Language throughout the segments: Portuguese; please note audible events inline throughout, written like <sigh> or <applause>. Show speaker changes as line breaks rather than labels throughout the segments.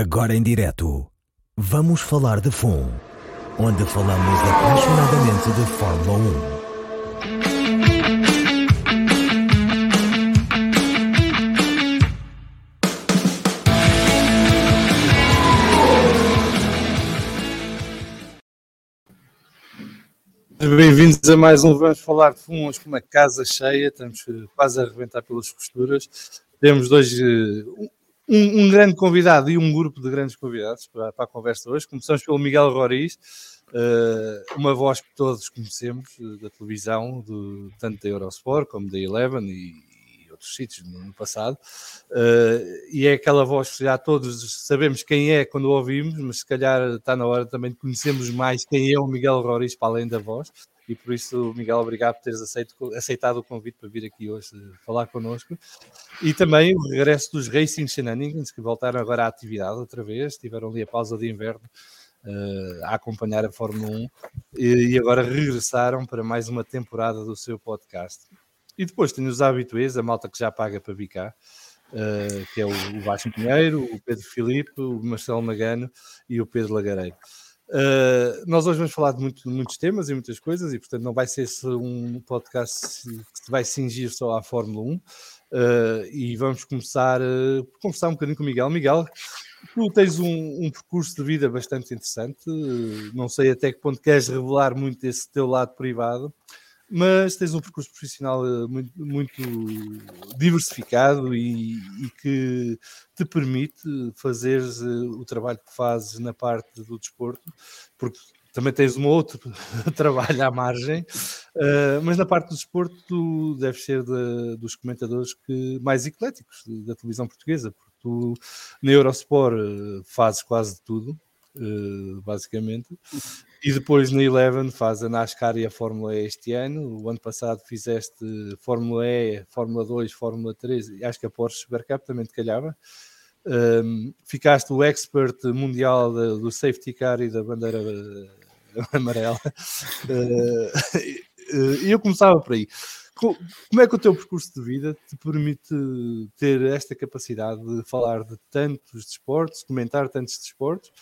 Agora em direto, vamos falar de FUN, onde falamos apaixonadamente de Fórmula 1.
Bem-vindos a mais um Vamos Falar de FUN, hoje com uma casa cheia, estamos quase a arrebentar pelas costuras. Temos dois, eh, um, um grande convidado e um grupo de grandes convidados para, para a conversa hoje. Começamos pelo Miguel Roriz, eh, uma voz que todos conhecemos eh, da televisão, do, tanto da Eurosport como da Eleven e, e outros sítios no, no passado. Eh, e é aquela voz que já todos sabemos quem é quando o ouvimos, mas se calhar está na hora também de conhecermos mais quem é o Miguel Roriz para além da voz. E por isso, Miguel, obrigado por teres aceito, aceitado o convite para vir aqui hoje eh, falar connosco. E também o regresso dos Racing Shenanigans, que voltaram agora à atividade outra vez, tiveram ali a pausa de inverno uh, a acompanhar a Fórmula 1 e, e, agora regressaram para mais uma temporada do seu podcast. E depois tem os habituês, a malta que já paga para bicar, uh, que é o Vasco Pinheiro, o Pedro Filipe, o Marcelo Magano e o Pedro Lagareiro. Uh, nós hoje vamos falar de muito, muitos temas e muitas coisas, e portanto não vai ser um podcast que vai cingir só à Fórmula 1. Uh, e vamos começar uh, por conversar um bocadinho com o Miguel. Miguel, tu tens um, um percurso de vida bastante interessante, não sei até que ponto queres revelar muito esse teu lado privado, mas tens um percurso profissional muito, muito diversificado e, e, que te permite fazer o trabalho que fazes na parte do desporto, porque também tens um outro <laughs> trabalho à margem, uh, mas na parte do desporto tu deves ser de, dos comentadores que, mais ecléticos da televisão portuguesa, porque tu na Eurosport fazes quase tudo, basicamente, e depois na Eleven faz a NASCAR e a Fórmula E este ano. O ano passado fizeste Fórmula E, Fórmula 2, Fórmula 3 e acho que a Porsche Supercup também te calhava. Um, ficaste o expert mundial de, do safety car e da bandeira <laughs> amarela. Uh, <laughs> e eu começava por aí. Como é que o teu percurso de vida te permite ter esta capacidade de falar de tantos desportos, comentar tantos desportos?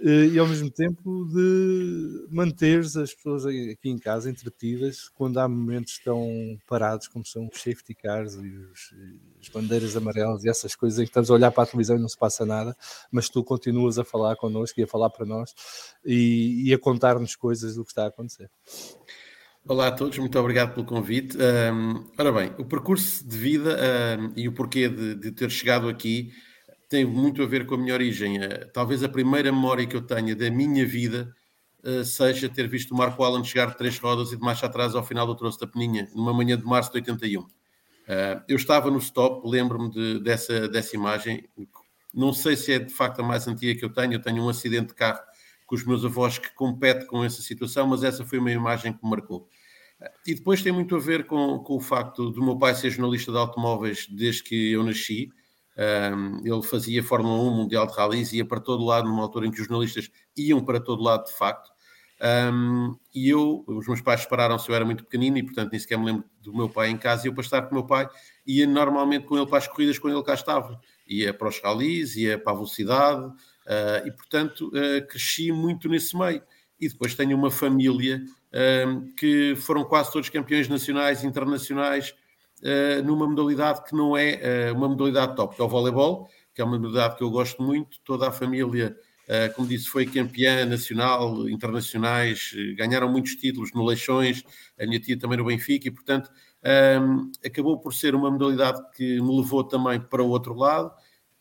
E ao mesmo tempo de manter as pessoas aqui em casa entretidas quando há momentos tão parados como são os safety cars e os, as bandeiras amarelas e essas coisas em que estamos a olhar para a televisão e não se passa nada, mas tu continuas a falar connosco e a falar para nós e, e a contar-nos coisas do que está a acontecer.
Olá a todos, muito obrigado pelo convite. Um, ora bem, o percurso de vida um, e o porquê de, de ter chegado aqui tem muito a ver com a minha origem. Eh, talvez a primeira memória que eu tenha da minha vida eh, seja ter visto o Marco Allen chegar de três rodas e de marcha atrás ao final do troço da Peninha, numa manhã de março de 81. Eh, eu estava no stop, lembro-me de, dessa, dessa imagem. Não sei se é de facto a mais antiga que eu tenho. Eu tenho um acidente de carro com os meus avós que compete com essa situação, mas essa foi uma imagem que me marcou. E depois tem muito a ver com, com o facto do meu pai ser jornalista de automóveis desde que eu nasci. Um, ele fazia Fórmula 1, Mundial de Rallys, ia para todo lado, numa altura em que os jornalistas iam para todo lado de facto. Um, e eu, os meus pais separaram se eu era muito pequenino e, portanto, nem sequer me lembro do meu pai em casa. E eu, para estar com o meu pai, ia normalmente com ele para as corridas quando ele cá estava. Ia para os rallies, ia para a velocidade uh, e, portanto, uh, cresci muito nesse meio. E depois tenho uma família uh, que foram quase todos campeões nacionais, internacionais, uh, numa modalidade que não é uh, uma modalidade top, que é o voleibol, que é uma modalidade que eu gosto muito. Toda a família, uh, como disse, foi campeã nacional, internacionais, ganharam muitos títulos no Leixões, a minha tia também no Benfica, e portanto um, ehm, acabou por ser uma modalidade que me levou também para o outro lado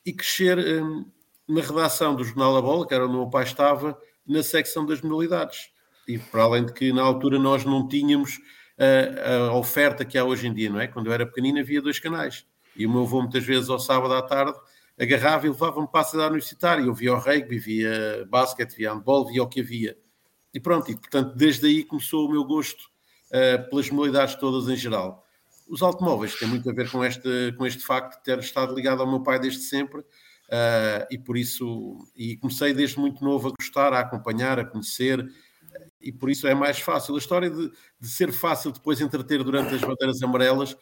e crescer um, ehm, na redação do Jornal da Bola, que era onde o meu pai estava, na secção das modalidades. E para além de que na altura nós não tínhamos a, a, oferta que há hoje em dia, não é? Quando eu era pequenino havia dois canais. E o meu avô muitas vezes ao sábado à tarde agarrava e levava-me para a cidade universitária. Eu via o rugby, via basquete, via handball, via o que havia. E pronto, e portanto desde aí começou o meu gosto uh, pelas modalidades todas em geral. Os automóveis têm muito a ver com este, com este facto de ter estado ligado ao meu pai desde sempre uh, e por isso, e comecei desde muito novo a gostar, a acompanhar, a conhecer, e por isso é mais fácil. A história de, de ser fácil depois entreter durante as bandeiras amarelas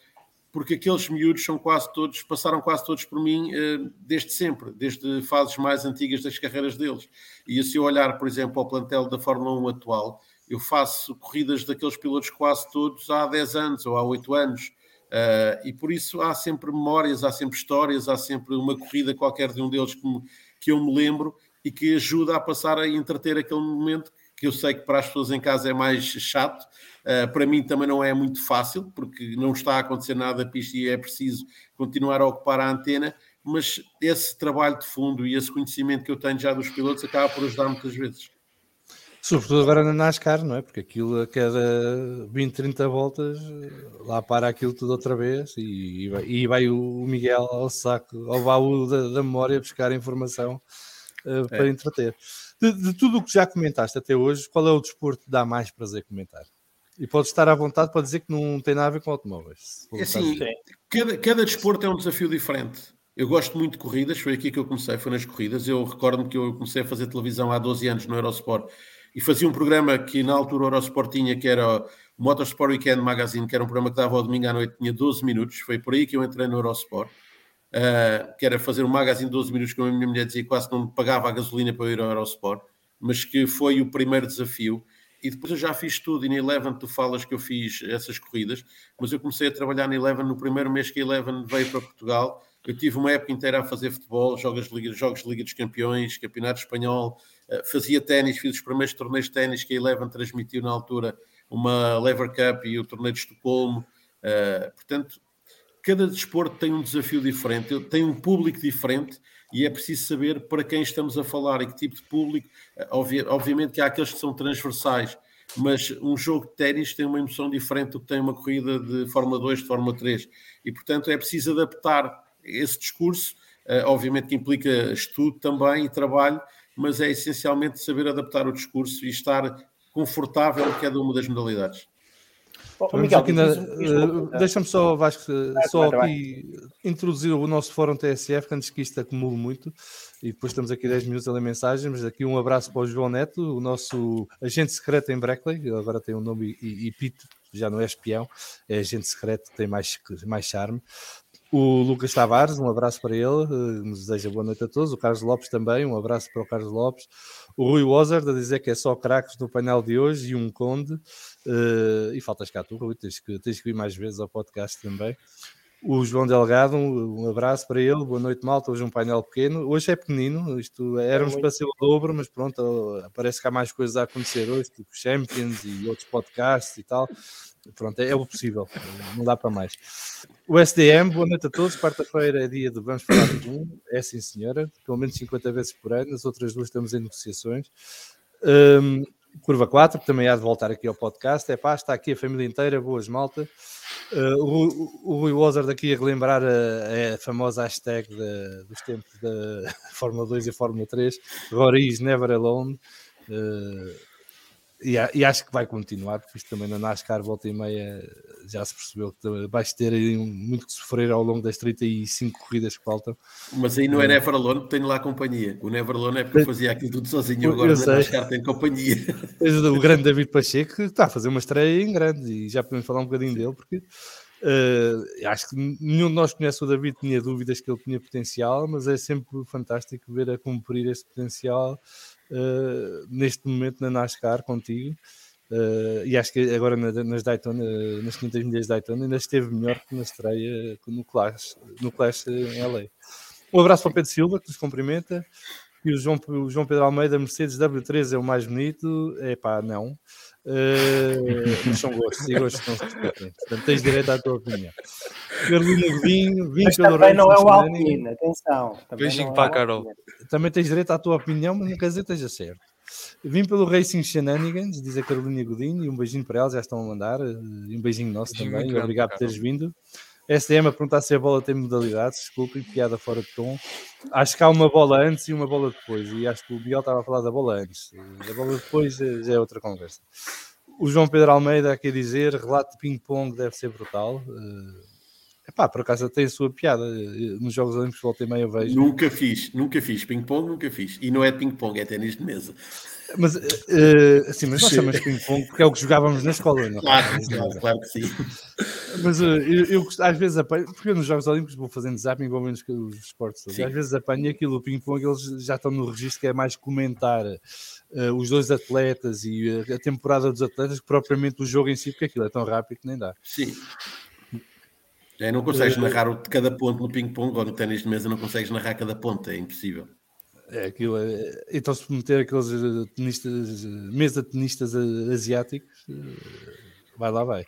porque aqueles miúdos são quase todos, passaram quase todos por mim uh, desde sempre, desde fases mais antigas das carreiras deles. E se eu olhar, por exemplo, ao plantel da Fórmula 1 atual, eu faço corridas daqueles pilotos quase todos há 10 anos ou há 8 anos. Uh, e por isso há sempre memórias, há sempre histórias, há sempre uma corrida qualquer de um deles que, me, que eu me lembro e que ajuda a passar a entreter aquele momento que eu sei que para as pessoas em casa é mais chato, uh, para mim também não é muito fácil, porque não está a acontecer nada da pista e é preciso continuar a ocupar a antena, mas esse trabalho de fundo e esse conhecimento que eu tenho já dos pilotos acaba por ajudar muitas vezes.
Sobretudo agora na NASCAR, não é? Porque aquilo a cada 20, 30 voltas lá para aquilo tudo outra vez e, e, vai, e vai, o Miguel ao saco, ao baú da, da memória buscar informação uh, para é. entreter. De, de tudo o que já comentaste até hoje, qual é o desporto que dá mais prazer comentar? E pode estar à vontade para dizer que não tem nada a ver com automóveis.
É assim, cada, cada desporto é um desafio diferente. Eu gosto muito de corridas, foi aqui que eu comecei, foi nas corridas. Eu recordo-me que eu comecei a fazer televisão há 12 anos no Eurosport e fazia um programa que na altura o Eurosport tinha, que era o Motorsport Weekend Magazine, que era um programa que dava ao domingo à noite, tinha 12 minutos. Foi por aí que eu entrei no Eurosport, uh, que era fazer um magazine de 12 minutos, como a minha mulher dizia, quase não pagava a gasolina para ir ao Eurosport, mas que foi o primeiro desafio. E depois eu já fiz tudo, e na Eleven tu falas que eu fiz essas corridas, mas eu comecei a trabalhar na Eleven no primeiro mês que a Eleven veio para Portugal. Eu tive uma época inteira a fazer futebol, jogos de Liga, jogos de Liga dos Campeões, Campeonato Espanhol, eh, fazia ténis, fiz os primeiros torneios de ténis que a Eleven transmitiu na altura, uma Lever Cup e o torneio de Estocolmo. Uh, portanto, cada desporto tem um desafio diferente, tem um público diferente e é preciso saber para quem estamos a falar e que tipo de público. Eh, obviamente que há aqueles que são transversais, mas um jogo de ténis tem uma emoção diferente do que tem uma corrida de Fórmula 2, de Fórmula 3. E, portanto, é preciso adaptar esse discurso, obviamente que implica estudo também e trabalho, mas é essencialmente saber adaptar o discurso e estar confortável em cada uma das modalidades.
Oh, Miguel, uh, deixa-me só, Vasco, ah, só aqui introduzir o nosso fórum TSF, antes que isto acumule muito, e depois estamos aqui 10 minutos a ler mensagens, mas aqui um abraço para o João Neto, o nosso agente secreto em Brackley, agora tem um nome e, e Pito, já não é espião, é agente secreto, tem mais, mais charme. O Lucas Tavares, um abraço para ele, eh, nos deseja boa noite a todos. O Carlos Lopes também, um abraço para o Carlos Lopes. O Rui Wozard a dizer que é só craques no painel de hoje e um conde. Uh, e faltas cá tu, Rui, tens que, tens que ir mais vezes ao podcast também. O João Delgado, um, abraço para ele, boa noite, malta. Hoje um painel pequeno, hoje é pequenino, isto éramos é para ser o dobro, mas pronto, parece que há mais coisas a acontecer hoje, tipo Champions e outros podcasts e tal. Pronto, é, é o possível, não dá para mais. O SDM, boa noite a todos. Quarta-feira é dia de Vamos Falar de um. É sim, senhora. Pelo menos 50 vezes por ano. As outras duas estamos em negociações. Um, Curva 4, que também há de voltar aqui ao podcast. É pá, está aqui a família inteira. Boas, malta. Uh, o, o Rui Wozard aqui a relembrar a, a famosa hashtag de, dos tempos da <laughs> Fórmula 2 e Fórmula 3. Rory is never alone. Uh, e, e, acho que vai continuar, porque isto também na NASCAR volta e meia já se percebeu que vais ter aí muito que sofrer ao longo das 35 corridas que faltam.
Mas aí não é Neverlone que tenho lá companhia. O Neverlone é porque fazia aquilo tudo sozinho, agora na NASCAR tem companhia. <laughs>
O grande David Pacheco está a fazer uma estreia em grande e já podemos falar um bocadinho dele, porque uh, acho que nenhum de nós conhece o David, tinha dúvidas que ele tinha potencial, mas é sempre fantástico ver a cumprir esse potencial uh, neste momento na NASCAR contigo. Uh, e acho que agora nas Daytona, nas 500 milhas de Daytona, ainda esteve melhor que na estreia no Clash, no Clash em LA. Um abraço para o Pedro Silva, que nos cumprimenta. E o João, o João Pedro Almeida, Mercedes W3 é o mais bonito. É pá, não. Uh, mas são gostos e gostos não se discutem. Portanto, tens direito à tua opinião. Carolina Godinho,
pelo também não é o Alpine, atenção.
Beijinho para a Carol.
Também tens direito à tua opinião, mas não quer dizer que esteja certo. Vim pelo Racing Shenanigans, diz a Carolina Godinho, e um beijinho para elas, já estão a mandar, e um beijinho nosso beijinho também, obrigado por teres vindo. SDM a perguntar se a bola tem modalidades, desculpem, piada fora de tom. Acho que há uma bola antes e uma bola depois, e acho que o Biel estava a falar da bola antes. A bola depois já é outra conversa. O João Pedro Almeida aqui a dizer: relato de ping-pong deve ser brutal. Uh, epá, por acaso tem a sua piada. Nos Jogos Olímpicos volta e meia vejo.
Nunca fiz, nunca fiz. Ping-pong nunca fiz. E não é ping-pong, é ténis de mesa.
Mas, uh, assim, mas nós chamamos ping-pong porque é o que jogávamos na escola. Não?
Claro, claro, claro que sim.
Mas uh, eu, eu, às vezes apanho, porque eu nos Jogos Olímpicos vou fazendo zapping, igual menos que os esportes todos. Às vezes apanho aquilo, o ping-pong, eles já estão no registro que é mais comentar uh, os dois atletas e a temporada dos atletas que propriamente o jogo em si, porque aquilo é tão rápido que nem dá.
Sim. É, não consegues narrar o, cada ponto no ping-pong ou no ténis de mesa, não consegues narrar cada ponto, é impossível.
É, aquilo é, então se meter aqueles tenistas, mesa de tenistas asiáticos, vai lá, vai.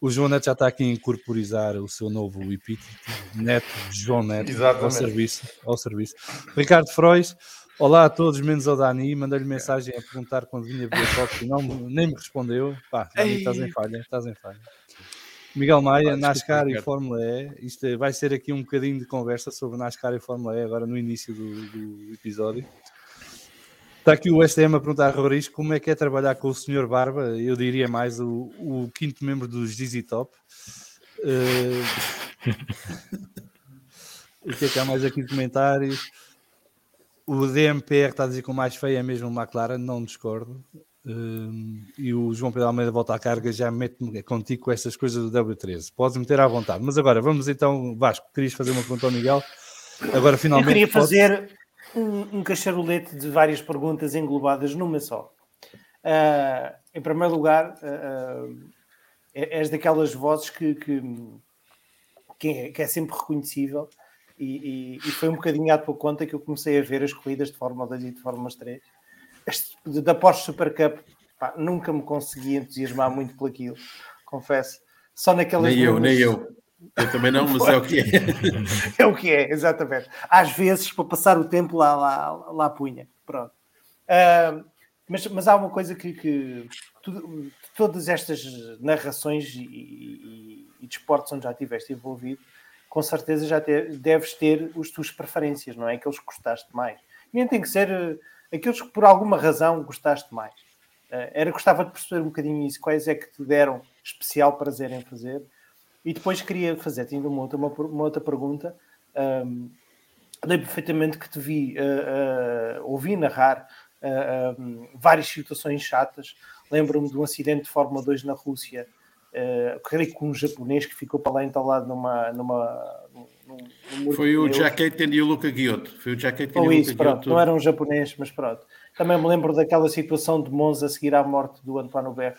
O João Neto já está aqui a incorporizar o seu novo epíteto, Neto, João Neto, ao serviço, ao serviço. Ricardo Frois, olá a todos, menos ao Dani, mandei-lhe mensagem a perguntar quando vinha ver o top, não, nem me respondeu. Pá, Dani, estás em falha, estás em falha. Miguel Maia, NASCAR e Fórmula E. Isto é, vai ser aqui um bocadinho de conversa sobre NASCAR e Fórmula E agora no início do, do episódio. Está aqui o STM a perguntar a Roriz como é que é trabalhar com o Sr. Barba, eu diria mais o, o quinto membro dos Dizzy Top. Uh... <laughs> o que é que há mais aqui de comentários? O DMPR está a dizer que o mais feio é mesmo o McLaren, não discordo. Uh, e o João Pedro Almeida volta à carga, já mete-me contigo com essas coisas do W13. Podes meter à vontade. Mas agora, vamos então, Vasco, querias fazer uma pergunta ao Miguel? Agora, finalmente.
Eu queria fazer um, um cacharolete de várias perguntas englobadas numa só. Uh, em primeiro lugar, uh, és daquelas vozes que, que, que, é, que é, sempre reconhecível e, e, e, foi um bocadinho à tua conta que eu comecei a ver as corridas de Fórmula 2 e de Fórmula 3. Da Porsche Super Cup, pá, nunca me consegui entusiasmar muito por aquilo, confesso. Só naquelas.
Nem eu, nem eu. Eu também não, mas é o que é. <laughs>
é o que é, exatamente. Às vezes, para passar o tempo lá, lá, lá punha. Pronto. Uh, mas, mas há uma coisa que, que tudo, todas estas narrações e, e, e desportos onde já estiveste envolvido, com certeza já te, deves ter as tuas preferências, não é? Aqueles que gostaste mais. Nem tem que ser uh, aqueles que por alguma razão gostaste mais. Uh, era gostava de perceber um bocadinho isso, quais é que te deram especial prazer em fazer e depois queria fazer ainda uma outra, uma, uma outra pergunta. Um, lembro perfeitamente que te vi, uh, uh, ouvi narrar várias situações chatas. Lembro-me de um acidente de Fórmula 2 na Rússia, uh, creio que um japonês que ficou para lá entalado numa. numa
Foi o Jaquet e o Luca Guiotto. Foi o Jaquet e o
Luca isso, pronto, Não era um japonês, mas pronto. Também me lembro daquela situação de Monza a seguir à morte do Antoine Hubert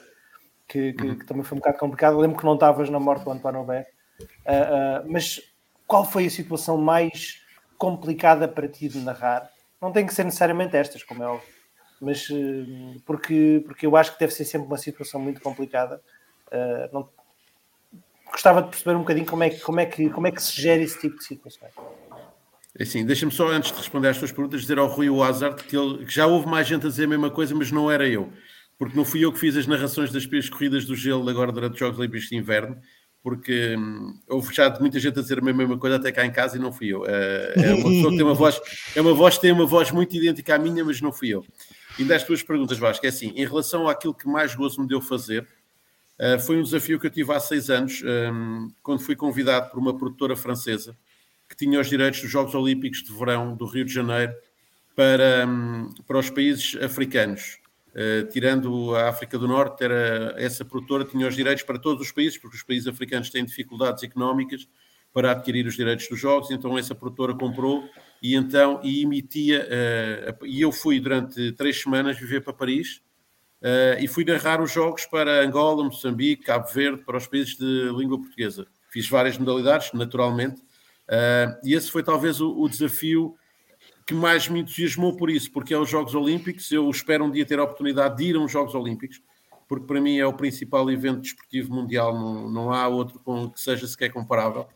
que, que, uhum. que, também foi um bocado complicado. lembro que não estavas na morte do António Bé, uh, uh, mas qual foi a situação mais complicada para ti de narrar? Não tem que ser necessariamente estas, como é óbvio, mas uh, porque, porque eu acho que deve ser sempre uma situação muito complicada. Não... Gostava de perceber um bocadinho como é, que, como, é que, como é que se gera esse tipo de situações.
É assim, deixa-me só, antes de responder às tuas perguntas, dizer ao Rui Hazard que, ele, que já houve mais gente a dizer a mesma coisa, mas não era eu porque não fui eu que fiz as narrações das corridas do gelo agora durante os Jogos Olímpicos de Inverno, porque hum, houve já muita gente a dizer a mesma coisa até cá em casa e não fui eu. Uh, é uma pessoa que tem uma voz, é uma voz tem uma voz muito idêntica à minha, mas não fui eu. E das tuas perguntas, Vasco, é assim, em relação àquilo que mais gozo me deu fazer, uh, foi um desafio que eu tive há seis anos, um, quando fui convidado por uma produtora francesa que tinha os direitos dos Jogos Olímpicos de Verão do Rio de Janeiro para, um, para os países africanos. Uh, tirando a África do Norte, era, essa produtora tinha os direitos para todos os países, porque os países africanos têm dificuldades económicas para adquirir os direitos dos jogos, então essa produtora comprou e então e emitia, uh, e eu fui durante três semanas viver para Paris uh, e fui narrar os jogos para Angola, Moçambique, Cabo Verde, para os países de língua portuguesa. Fiz várias modalidades, naturalmente, e esse foi talvez o, o desafio que mais me entusiasmou por isso, porque é os Jogos Olímpicos. Eu espero um dia ter a oportunidade de ir a uns Jogos Olímpicos, porque para mim é o principal evento desportivo mundial, não, não há outro com, que seja sequer comparável.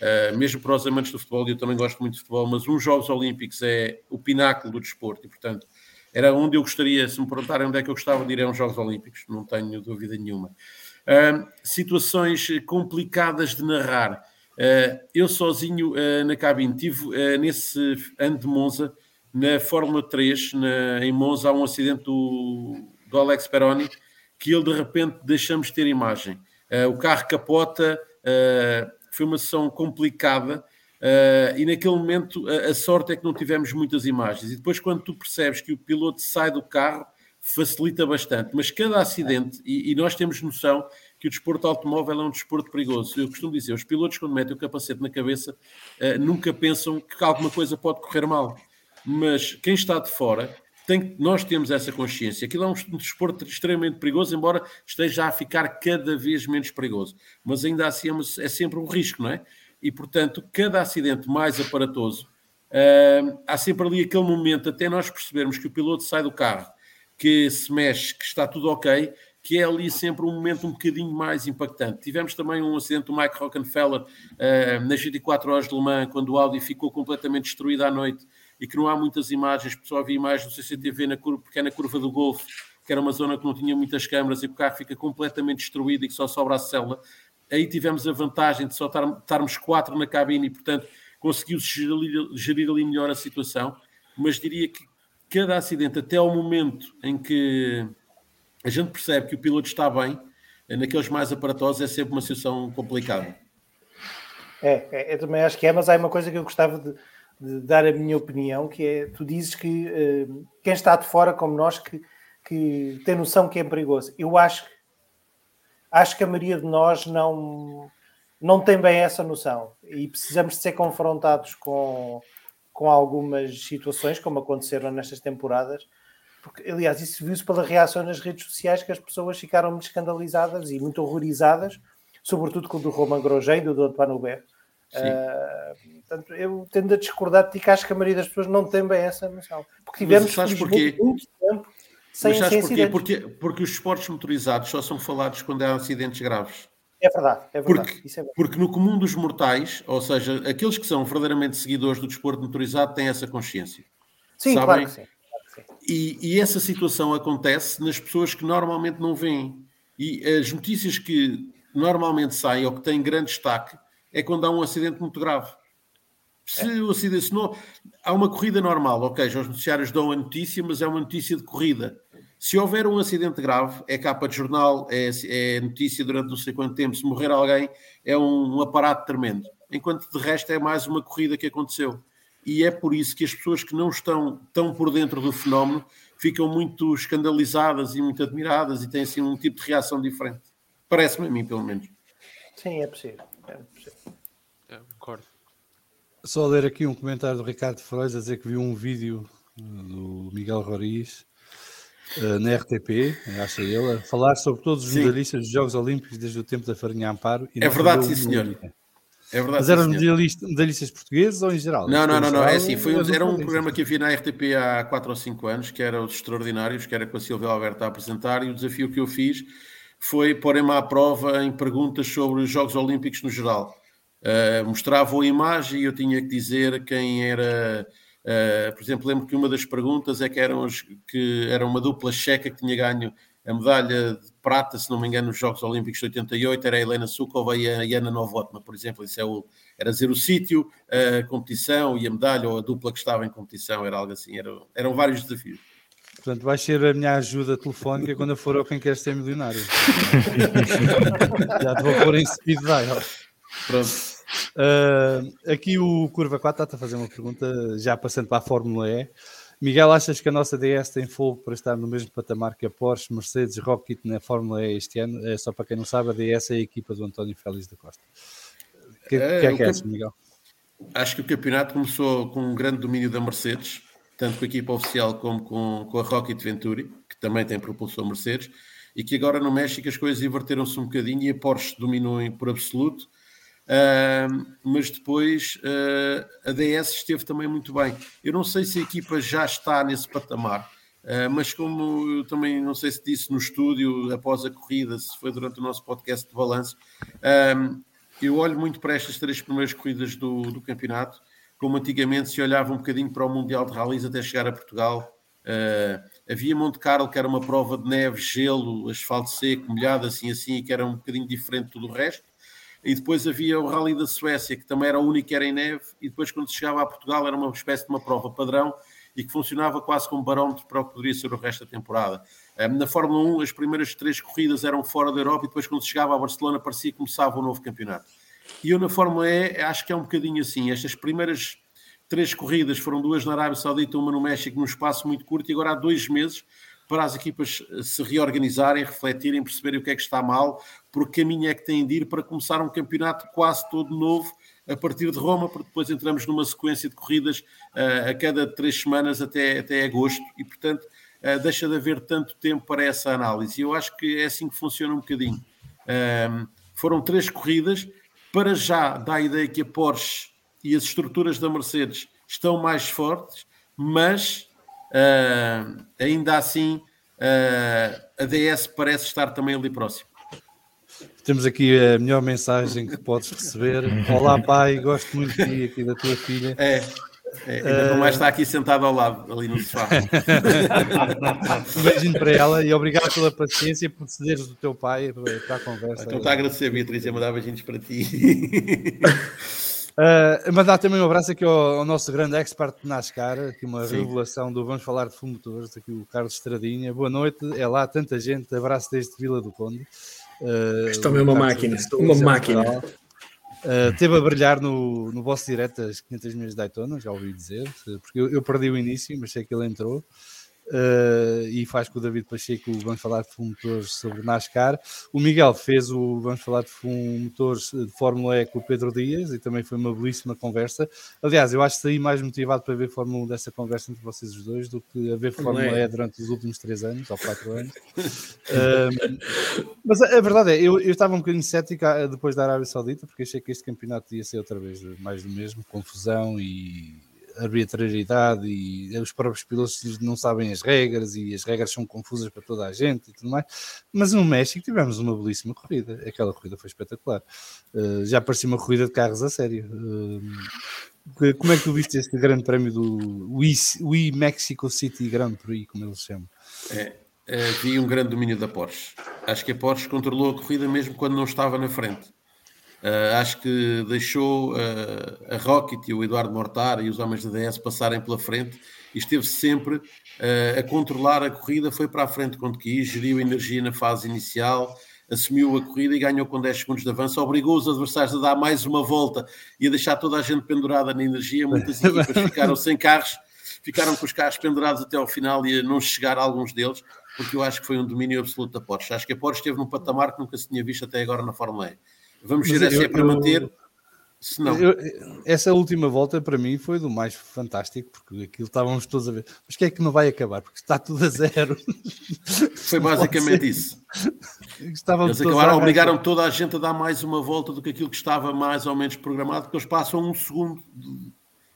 Uh, mesmo para os amantes do futebol, eu também gosto muito de futebol, mas uns Jogos Olímpicos é o pináculo do desporto e, portanto, era onde eu gostaria, se me perguntarem onde é que eu gostava de ir a uns Jogos Olímpicos, não tenho dúvida nenhuma. Uh, situações complicadas de narrar. Uh, eu sozinho uh, na cabine, tive uh, nesse ano de Monza, na Fórmula 3, na, em Monza, há um acidente do, do Alex Peroni, que ele de repente deixamos ter imagem. o carro capota, foi uma sessão complicada. E naquele momento a, a, sorte é que não tivemos muitas imagens. E depois, quando tu percebes que o piloto sai do carro, facilita bastante. Mas cada acidente, e, e nós temos noção que o desporto automóvel é um desporto perigoso. Eu costumo dizer, os pilotos quando metem o capacete na cabeça uh, nunca pensam que alguma coisa pode correr mal. Mas quem está de fora, tem, nós temos essa consciência. Aquilo é um, um desporto extremamente perigoso, embora esteja a ficar cada vez menos perigoso. Mas ainda assim é, é sempre um risco, não é? E, portanto, cada acidente mais aparatoso, uh, há sempre ali aquele momento, até nós percebermos que o piloto sai do carro, que se mexe, que está tudo ok, que é ali sempre um momento um bocadinho mais impactante. Tivemos também um acidente do Mike Rockenfeller uh, nas 24 horas de Le Mans, quando o Audi ficou completamente destruído à noite e que não há muitas imagens, só havia imagens no CCTV na curva, porque é na curva do Golfo, que era uma zona que não tinha muitas câmaras e o carro fica completamente destruído e que só sobra a célula. Aí tivemos a vantagem de só estarmos quatro na cabine e, portanto, conseguiu gerir, gerir ali melhor a situação. Mas diria que cada acidente, até ao momento em que a gente percebe que o piloto está bem, naqueles mais aparatosos, é sempre uma situação complicada.
É, é, eu também acho que é, mas há uma coisa que eu gostava de, de dar a minha opinião, que é, tu dizes que uh, quem está de fora, como nós, que, que tem noção que é perigoso. Eu acho, acho que a maioria de nós não, não tem bem essa noção e precisamos de ser confrontados com, com algumas situações, como aconteceram nestas temporadas, porque, aliás, isso viu-se pela reação nas redes sociais, que as pessoas ficaram muito escandalizadas e muito horrorizadas, sobretudo com o do Roman Grosjean e do Antoine Hubert. Uh, portanto, eu tendo a discordar de ti que acho que a maioria das pessoas não tem bem essa noção. Porque tivemos muito tempo sem,
Mas sabes porquê? Porque, porque os esportes motorizados só são falados quando há acidentes graves.
É verdade, é verdade.
Porque,
é verdade.
porque no comum dos mortais, ou seja, aqueles que são verdadeiramente seguidores do desporto motorizado têm essa consciência.
Sim, Sabem? claro que sim.
E, e, essa situação acontece nas pessoas que normalmente não veem. E as notícias que normalmente saem ou que têm grande destaque é quando há um acidente muito grave. Se é. o acidente, se não, há uma corrida normal, ok, os noticiários dão a notícia, mas é uma notícia de corrida. Se houver um acidente grave, é capa de jornal, é, é notícia durante não sei quanto tempo. Se morrer alguém, é um, um aparato tremendo. Enquanto de resto é mais uma corrida que aconteceu. E é por isso que as pessoas que não estão tão por dentro do fenómeno ficam muito escandalizadas e muito admiradas e têm assim um tipo de reação diferente. Parece-me a mim, pelo menos.
Sim, é possível. É possível.
É, concordo. Só ler aqui um comentário do Ricardo Frois a dizer que viu um vídeo do Miguel Roriz uh, na RTP, acha ele, a falar sobre todos os sim. medalhistas dos Jogos Olímpicos desde o tempo da Farinha Amparo.
é verdade, sim, senhor. É verdade,
Mas eram medalhistas, medalhistas portugueses ou em geral?
Não, não, não, não, é assim, foi um, era um programa que havia na RTP há 4 ou 5 anos, que era os Extraordinários, que era com a Silvia Alberto a apresentar, e o desafio que eu fiz foi pôr-me à prova em perguntas sobre os Jogos Olímpicos no geral. Uh, mostravam a imagem e eu tinha que dizer quem era Uh, por exemplo, lembro que uma das perguntas é que, eram os, que era uma dupla checa que tinha ganho a medalha de prata, se não me engano, nos Jogos Olímpicos de 88, era a Helena Sukova e a Yana Novotna, por exemplo. Isso é o, era dizer o sítio, a competição e a medalha, ou a dupla que estava em competição, era algo assim. Era, eram vários desafios.
Portanto, vai ser a minha ajuda telefónica quando eu for ao Quem Quer Ser Milionário. <laughs> Já te vou pôr em speed dial. Pronto. Uh, aqui o Curva 4 está a fazer uma pergunta, já passando para a Fórmula E. Miguel, achas que a nossa DS tem fogo para estar no mesmo patamar que a Porsche, Mercedes, Rocket na Fórmula E este ano? É só para quem não sabe, a DS é a equipa do António Félix da Costa. O que, é, que é que Miguel?
Acho que o campeonato começou com um grande domínio da Mercedes, tanto com a equipa oficial como com, com a Rocket Venturi, que também tem propulsão Mercedes, e que agora no México as coisas inverteram-se um bocadinho e a Porsche dominou por absoluto Mas depois uh, a DS esteve também muito bem. Eu não sei se a equipa já está nesse patamar, uh, mas como eu também não sei se disse no estúdio após a corrida, se foi durante o nosso podcast de balanço, eu olho muito para estas três primeiras corridas do, do, campeonato, como antigamente se olhava um bocadinho para o Mundial de Rallys até chegar a Portugal. havia Monte Carlo, que era uma prova de neve, gelo, asfalto seco, molhado, assim assim, que era um bocadinho diferente de tudo o resto e depois havia o Rally da Suécia, que também era o único que era em neve, e depois quando se chegava a Portugal era uma espécie de uma prova padrão e que funcionava quase como barómetro para o que poderia ser o resto da temporada. Na Fórmula 1, as primeiras três corridas eram fora da Europa e depois quando se chegava a Barcelona parecia que começava um novo campeonato. E eu na Fórmula E acho que é um bocadinho assim. Estas primeiras três corridas foram duas na Arábia Saudita, uma no México, num espaço muito curto, e agora há dois meses para as equipas se reorganizarem, refletirem, perceberem o que é que está mal, por que caminho é que têm de ir para começar um campeonato quase todo novo a partir de Roma, porque depois entramos numa sequência de corridas uh, a cada três semanas até, até agosto e, portanto, uh, deixa de haver tanto tempo para essa análise. Eu acho que é assim que funciona um bocadinho. Uh, foram três corridas, para já dá a ideia que a Porsche e as estruturas da Mercedes estão mais fortes, mas ainda assim a DS parece estar também ali próximo.
Temos aqui a melhor mensagem que podes receber. Olá, pai, gosto muito de ti, aqui da tua filha.
É. É, ainda uh... mais está aqui sentado ao lado, ali no sofá.
um beijinho para ela e obrigado pela paciência por cederes do teu pai para a conversa.
Então está a agradecer, Beatriz, a mandar beijinhos para ti.
Uh, mandar também um abraço aqui ao, ao, nosso grande expert de NASCAR, aqui uma Sim. revelação do Vamos Falar de Fumotores, aqui o Carlos Estradinha. Boa noite, é lá tanta gente, abraço desde Vila do Conde.
Uh, Estou é uma máquina, uma máquina.
Uh, teve a brilhar no, no vosso direto as 500 milhas de Daytona, já ouvi dizer, porque eu, eu perdi o início, mas sei que ele entrou. Uh, e faz com o David Pacheco Vamos Falar de Motores sobre NASCAR. O Miguel fez o Vamos Falar de Motores de Fórmula E com o Pedro Dias e também foi uma belíssima conversa. Aliás, eu acho que saí mais motivado para ver Fórmula 1 dessa conversa entre vocês os dois do que a ver Fórmula é. E durante os últimos três anos ou quatro anos. uh, mas a, a, verdade é, eu, eu estava um bocadinho cético ah, depois da Arábia Saudita porque achei que este campeonato ia ser outra vez mais do mesmo, confusão e arbitrariedade e os próprios pilotos não sabem as regras e as regras são confusas para toda a gente e tudo mais. Mas no México tivemos uma belíssima corrida. Aquela corrida foi espetacular. Uh, já parecia uma corrida de carros a sério. Uh, como é que tu viste este grande prémio do Wii Mexico City Grand Prix, como eles chamam?
É, é, vi um grande domínio da Porsche. Acho que a Porsche controlou a corrida mesmo quando não estava na frente. Uh, acho que deixou uh, a Rocket e o Eduardo Mortar e os homens da DS passarem pela frente e esteve sempre uh, a controlar a corrida, foi para a frente quando quis, geriu energia na fase inicial, assumiu a corrida e ganhou com 10 segundos de avanço, obrigou os adversários a dar mais uma volta e a deixar toda a gente pendurada na energia. Muitas <laughs> equipas ficaram sem carros, ficaram com os carros pendurados até ao final e a não chegar a alguns deles, porque eu acho que foi um domínio absoluto da Porsche. Acho que a Porsche esteve num patamar que nunca se tinha visto até agora na Fórmula E. Vamos ver se é para manter. Se não. Eu,
essa última volta para mim foi do mais fantástico, porque aquilo estávamos todos a ver. Mas que é que não vai acabar? Porque está tudo a zero. <laughs>
Foi basicamente isso. Estavam eles acabaram, obrigaram toda a gente a dar mais uma volta do que aquilo que estava mais ou menos programado, porque eles passam um segundo de,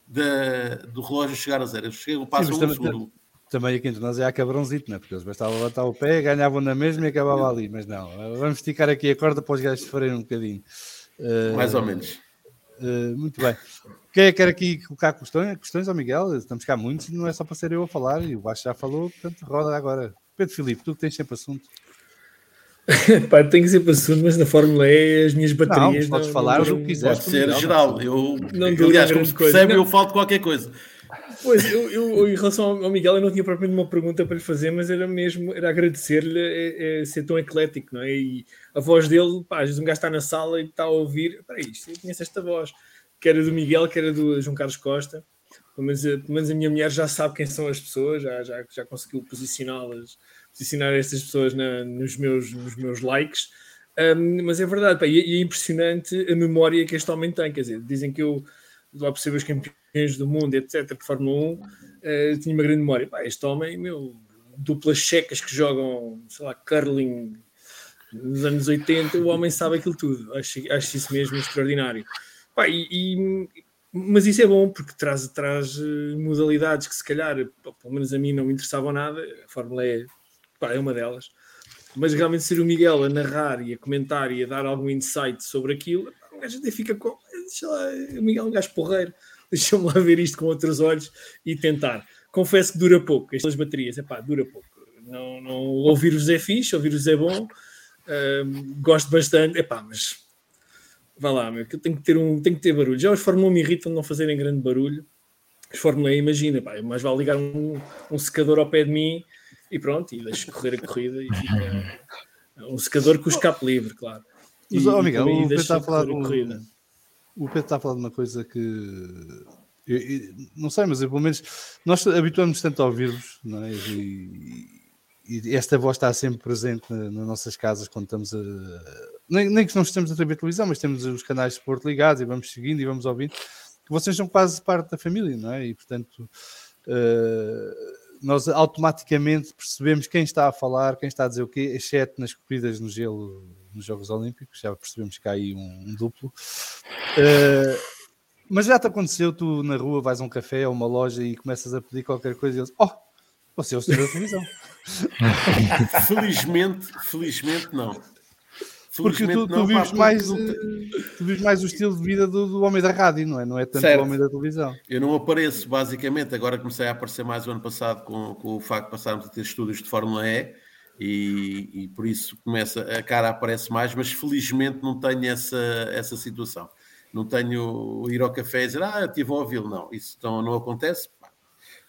de, do relógio chegar a zero. Eles chegam, passam Sim, um segundo
também aqui entre nós é a cabrãozito, não é? Porque eles bastavam levantar o pé, ganhavam na mesma e acabava ali, mas não, vamos esticar aqui a corda para os gajos sofrerem um bocadinho.
Uh, Mais ou menos.
Uh, muito bem. Quem é que quer aqui colocar questões, questões ao Miguel? Estamos cá muitos, não é só para ser eu a falar, e o Baixo já falou, portanto, roda agora. Pedro Filipe, tu que tens sempre assunto. <laughs>
Pá, tenho sempre assunto, mas na Fórmula E as minhas baterias.
Não, podes não, falar não, o que quiseres.
Pode ser geral. Eu, não aliás, como se percebe, eu falto qualquer coisa.
Pois, eu, eu, em relação ao Miguel, eu não tinha propriamente uma pergunta para lhe fazer, mas era mesmo, era agradecer-lhe é, é, ser tão eclético, não é? E a voz dele, pá, às vezes um gajo está na sala e está a ouvir, espera isto, eu conheço esta voz, que era do Miguel, que era do João Carlos Costa, pelo menos, pelo menos a minha mulher já sabe quem são as pessoas, já, já, já conseguiu posicioná-las, posicionar estas pessoas na, nos, meus, nos meus likes, um, mas é verdade, pá, e, e é impressionante a memória que este homem tem, quer dizer, dizem que eu lá percebo os campeões do mundo, etc., de Fórmula 1, uh, eh, tinha uma grande memória. Pá, este homem, meu, duplas checas que jogam, sei lá, curling nos anos 80, o homem sabe aquilo tudo. Acho, acho isso mesmo extraordinário. Pá, e, e, mas isso é bom porque traz, traz eh, modalidades que se calhar, pelo menos a mim, não me interessavam nada. A Fórmula E pá, é uma delas. Mas realmente ser o Miguel a narrar e a comentar e a dar algum insight sobre aquilo, gajo até fica com. Deixa lá, o Miguel é um gajo porreiro <laughs> deixa-me lá ver isto com outros olhos e tentar. Confesso que dura pouco, estas baterias, é pá, dura pouco. Não, não, ouvir-vos é fixe, ouvir-vos é bom, gosto bastante, é pá, mas vá lá, meu, que eu tenho que ter um, tenho que ter barulho. Já os Fórmula 1 me irritam de não fazerem grande barulho. Os Fórmula 1, imagina, pá, mais vale ligar um, um secador ao pé de mim e pronto, e deixo correr a corrida e fica <laughs> um secador com o escape livre, claro.
Mas, e, oh, Miguel, o Pedro está a falar de corrida o Pedro está a falar de uma coisa que eu, eu, não sei, mas eu, pelo menos nós habituamos tanto a ouvir-vos, é? E, e esta voz está sempre presente nas nossas casas quando estamos a. Nem, nem que não estejamos a ver televisão, mas temos os canais de esporte ligados e vamos seguindo e vamos ouvindo. Que vocês são quase parte da família, não é? E portanto. Uh, nós automaticamente percebemos quem está a falar, quem está a dizer o quê, exceto nas corridas no gelo nos Jogos Olímpicos, já percebemos que há aí um, um duplo. Uh, mas já te aconteceu, tu na rua vais a um café ou uma loja e começas a pedir qualquer coisa e eles, oh, você é o senhor da televisão. <laughs>
felizmente, felizmente não.
Porque tu, tu, vives pá, mais, tu, tu vives mais o estilo de vida do, do, homem da rádio, não é? Não é tanto certo. o homem da televisão.
Eu não apareço, basicamente. Agora comecei a aparecer mais o ano passado com, com o facto de passarmos a ter estúdios de Fórmula E e, e, por isso começa a cara aparece mais, mas felizmente não tenho essa, essa situação. Não tenho ir ao café e dizer, ah, estive a ouvi-lo. Não, isso não, não acontece.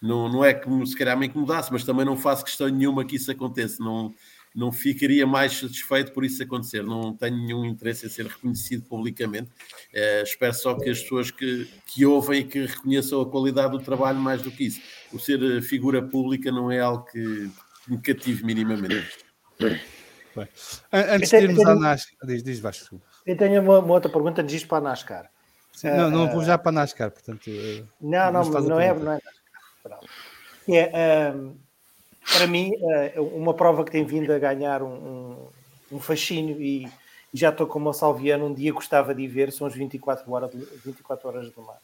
Não, não é que se calhar me incomodasse, mas também não faço questão nenhuma que isso aconteça. Não, não ficaria mais satisfeito por isso acontecer. Não tenho nenhum interesse em ser reconhecido publicamente. É, espero só que as pessoas que, que ouvem e que reconheçam a qualidade do trabalho mais do que isso. O ser eh, figura pública não é algo que me cative minimamente.
Bem, antes de irmos à NASCAR, diz, diz Vasco.
Eu tenho uma, uma, outra pergunta antes disto para a NASCAR.
Sim, não, não vou já para a NASCAR, portanto.
Não, não, não, não é, não é NASCAR. É, um, para mim, é uma prova que tem vindo a ganhar um, um, um fascínio e, e, já estou como o Salviano, um dia gostava de ver, são as 24 horas, 24 horas do mar.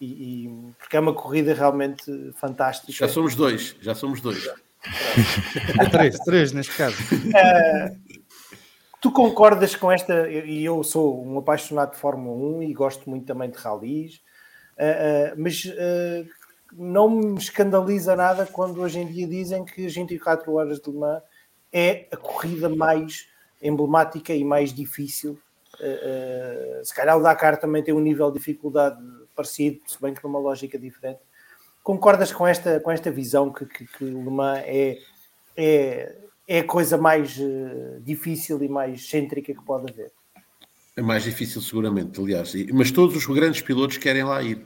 E, e, porque é uma corrida realmente fantástica.
Já somos dois, já somos dois.
É três, três neste caso.
Uh, tu concordas com esta? E eu sou um apaixonado de Fórmula 1 e gosto muito também de rallies, uh, uh, mas não me escandaliza nada quando hoje em dia dizem que as 24 horas de Le Mans é a corrida mais emblemática e mais difícil. se calhar o Dakar também tem um nível de dificuldade parecido, se bem que numa lógica diferente Concordas com esta, com esta visão que, que, que Le Mans é, é, é a coisa mais uh, difícil e mais cêntrica que pode haver?
É mais difícil, seguramente, aliás. Mas todos os grandes pilotos querem lá ir.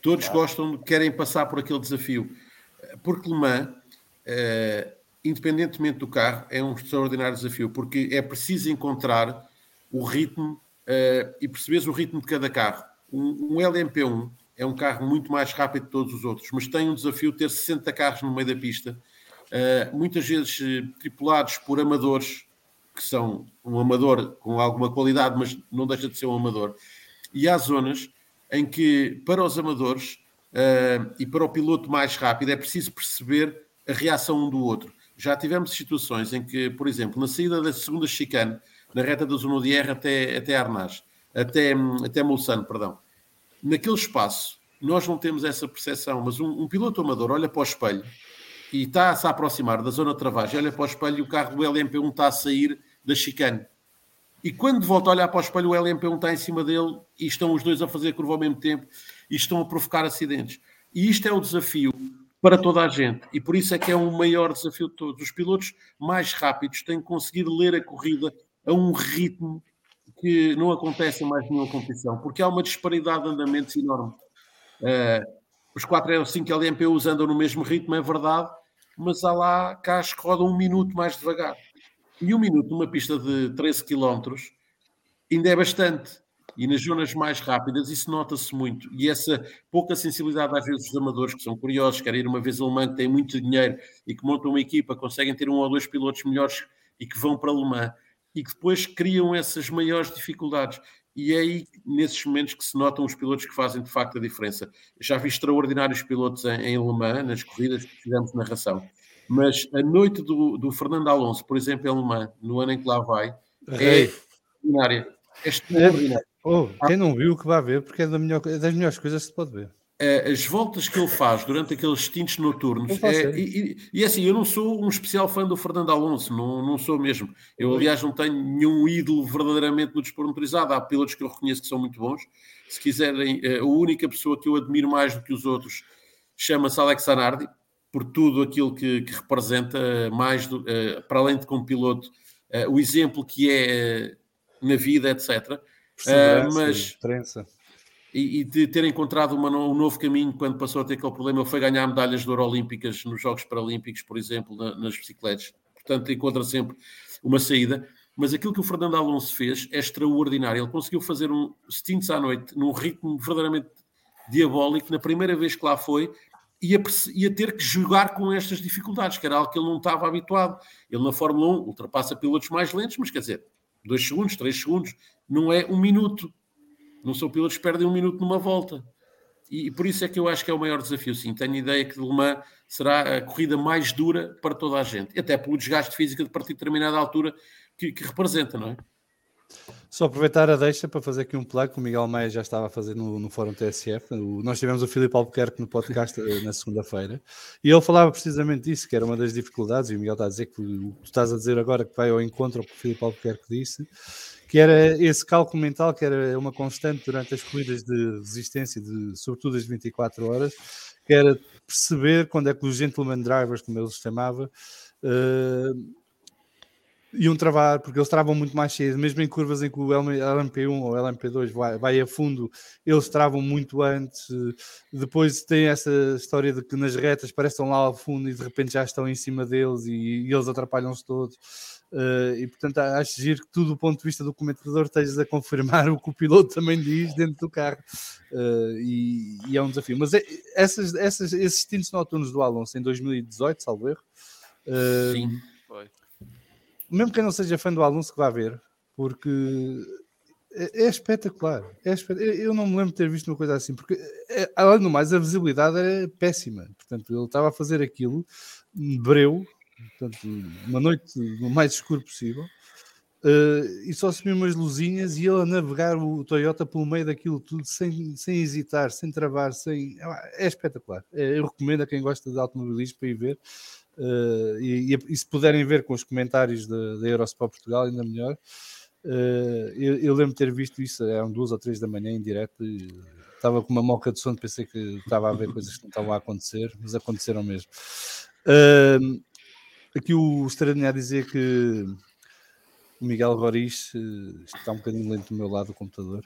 Todos claro. gostam, querem passar por aquele desafio. Porque Le Mans, uh, independentemente do carro, é um extraordinário desafio, porque é preciso encontrar o ritmo uh, e perceberes o ritmo de cada carro. Um, um LMP1 é um carro muito mais rápido que todos os outros, mas tem um desafio de ter 60 carros no meio da pista, uh, muitas vezes uh, tripulados por amadores, que são um amador com alguma qualidade, mas não deixa de ser um amador. E há zonas em que, para os amadores uh, e para o piloto mais rápido, é preciso perceber a reação um do outro. Já tivemos situações em que, por exemplo, na saída da segunda chicane, na reta da zona de R até, até Arnaz, até, até Mulsanne, perdão, naquele espaço, nós não temos essa percepção, mas um, um piloto amador olha para o espelho e está-se a aproximar da zona de travagem, olha para o espelho e o carro do LMP1 está a sair da chicane. E quando volta a olhar para o espelho, o LMP1 está em cima dele e estão os dois a fazer curva ao mesmo tempo e estão a provocar acidentes. E isto é o desafio para toda a gente. E por isso é que é o maior desafio de todos. Os pilotos mais rápidos têm conseguido ler a corrida a um ritmo que não acontece mais nenhuma competição, porque há uma disparidade de andamentos enorme. Uh, os 4 ou 5 LMPUs andam no mesmo ritmo, é verdade, mas há lá carros que rodam um minuto mais devagar. E um minuto numa pista de 13 km ainda é bastante. E nas zonas mais rápidas isso nota-se muito. E essa pouca sensibilidade às vezes dos amadores que são curiosos, querem ir uma vez a Le Mans, que têm muito dinheiro e que montam uma equipa, conseguem ter um ou dois pilotos melhores e que vão para Le Mans e que depois criam essas maiores dificuldades. E é aí, nesses momentos, que se notam os pilotos que fazem de facto a diferença. Já vi extraordinários pilotos em, em Le Mans, nas corridas que fizemos narração. Mas a noite do, do Fernando Alonso, por exemplo, em Le Mans, no ano em que lá vai, é extraordinária. É extraordinária.
Oh, quem não viu, que vai ver, porque é, da melhor, é das melhores coisas que se pode ver.
Eh, as voltas que ele faz durante aqueles tintes noturnos. É, e, e, assim, eu não sou um especial fã do Fernando Alonso, não, não sou mesmo. Eu, aliás, não tenho nenhum ídolo verdadeiramente no desporto motorizado. Há pilotos que eu reconheço que são muito bons. Se quiserem, eh, a única pessoa que eu admiro mais do que os outros chama-se Alex Anardi, por tudo aquilo que, que representa, mais do, para além de como piloto, o exemplo que é na vida, etc.
Uh, mas. Diferença
e, e, de ter encontrado uma, um novo caminho quando passou a ter aquele problema. Foi ganhar medalhas de ouro olímpicas nos Jogos Paralímpicos, por exemplo, na, nas bicicletas. Portanto, encontra sempre uma saída. Mas aquilo que o Fernando Alonso fez é extraordinário. Ele conseguiu fazer um stints à noite num ritmo verdadeiramente diabólico. Na primeira vez que lá foi, ia, ia ter que jogar com estas dificuldades, que era algo que ele não estava habituado. Ele na Fórmula 1 ultrapassa pilotos mais lentos, mas quer dizer, dois segundos, três segundos, não é um minuto. Não são pilotos que perdem um minuto numa volta. E, e por isso é que eu acho que é o maior desafio, sim. Tenho ideia que Le Mans será a corrida mais dura para toda a gente. Até pelo desgaste físico de partir de determinada altura que, que representa, não é?
Só aproveitar a deixa para fazer aqui um plug que o Miguel Maia já estava a fazer no, no Fórum TSF. O, nós tivemos o Filipe Albuquerque no podcast eh, na segunda-feira e ele falava precisamente disso, que era uma das dificuldades, e o Miguel está a dizer que o que tu estás a dizer agora que vai ao encontro que o Filipe Albuquerque disse, que era esse cálculo mental que era uma constante durante as corridas de resistência, de, sobretudo as 24 horas, que era perceber quando é que os gentleman drivers, como eles chamavam, uh, iam travar, porque eles travam muito mais cedo, mesmo em curvas em que o LMP1 ou LMP2 vai, vai a fundo, eles travam muito antes. Depois tem essa história de que nas retas parecem lá ao fundo e de repente já estão em cima deles e, e eles atrapalham-se todos. Uh, e portanto acho giro que tudo do ponto de vista do comentador estejas a confirmar <laughs> o que o piloto também diz dentro do carro uh, e, e, é um desafio mas é, essas, essas, esses instintos noturnos do Alonso em 2018, salvo erro uh,
Sim
mesmo quem não seja fã do Alonso que vá ver, porque é, é espetacular. É espetacular. Eu não me lembro de ter visto uma coisa assim, porque além do mais, a visibilidade é péssima. Portanto, ele estava a fazer aquilo, breu, portanto, uma noite o mais escuro possível. Uh, e só se viu umas luzinhas e ele a navegar o Toyota pelo meio daquilo tudo sem, sem hesitar, sem travar, sem... é espetacular. É, eu recomendo a quem gosta de automobilismo para ir ver. Uh, e, e, se puderem ver com os comentários da, da Portugal, ainda melhor. Uh, eu, eu, lembro de ter visto isso, eram duas ou três da manhã em direto. E estava com uma moca de sono, pensei que estava a ver coisas que não estavam a acontecer, mas aconteceram mesmo. Uh, aqui o Estradinha a dizer que o Miguel Roriz está um bocadinho lento do meu lado do computador.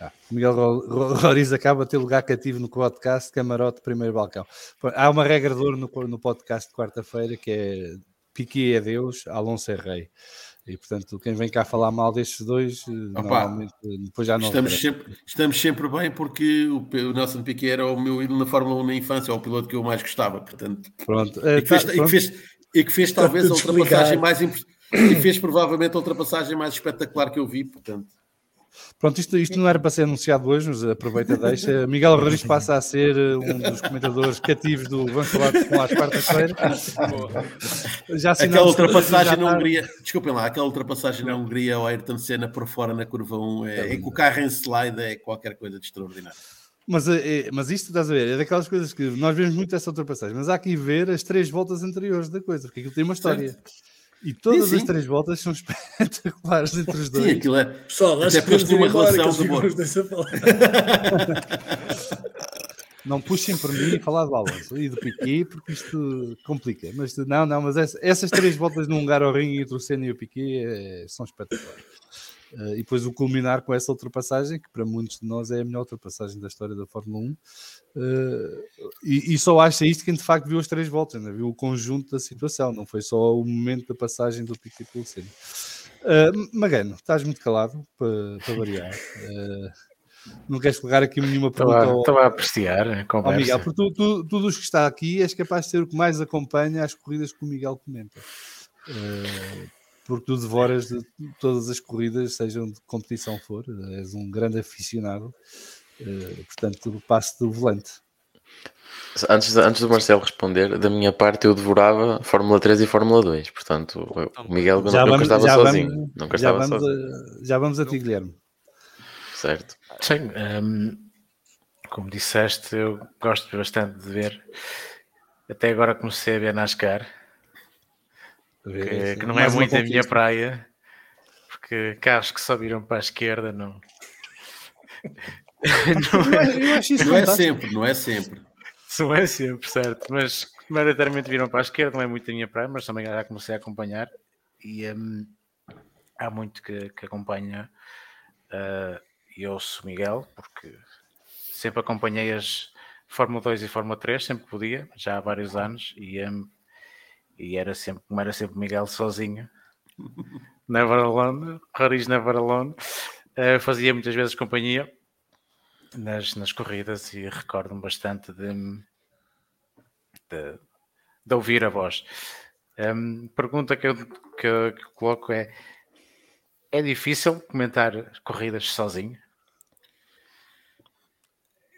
Ah, Miguel Roriz acaba de ter lugar cativo no podcast Camarote Primeiro Balcão. Há uma regra de ouro no, podcast de quarta-feira que é Piqui é Deus, Alonso é Rei. E portanto, quem vem cá falar mal destes dois, eh, Opa, normalmente depois já não.
Estamos sempre, estamos sempre bem porque o, o Nelson Piquet era o meu ídolo na Fórmula 1 na infância, é o piloto que eu mais gostava. Portanto,
pronto.
E que fez, tá, e que fez, e que fez talvez a ultrapassagem mais importante. E fez provavelmente a ultrapassagem mais espetacular que eu vi, portanto.
Pronto, isto, isto não era para ser anunciado hoje, mas aproveita deixa. Miguel Rodrigues passa a ser eh, um dos comentadores cativos do Vamos Falar de Futebol às quartas-feiras.
Já aquela ultrapassagem na Hungria, desculpem lá, aquela ultrapassagem na Hungria ao Ayrton Senna por fora na curva 1, é, é que o carro em slide é qualquer coisa de extraordinário.
Mas, é, mas isto, estás a ver, é daquelas coisas que nós vemos muito essa ultrapassagem, mas há que ver as três voltas anteriores da coisa, porque aquilo tem uma história. Certo. E todas sim, sim. as três voltas são <laughs> espetaculares entre os dois.
Sim, aquilo é.
Pessoal, acho Até que uma relação de amor. <laughs>
Não puxem por mim e falar do Alonso e do Piquet, porque isto complica. Mas não, não, mas essas três voltas no lugar ao ringue entre o Senna e o Piquet é, são espetaculares. Uh, e depois o culminar com essa ultrapassagem, que para muitos de nós é a melhor ultrapassagem da história da Fórmula 1. Uh, eh, e, e, só acha isto quem de facto viu as três voltas, né? viu o conjunto da situação, não foi só o momento da passagem do Piquet pelo Senna. Uh, Magano, estás muito calado para, para variar. Não queres colocar aqui nenhuma pergunta?
Estava a apreciar a conversa.
Miguel, porque tu, tu, tudo o que está aqui és capaz de ser o que mais acompanha as corridas que o Miguel comenta. Uh, porque tu devoras de todas as corridas, sejam de competição for, és um grande aficionado, uh, portanto, passo do volante.
Antes, antes do Marcelo responder, da minha parte eu devorava Fórmula 3 e Fórmula 2, portanto o Miguel já nunca vamos, estava sozinho.
Vamos,
nunca
já,
estava
vamos sozinho. A, já vamos a ti, Guilherme.
Certo.
Sim, um, como disseste, eu gosto bastante de ver. Até agora comecei a ver NASCAR que, que não é muito a minha praia, porque carros que só viram para a esquerda não. <laughs>
não, é, não é sempre, não é sempre.
Não é sempre, certo, mas maioritariamente viram para a esquerda, não é muito a minha praia, mas também já comecei a acompanhar e hum, há muito que, que acompanha uh, e ouço Miguel, porque sempre acompanhei as Fórmula 2 e Fórmula 3, sempre que podia, já há vários anos, e, um, e era sempre, como era sempre Miguel sozinho, never alone, Rariz never alone, uh, fazia muitas vezes companhia nas, nas corridas e recordo-me bastante de, de, de, ouvir a voz. Um, pergunta que eu, que, que coloco é: é difícil comentar corridas sozinho?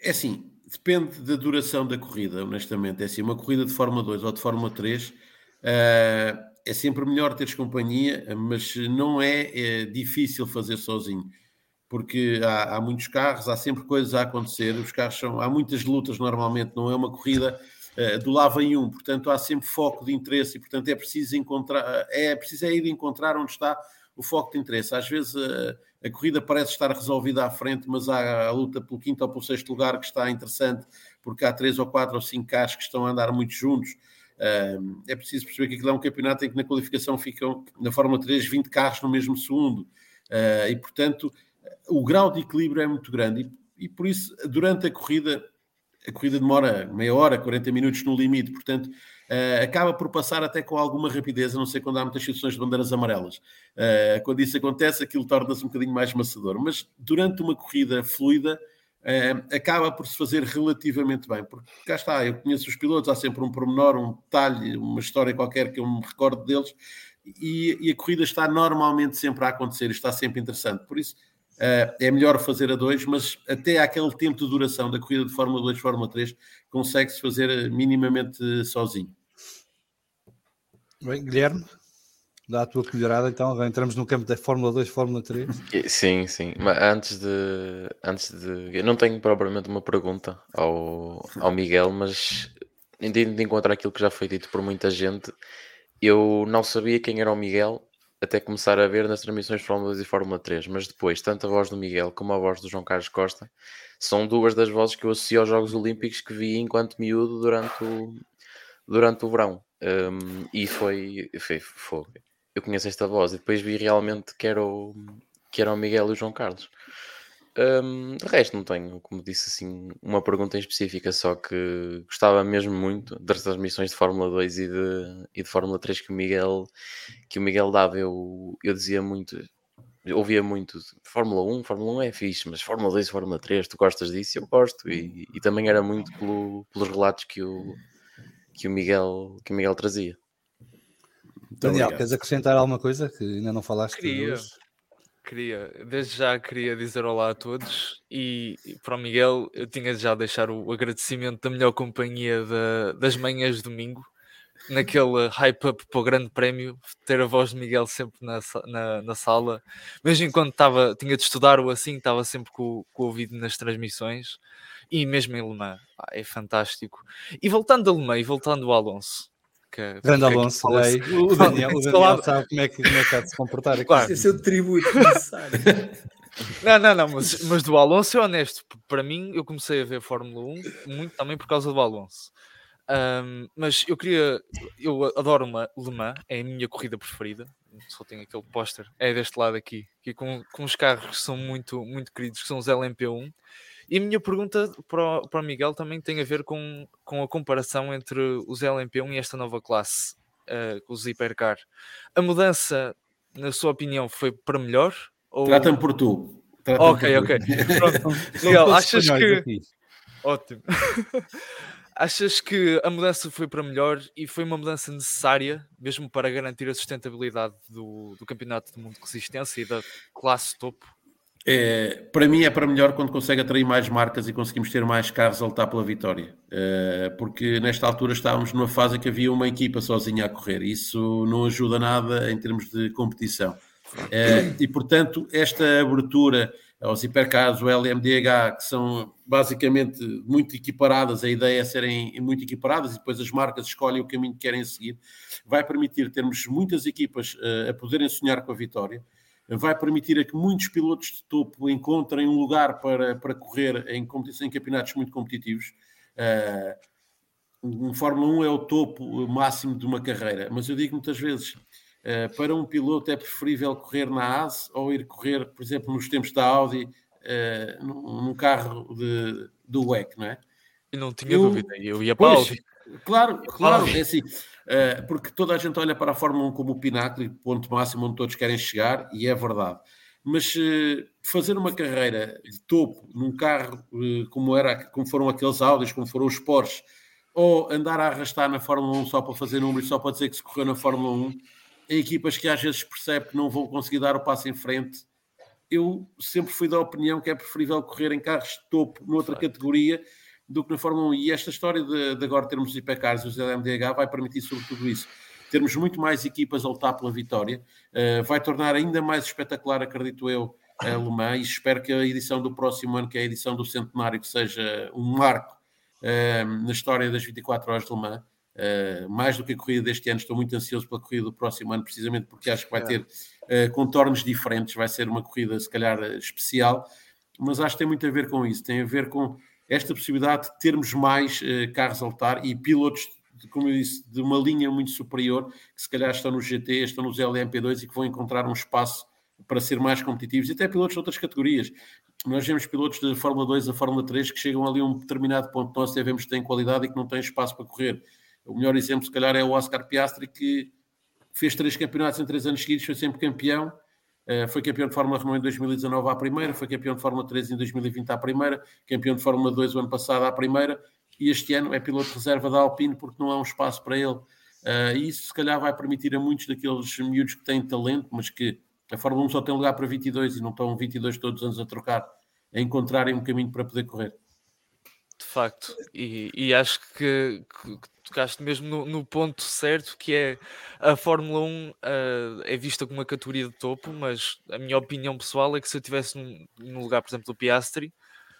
É assim, depende da duração da corrida, honestamente. É assim, uma corrida de Fórmula 2 ou de Fórmula 3 uh, eh, é sempre melhor teres companhia, mas não é, é difícil fazer sozinho porque há, há, muitos carros, há sempre coisas a acontecer, os carros são, há muitas lutas normalmente, não é uma corrida uh, do lá vem um, portanto há sempre foco de interesse e portanto é preciso encontrar, é preciso é ir encontrar onde está o foco de interesse. Às vezes uh, a corrida parece estar resolvida à frente, mas há a luta pelo quinto ou pelo sexto lugar que está interessante, porque há três ou quatro ou cinco carros que estão a andar muito juntos. É preciso perceber que aquilo é um campeonato em que na qualificação ficam, na Fórmula 3, 20 carros no mesmo segundo. e portanto o grau de equilíbrio é muito grande e, e, por isso, durante a corrida, a corrida demora meia hora, 40 minutos no limite, portanto, uh, acaba por passar até com alguma rapidez, a não ser quando há muitas situações de bandeiras amarelas. Uh, quando isso acontece, aquilo torna-se um bocadinho mais maçador, mas durante uma corrida fluida, uh, acaba por se fazer relativamente bem, porque cá está, eu conheço os pilotos, há sempre um pormenor, um detalhe, uma história qualquer que eu me recordo deles, e, e a corrida está normalmente sempre a acontecer, está sempre interessante, por isso Uh, é melhor fazer a dois, mas até aquele tempo de duração da corrida de Fórmula 2 Fórmula 3 consegue-se fazer eh, minimamente sozinho.
Bem, Guilherme, dá a tua colherada então, entramos no campo da Fórmula 2 Fórmula 3.
Sim, sim, mas antes de, antes de... Eu não tenho propriamente uma pergunta ao, ao Miguel, mas de encontrar aquilo que já foi dito por muita gente, eu não sabia quem era o Miguel até começar a ver nas transmissões de Fórmula 2 e Fórmula 3, mas depois, tanto a voz do Miguel como a voz do João Carlos Costa são duas das vozes que eu associo aos Jogos Olímpicos que vi enquanto miúdo durante o, durante o verão. Um, e foi, foi, foi, Eu conheço esta voz e depois vi realmente que era o, que era o Miguel e o João Carlos. Um, de resto, não tenho, como disse assim, uma pergunta em específica, só que gostava mesmo muito das transmissões de Fórmula 2 e de, e de Fórmula 3 que o Miguel, que o Miguel dava. Eu, eu dizia muito, eu ouvia muito Fórmula 1, Fórmula 1 é fixe, mas Fórmula 2 e Fórmula 3, tu gostas disso? Eu gosto, e, e também era muito pelo, pelos relatos que o, que o, Miguel, que o Miguel trazia.
Daniel, queres acrescentar alguma coisa que ainda não falaste?
Queria, Queria, desde já queria dizer olá a todos e, e para o Miguel eu tinha de já deixar o agradecimento da melhor companhia da, das manhãs de domingo, naquele hype-up para o grande prémio, ter a voz de Miguel sempre na, na, na sala, mesmo enquanto estava, tinha de estudar ou assim, estava sempre com, com o ouvido nas transmissões e mesmo em Le Mans, ah, é fantástico. E voltando a Le Mans e voltando ao Alonso,
que, Grande Alonso, que é que o Daniel, o Daniel sabe como é que, como é que há de se comportar aqui.
Claro. Esse é o tributo necessário. <laughs>
não, não, não, mas, mas do Alonso é honesto. Para mim, eu comecei a ver Fórmula 1 muito também por causa do Alonso. Um, mas eu queria, eu adoro uma Le Mans, é a minha corrida preferida. Só tenho aquele póster, é deste lado aqui, aqui com, com os carros que são muito, muito queridos, que são os LMP1. E a minha pergunta para o, para o Miguel também tem a ver com, com a comparação entre os LMP1 e esta nova classe, uh, os Hipercar. A mudança, na sua opinião, foi para melhor?
Ou... Trata-me por tu.
Trata ok, ok. <laughs> Pronto. Miguel, achas que. Aqui. Ótimo. <laughs> Achas que a mudança foi para melhor e foi uma mudança necessária, mesmo para garantir a sustentabilidade do, do Campeonato do Mundo de Resistência e da classe topo?
É, para mim é para melhor quando consegue atrair mais marcas e conseguimos ter mais carros a lutar pela vitória. É, porque nesta altura estávamos numa fase em que havia uma equipa sozinha a correr. Isso não ajuda nada em termos de competição. É, e portanto, esta abertura aos hipercars, o LMDH, que são basicamente muito equiparadas, a ideia é serem muito equiparadas e depois as marcas escolhem o caminho que querem seguir, vai permitir termos muitas equipas uh, a poderem sonhar com a vitória vai permitir a que muitos pilotos de topo encontrem um lugar para, para correr em, em campeonatos muito competitivos. Uh, um Fórmula 1 é o topo máximo de uma carreira, mas eu digo muitas vezes, uh, para um piloto é preferível correr na AS ou ir correr, por exemplo, nos tempos da Audi, uh, num, carro de, do WEC, não é?
Eu não tinha eu, dúvida, eu ia para pois, Audi.
Claro, claro, é assim, porque toda a gente olha para a Fórmula 1 como o pináculo e ponto máximo onde todos querem chegar, e é verdade. Mas uh, fazer uma carreira de topo num carro uh, como, era, como foram aqueles Audis, como foram os Porsche, ou andar a arrastar na Fórmula 1 só para fazer números, só para dizer que se correu na Fórmula 1, em equipas que às vezes percebe que não vão conseguir dar o passo em frente, eu sempre fui da opinião que é preferível correr em carros de topo noutra categoria do que na Fórmula 1. E esta história de, de agora termos os hipercars e os LMDH vai permitir, sobretudo isso, termos muito mais equipas a lutar pela vitória, uh, vai tornar ainda mais espetacular, acredito eu, a Le Mans, e espero que a edição do próximo ano, que é a edição do centenário, que seja um marco uh, na história das 24 horas de Le. Uh, mais do que a corrida deste ano, estou muito ansioso pela corrida do próximo ano, precisamente porque acho que vai ter contornos diferentes, vai ser uma corrida, se calhar, especial, mas acho que tem muito a ver com isso, tem a ver com esta possibilidade de termos mais uh, carros a lutar e pilotos, como eu disse, de uma linha muito superior, que se calhar estão no GT, estão nos LMP2 e que vão encontrar um espaço para ser mais competitivos, e até pilotos de outras categorias. Nós vemos pilotos da Fórmula 2 a Fórmula 3 que chegam ali a um determinado ponto nós devemos ter qualidade e que não têm espaço para correr. O melhor exemplo, se calhar, é o Oscar Piastri, que fez três campeonatos em três anos seguidos, foi sempre campeão, foi campeão de Fórmula Renault em 2019 à primeira, foi campeão de Fórmula 3 em 2020 à primeira, campeão de Fórmula 2 o ano passado à primeira, e este ano é piloto de reserva da Alpine porque não há um espaço para ele. Uh, e isso se calhar vai permitir a muitos daqueles miúdos que têm talento, mas que a Fórmula 1 só tem lugar para 22 e não estão 22 todos os anos a trocar, a encontrarem um caminho para poder correr.
De facto, e, e acho que, que, tocaste mesmo no, no, ponto certo, que é a Fórmula 1 uh, eh, é vista como uma categoria de topo, mas a minha opinião pessoal é que se eu estivesse no lugar, por exemplo, do Piastri,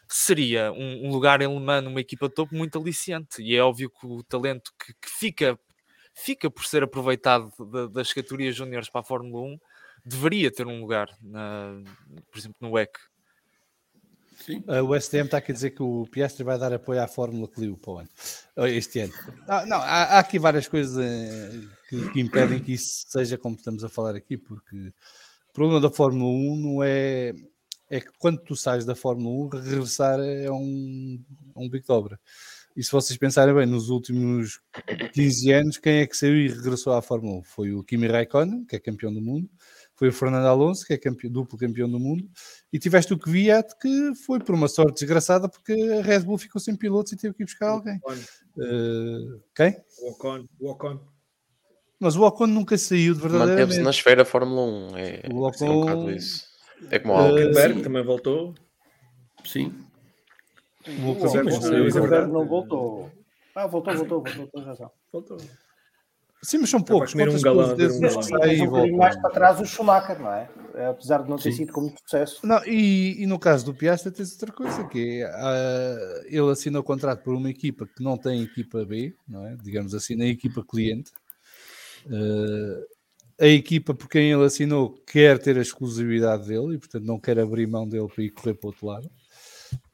seria um, um, lugar em Le numa equipa de topo muito aliciante. E é óbvio que o talento que, que fica, fica por ser aproveitado de, das categorias júniores para a Fórmula 1 deveria ter um lugar, na, por exemplo, no WEC.
Uh, o STM está aqui a dizer que o Piastri vai dar apoio à Fórmula Clio para o ano, este ano. Ah, não, há, há, aqui várias coisas eh, que, que, impedem que isso seja como estamos a falar aqui, porque o problema da Fórmula 1 não é. É que quando tu sais da Fórmula 1, regressar é um, um bico de obra. E se vocês pensarem bem, nos últimos 15 anos, quem é que saiu e regressou à Fórmula 1? Foi o Kimi Raikkonen, que é campeão do mundo, foi o Fernando Alonso, que é campeão, duplo campeão do mundo, e tiveste o Kvyat, que foi por uma sorte desgraçada, porque a Red Bull ficou sem pilotos e teve que ir buscar alguém. Uh, quem?
O Ocon. O Ocon.
Mas o Ocon nunca saiu de verdade.
Manteve-se na esfera Fórmula 1. É,
o Ocon... é um bocado
isso. É como o
Alkenberg uh, também voltou.
Sim.
O Ocon não voltou. Ah, voltou, voltou, voltou, voltou,
voltou.
Sim, mas são poucos.
Um galão,
vezes um um bocadinho mais para trás o Schumacher, não é? Apesar de não ter Sim. sido com muito sucesso.
Não, e, e, no caso do Piastra tens outra coisa, que é, uh, ele assina o contrato por uma equipa que não tem equipa B, não é? Digamos assim, na equipa cliente. Uh, a equipa por quem ele assinou quer ter a exclusividade dele e, portanto, não quer abrir mão dele para ir correr para o outro lado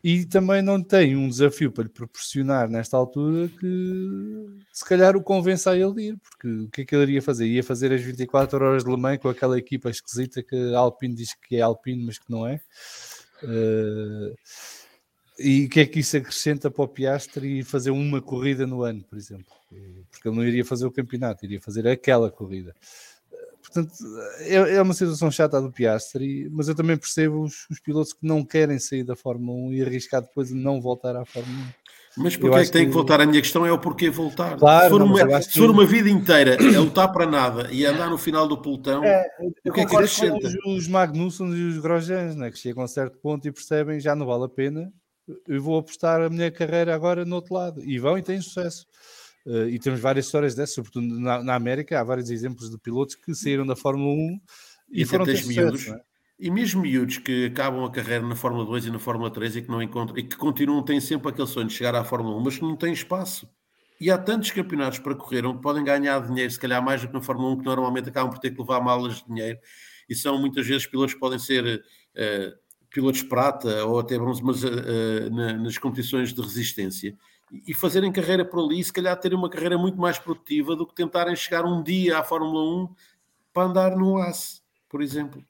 e também não tem um desafio para lhe proporcionar nesta altura que se calhar o convença a ele ir, porque o que é que ele iria fazer? Ia fazer as 24 horas de Le Mans com aquela equipa esquisita que a Alpine diz que é Alpine, mas que não é. Uh, e o que é que isso acrescenta para o Piastri fazer uma corrida no ano, por exemplo? Porque ele não iria fazer o campeonato, iria fazer aquela corrida. Portanto, é, é uma situação chata do Piastri, mas eu também percebo os, os, pilotos que não querem sair da Fórmula 1 e arriscar depois de não voltar à Fórmula
1. Mas porquê é que tem que... que voltar? A minha questão é o porquê voltar. Claro, se, for uma, se for uma vida inteira a lutar para nada e andar no final do pelotão, é, o que é que acrescenta?
Os, os Magnussen e os Grosjeans, né, que chegam a certo ponto e percebem já não vale a pena, eu vou apostar a minha carreira agora no outro lado. E vão e têm sucesso. Uh, e temos várias histórias dessas, sobretudo na, na, América, há vários exemplos de pilotos que saíram da Fórmula 1 e, e foram ter miúdos. É?
E mesmo miúdos que acabam a carreira na Fórmula 2 e na Fórmula 3 e que não encontram, e que continuam, têm sempre aquele sonho de chegar à Fórmula 1, mas que não têm espaço. E há tantos campeonatos para correr onde podem ganhar dinheiro, se calhar mais do que na Fórmula 1, que normalmente acabam por ter que levar malas de dinheiro. E são muitas vezes pilotos que podem ser uh, pilotos prata ou até bronze, mas uh, na, nas competições de resistência e fazerem carreira por ali, se calhar terem uma carreira muito mais produtiva do que tentarem chegar um dia à Fórmula 1 para andar no ACE, por exemplo.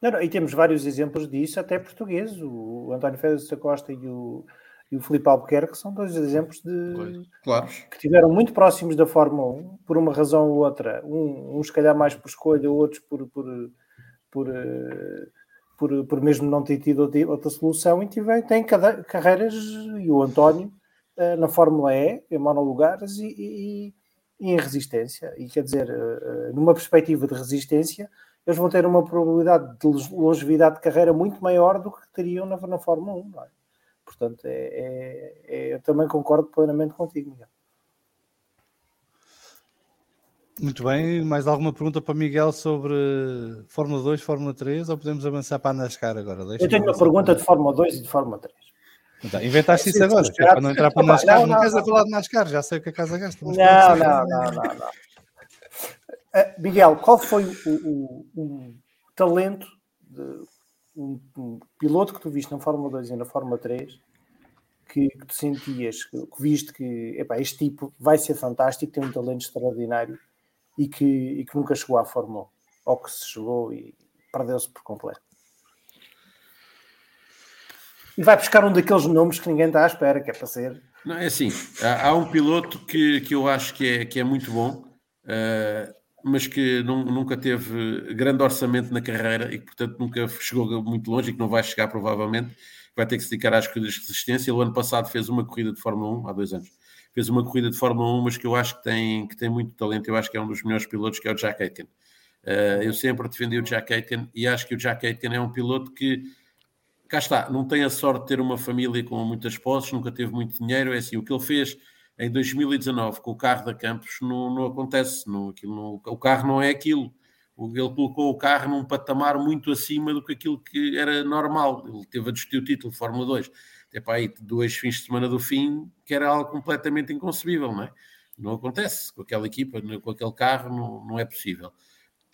Não, não, e temos vários exemplos disso, até portugueses. O António Félix da Costa e o, e o Filipe Albuquerque são dois exemplos de
Claro.
que tiveram muito próximos da Fórmula 1, por uma razão ou outra. Um, uns, se calhar, mais por escolha, outros por, por, por, eh, por, por mesmo não ter tido outra, solução. E tiver, têm cada- carreiras, e o António, eh, na Fórmula E, em monolugares e, e, e em resistência. E quer dizer, eh, numa perspectiva de resistência, eles vão ter uma probabilidade de longevidade de carreira muito maior do que teriam na, na Fórmula 1. Não é? Portanto, é, é- é- eu também concordo plenamente contigo, Miguel.
Muito bem, mais alguma pergunta para Miguel sobre Fórmula 2, Fórmula 3 ou podemos avançar para a NASCAR agora?
Eu
Deixa-me
tenho uma pergunta de Fórmula 2 e de Fórmula 3.
Então, inventaste isso
Sim,
agora, é para não entrar para
Opa,
NASCAR.
não,
Não,
não,
queres falar de NASCAR, já sei o que a casa gasta.
Não, não, não, não, não. Ah, Miguel, qual foi o, o- o talento de um, um piloto que tu viste na Fórmula 2 e na Fórmula 3 que, que tu sentias, que, que viste que epá, este tipo vai ser fantástico, tem um talento extraordinário e que, e que nunca chegou à Fórmula 1 ou que se chegou e perdeu-se por completo? E vai buscar um daqueles nomes que ninguém está à espera, que é para ser.
Não, é assim, há, há um piloto que, que eu acho que é, que é muito bom, eh, mas que nun- nunca teve grande orçamento na carreira e que, portanto, nunca chegou muito longe e que não vai chegar, provavelmente. Vai ter que se dedicar às corridas de resistência. Ele, ano passado, fez uma corrida de Fórmula 1, há dois anos. Fez uma corrida de Fórmula 1, mas que eu acho que tem, que tem muito talento. Eu acho que é um dos melhores pilotos, que é o Jack Aitken. Eh, eu sempre defendi o Jack Aitken e acho que o Jack Aitken é um piloto que cá está, não tem a sorte de ter uma família com muitas posses, nunca teve muito dinheiro, é assim, o que ele fez em 2019 com o carro da Campos não, não acontece, não, aquilo não- o carro não é aquilo, ele colocou o carro num patamar muito acima do que aquilo que era normal, ele teve a discutir o título de Fórmula 2, até para aí dois fins de semana do fim, que era algo completamente inconcebível, não é? Não acontece com aquela equipa, com aquele carro, não, não é possível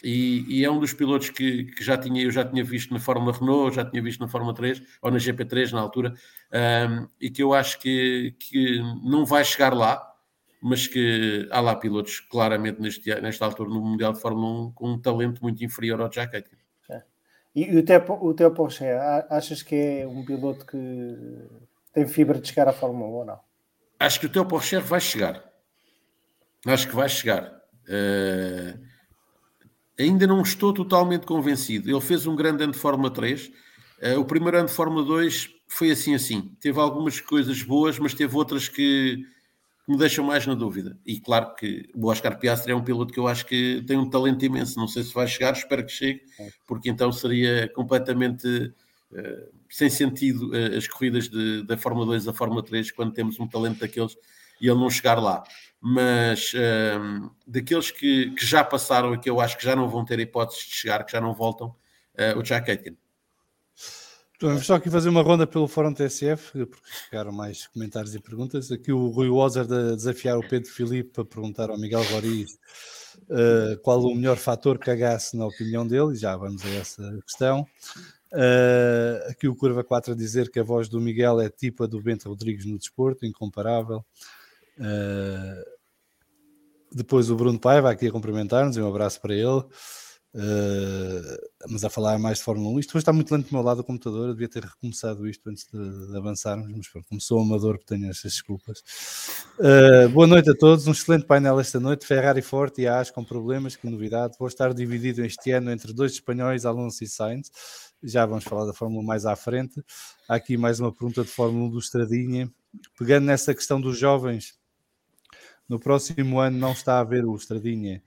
e, e é um dos pilotos que, que já tinha, eu já tinha visto na Fórmula Renault, já tinha visto na Fórmula 3, ou na GP3 na altura, ahm, e que eu acho que, que não vai chegar lá, mas que há lá pilotos claramente neste, nesta altura no Mundial de Fórmula 1 com um talento muito inferior ao Jack Aitken.
E, e o teu, o teu Porsche, achas que é um piloto que tem fibra de chegar à Fórmula 1 ou não?
Acho que o teu Porsche vai chegar. Acho que vai chegar. Eh, ainda não estou totalmente convencido. Ele fez um grande ano de Fórmula 3. Eh, o primeiro ano de Fórmula 2 foi assim assim. Teve algumas coisas boas, mas teve outras que, me deixam mais na dúvida. E claro que o Oscar Piastri é um piloto que eu acho que tem um talento imenso. Não sei se vai chegar, espero que chegue, porque então seria completamente eh, sem sentido eh, as corridas de- da Fórmula 2 da Fórmula 3 quando temos um talento daqueles e ele não chegar lá. Mas ehm, daqueles que, que já passaram e que eu acho que já não vão ter hipóteses de chegar, que já não voltam, eh, o Jack Aitken.
Então, Vamos só aqui fazer uma ronda pelo Fórum TSF, porque chegaram mais comentários e perguntas. Aqui o Rui Wozer a desafiar o Pedro Filipe para perguntar ao Miguel Roriz eh, qual o melhor fator cagasse na opinião dele, e já vamos a essa questão. Eh, aqui o Curva 4 a dizer que a voz do Miguel é tipo a do Bento Rodrigues no desporto, incomparável. Eh, depois o Bruno Paiva aqui a cumprimentar-nos, e um abraço para ele. Uh, mas a falar mais de Fórmula 1. Isto hoje está muito lento do meu lado do computador. Eu devia ter recomeçado isto antes de, de avançarmos, mas pronto, sou amador, tenho estas desculpas. Uh, boa noite a todos. Um excelente painel esta noite. Ferrari forte e AS com problemas. Que novidade. Vou estar dividido este ano entre dois espanhóis, Alonso e Sainz. Já vamos falar da Fórmula 1 mais à frente. Há aqui mais uma pergunta de Fórmula 1 do Estradinha. Pegando nessa questão dos jovens, no próximo ano não está a haver o Estradinha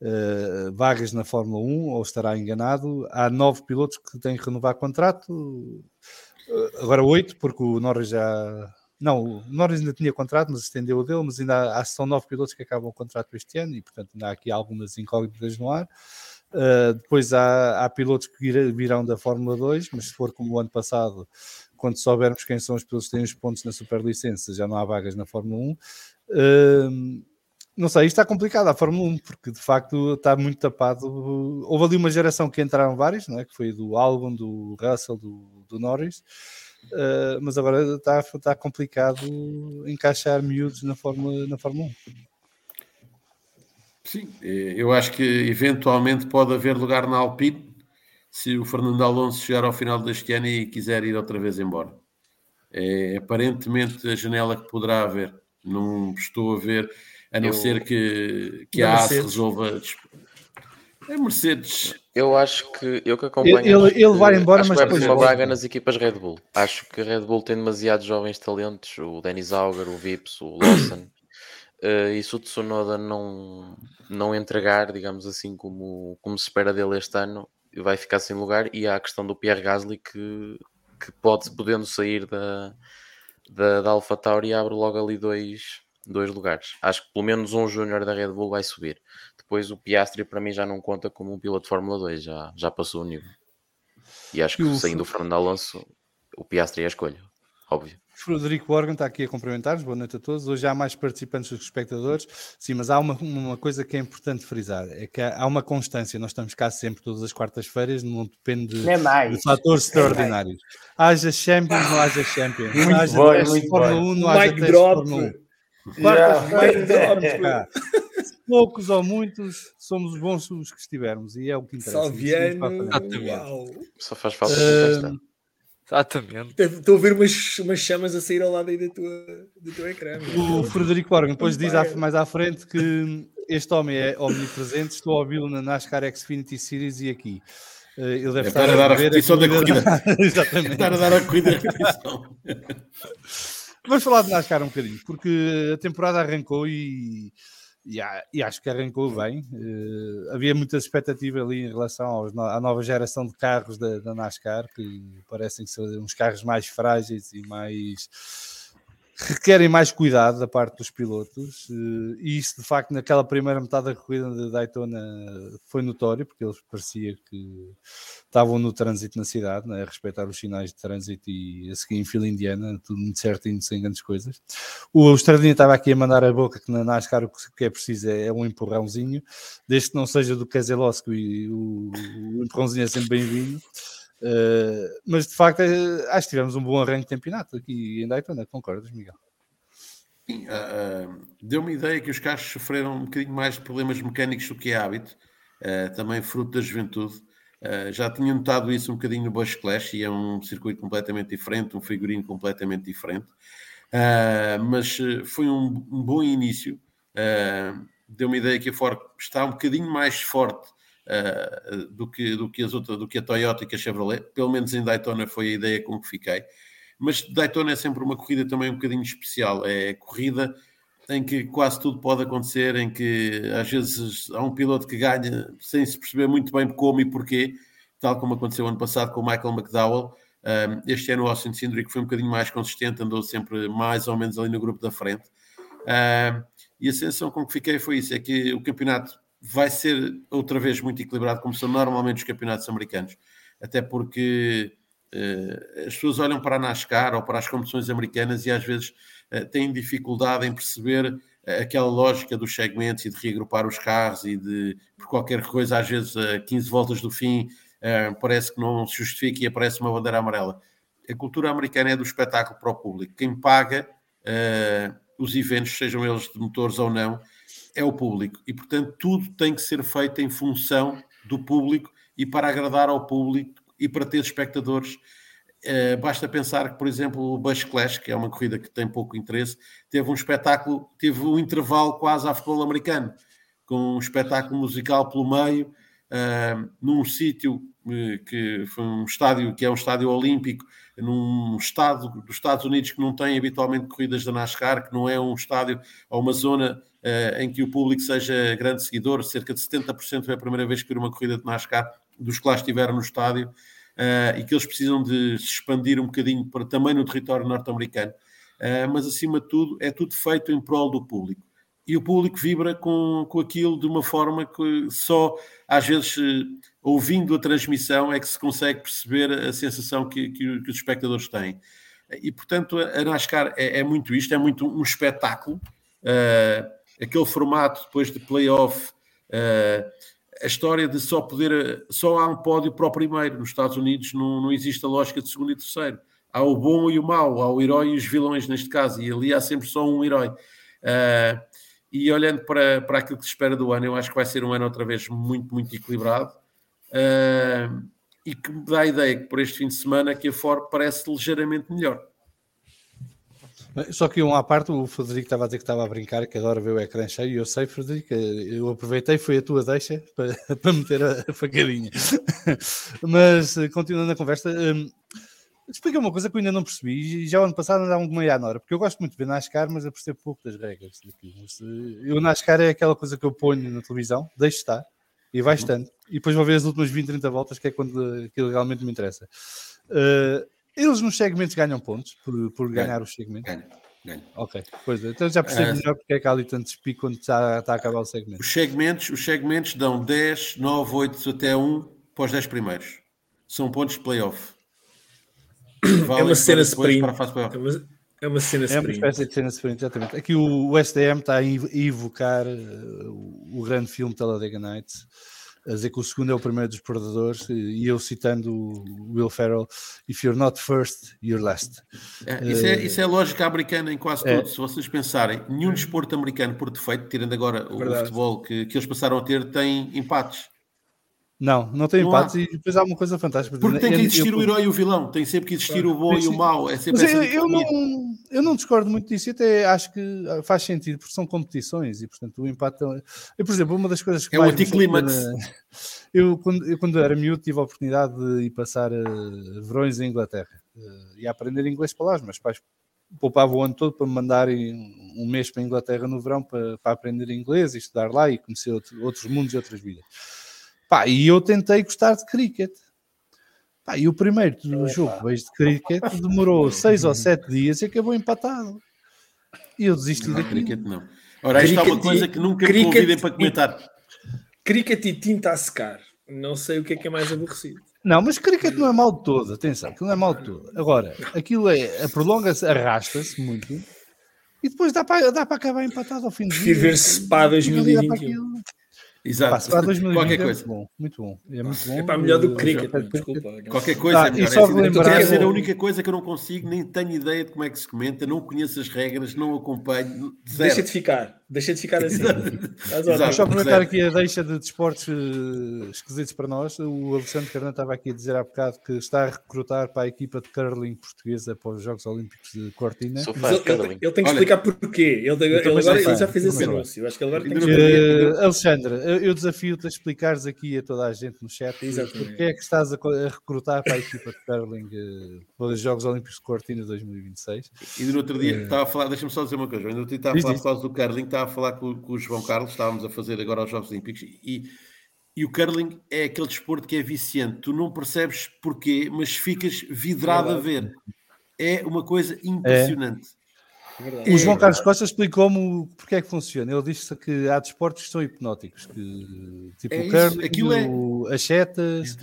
uh, vagas na Fórmula 1 ou estará enganado. Há nove pilotos que têm que renovar contrato, uh, agora oito, porque o Norris já. Não, o Norris ainda tinha contrato, mas estendeu o dele, mas ainda há, há são nove pilotos que acabam o contrato este ano e, portanto, ainda há aqui algumas incógnitas no ar. Uh, depois há, há pilotos que virão da Fórmula 2, mas se for como o ano passado, quando soubermos quem são os pilotos que têm os pontos na superlicença, já não há vagas na Fórmula 1. Não sei, isto está complicado a Fórmula 1, porque de facto está muito tapado. Houve ali uma geração que entraram vários, não é? que foi do Albon, do Russell, do, do Norris, uh, mas agora está, está complicado encaixar miúdos na Fórmula, na Fórmula 1.
Sim, eu acho que eventualmente pode haver lugar na Alpine, se o Fernando Alonso chegar ao final deste ano e quiser ir outra vez embora. É aparentemente a janela que poderá haver. Não estou a ver, a não
Eu-
ser que, que a AS resolva. A Mercedes,
Eu acho que eu que acompanho.
Ele-
acho
ele vai embora,
acho que
mas
vai
depois
uma vaga nas equipas Red Bull. Acho que a Red Bull tem demasiados jovens talentos, o Denis Auger, o Vips, o Lawson. <coughs> Eh, e se o Tsunoda não, não entregar, digamos assim, como, como se espera dele este ano, vai ficar sem lugar. E há a questão do Pierre Gasly que, que pode, podendo sair da, da, da AlphaTauri, abre logo ali dois, dois lugares. Acho que pelo menos um júnior da Red Bull vai subir. Depois o Piastri para mim já não conta como um piloto de Fórmula 2, já, já passou o nível. E acho que saindo o Fernando Alonso, o Piastri é a escolha, óbvio.
Frederico Organ está aqui a cumprimentar-nos. Boa noite a todos. Hoje há mais participantes do que espectadores. Sim, mas há uma, uma coisa que é importante frisar: é que há há uma constância. Nós estamos cá sempre, todas as quartas-feiras, não depende de,
mais.
de fatores extraordinários. Haja Champions, não haja Champions.
Muito
haja
bom,
de
muito
Fórmula
bom.
1, não haja
drop.
Fórmula 1.
Yeah. <laughs>
Mic drop.
Cá. Poucos ou muitos, somos os bons os que estivermos e é o que interessa.
Salviano.
Só faz falta contestar.
Exatamente.
Estou a ver umas, umas chamas a sair ao lado aí da tua, do teu ecrã.
O Frederico Organ depois diz mais à frente que este homem é omnipresente. Estou a ouvi-lo na NASCAR Xfinity Series e aqui. Eh, Ele deve
Deve
estar
a dar a
ver
repetição da
corrida-. <laughs> Exatamente.
estar a dar a corrida repetição.
Vamos falar de NASCAR um bocadinho, porque a temporada arrancou e, e, e acho que arrancou bem. Eh, havia muita expectativa ali em relação aos à nova geração de carros da, da NASCAR, que parecem ser uns carros mais frágeis e mais requerem mais cuidado da parte dos pilotos. eh, E isso, de facto, naquela primeira metade da corrida de Daytona foi notório, porque eles parecia que estavam no trânsito na cidade, né, a respeitar os sinais de trânsito e a seguir em fila indiana, tudo muito certinho, sem grandes coisas. O Estradinha estava aqui a mandar a boca que na NASCAR o que é preciso é, é um empurrãozinho, desde que não seja do Keselowski, o, o empurrãozinho é sempre bem-vindo. Uh, mas de facto, eh, acho que tivemos um bom arranque de campeonato aqui em Daytona, concordas, Miguel?
Sim, ah, ah, Deu-me ideia que os carros sofreram um bocadinho mais de problemas mecânicos do que é hábito, também fruto da juventude. Já tinha notado isso um bocadinho no Bush Clash e é um circuito completamente diferente, um figurino completamente diferente. Mas foi um, um bom início. Deu-me ideia que a Ford está um bocadinho mais forte ah, do, que, do, que as outras, do que a Toyota e que a Chevrolet. Pelo menos em Daytona foi a ideia com que fiquei. Mas Daytona é sempre uma corrida também um bocadinho especial. É corrida em que quase tudo pode acontecer, em que às vezes há um piloto que ganha sem se perceber muito bem como e porquê, tal como aconteceu ano passado com o Michael McDowell. Um, este ano o Austin Cindric foi um bocadinho mais consistente, andou sempre mais ou menos ali no grupo da frente. Um, e a sensação com que fiquei foi isso: é que o campeonato vai ser outra vez muito equilibrado, como são normalmente os campeonatos americanos, até porque uh, as pessoas olham para a NASCAR ou para as competições americanas e às vezes uh, têm dificuldade em perceber uh, aquela lógica dos segmentos e de reagrupar os carros e de, por qualquer coisa, às vezes a 15 voltas do fim, parece que não se justifica e aparece uma bandeira amarela. A cultura americana é do espetáculo para o público. Quem paga os eventos, sejam eles de motores ou não, é o público. E, portanto, tudo tem que ser feito em função do público e para agradar ao público e para ter espectadores. Uh, basta pensar que, por exemplo, o Bush Clash, que é uma corrida que tem pouco interesse, teve um espetáculo, teve um intervalo quase a futebol americano, com um espetáculo musical pelo meio, uh, num sítio uh, que foi um estádio que é um estádio olímpico, num estado dos Estados Unidos que não tem habitualmente corridas da NASCAR, que não é um estádio ou uma zona em que o público seja grande seguidor, cerca de 70% é a primeira vez que vir uma corrida de NASCAR dos que lá estiveram no estádio, uh, e que eles precisam de se expandir um bocadinho para, também no território norte-americano. Uh, mas acima de tudo, é tudo feito em prol do público. E o público vibra com, com aquilo de uma forma que só, às vezes, ouvindo a transmissão, é que se consegue perceber a sensação que, que, que os espectadores têm. E, portanto, a NASCAR é, é muito isto, é muito um espetáculo. Uh, aquele formato depois de playoff, uh, a história de só poder, só há um pódio para o primeiro. Nos Estados Unidos não, não existe a lógica de segundo e terceiro. Há o bom e o mau, há o herói e os vilões neste caso, e ali há sempre só um herói. Uh, e olhando para, para aquilo que se espera do ano, eu acho que vai ser um ano outra vez muito, muito equilibrado. Uh, e que me dá a ideia que por este fim de semana que a Ford parece ligeiramente melhor.
Só que um à parte, o Frederico estava a dizer que estava a brincar, que adora ver o ecrã cheio, e eu sei, Frederico, eu aproveitei, foi a tua deixa <laughs> para, para meter a, facadinha. <laughs> Mas, continuando a conversa, hum, explica uma coisa que eu ainda não percebi, e já o ano passado andava com meia à Nora, porque eu gosto muito de ver NASCAR, mas eu percebo pouco das regras daqui. Mas, eh, eu NASCAR é aquela coisa que eu ponho na televisão, deixo estar, e vai estando, e depois vou ver as últimas 20, 30 voltas, que é quando aquilo realmente me interessa. Uh, eles nos segmentos ganham pontos por, por ganhar os segmentos.
Ganha, ganha.
Ok, pois então já percebo
Ah.
melhor porque é que há ali tantos pico quando está, está a acabar o segmento.
Os segmentos, os segmentos dão 10, 9, 8 até 1 para os 10 primeiros. São pontos de playoff.
É uma cena sprint.
para a fase playoff.
É uma, é uma cena
É uma
sprint.
espécie de cena diferente, exatamente. Aqui o, o SDM está a ev- evocar eh, o, o grande filme Talladega Nights, a dizer que o segundo é o primeiro dos predadores, e eu citando o Will Ferrell, If you're not first, you're last.
É, isso, é, isso é lógica americana em quase
É.
tudo. Se vocês pensarem, nenhum desporto americano, por defeito, tirando agora o futebol que, que eles passaram a ter, tem empates.
Não, não tem
Não
empates
há.
e depois há uma coisa fantástica.
Porque tem que
Eu-
existir
eu-
o herói e o vilão, tem sempre que existir o bom e o mau. É sempre
Mas eu, eu não, eu não discordo muito disso, e até acho que faz sentido, porque são competições e, portanto, o empate. é- Eu, por exemplo, uma das coisas que
É
me
anticlímax. <laughs>
Eu quando, eu, quando era miúdo, tive a oportunidade de ir passar eh, verões em Inglaterra eh, e a aprender inglês para lá. Os meus pais poupavam o ano todo para me mandarem um mês para a Inglaterra no verão para, para aprender inglês e estudar lá e conhecer outro- outros mundos e outras vidas. Pá, e eu tentei gostar de cricket. Pá, e o primeiro do jogo vejo de cricket demorou <laughs> seis ou sete dias e acabou empatado. E eu desisti
Não,
daquilo.
cricket não. Ora, isto é uma coisa que nunca me convidem para comentar.
Cricket e tinta a secar. Não sei o que é que é mais aborrecido.
Não, mas cricket não é mal de todo, atenção, aquilo não é mal de todo. Agora, aquilo é, prolonga-se, arrasta-se muito e depois dá para, dá para acabar empatado ao fim do
Prefiro
dia.
ver Spa
Não liga para
2021.
Exato.
Pá, Spa 2020
Qualquer
é
coisa.
muito bom, muito bom. É muito bom.
É para melhor do que cricket. Desculpa.
Qualquer coisa
Ah,
é
e
melhor.
só
É assim, deve ser a única coisa que eu não consigo, nem tenho ideia de como é que se comenta, não conheço as regras, não acompanho. Zero.
Deixa de ficar. Deixa de ficar assim.
Deixa eu aproveitar
Zero.
aqui a deixa de desportos eh, esquisitos para nós. O Alexandre Carnan estava aqui a dizer há bocado que está a recrutar para a equipa de curling portuguesa para os Jogos Olímpicos de Cortina.
Sou
Mas
fã
ele, ele, ele tem que
Olha,
explicar porquê. Ele, ele agora já fez esse anúncio. Acho que ele agora tem que.
Eh, Alexandre, eu, eu desafio-te a explicares aqui a toda a gente no chat
Exatamente.
porque é que estás a, recrutar para a equipa de curling eh, para os Jogos Olímpicos de Cortina 2026.
E no outro dia estava a falar, deixa-me só dizer uma coisa, ainda no outro dia estava a falar por causa do curling, estava a falar com, com o João Carlos, estávamos a fazer agora os Jogos Olímpicos e, e o curling é aquele desporto que é viciante, tu não percebes porquê, mas ficas vidrado a ver. É uma coisa impressionante.
Verdade.
O João
É
Carlos Costa explicou-me porque é que funciona. Ele disse que há desportos que são hipnóticos, que, tipo
É
o curling,
aquilo é-
o- as setas.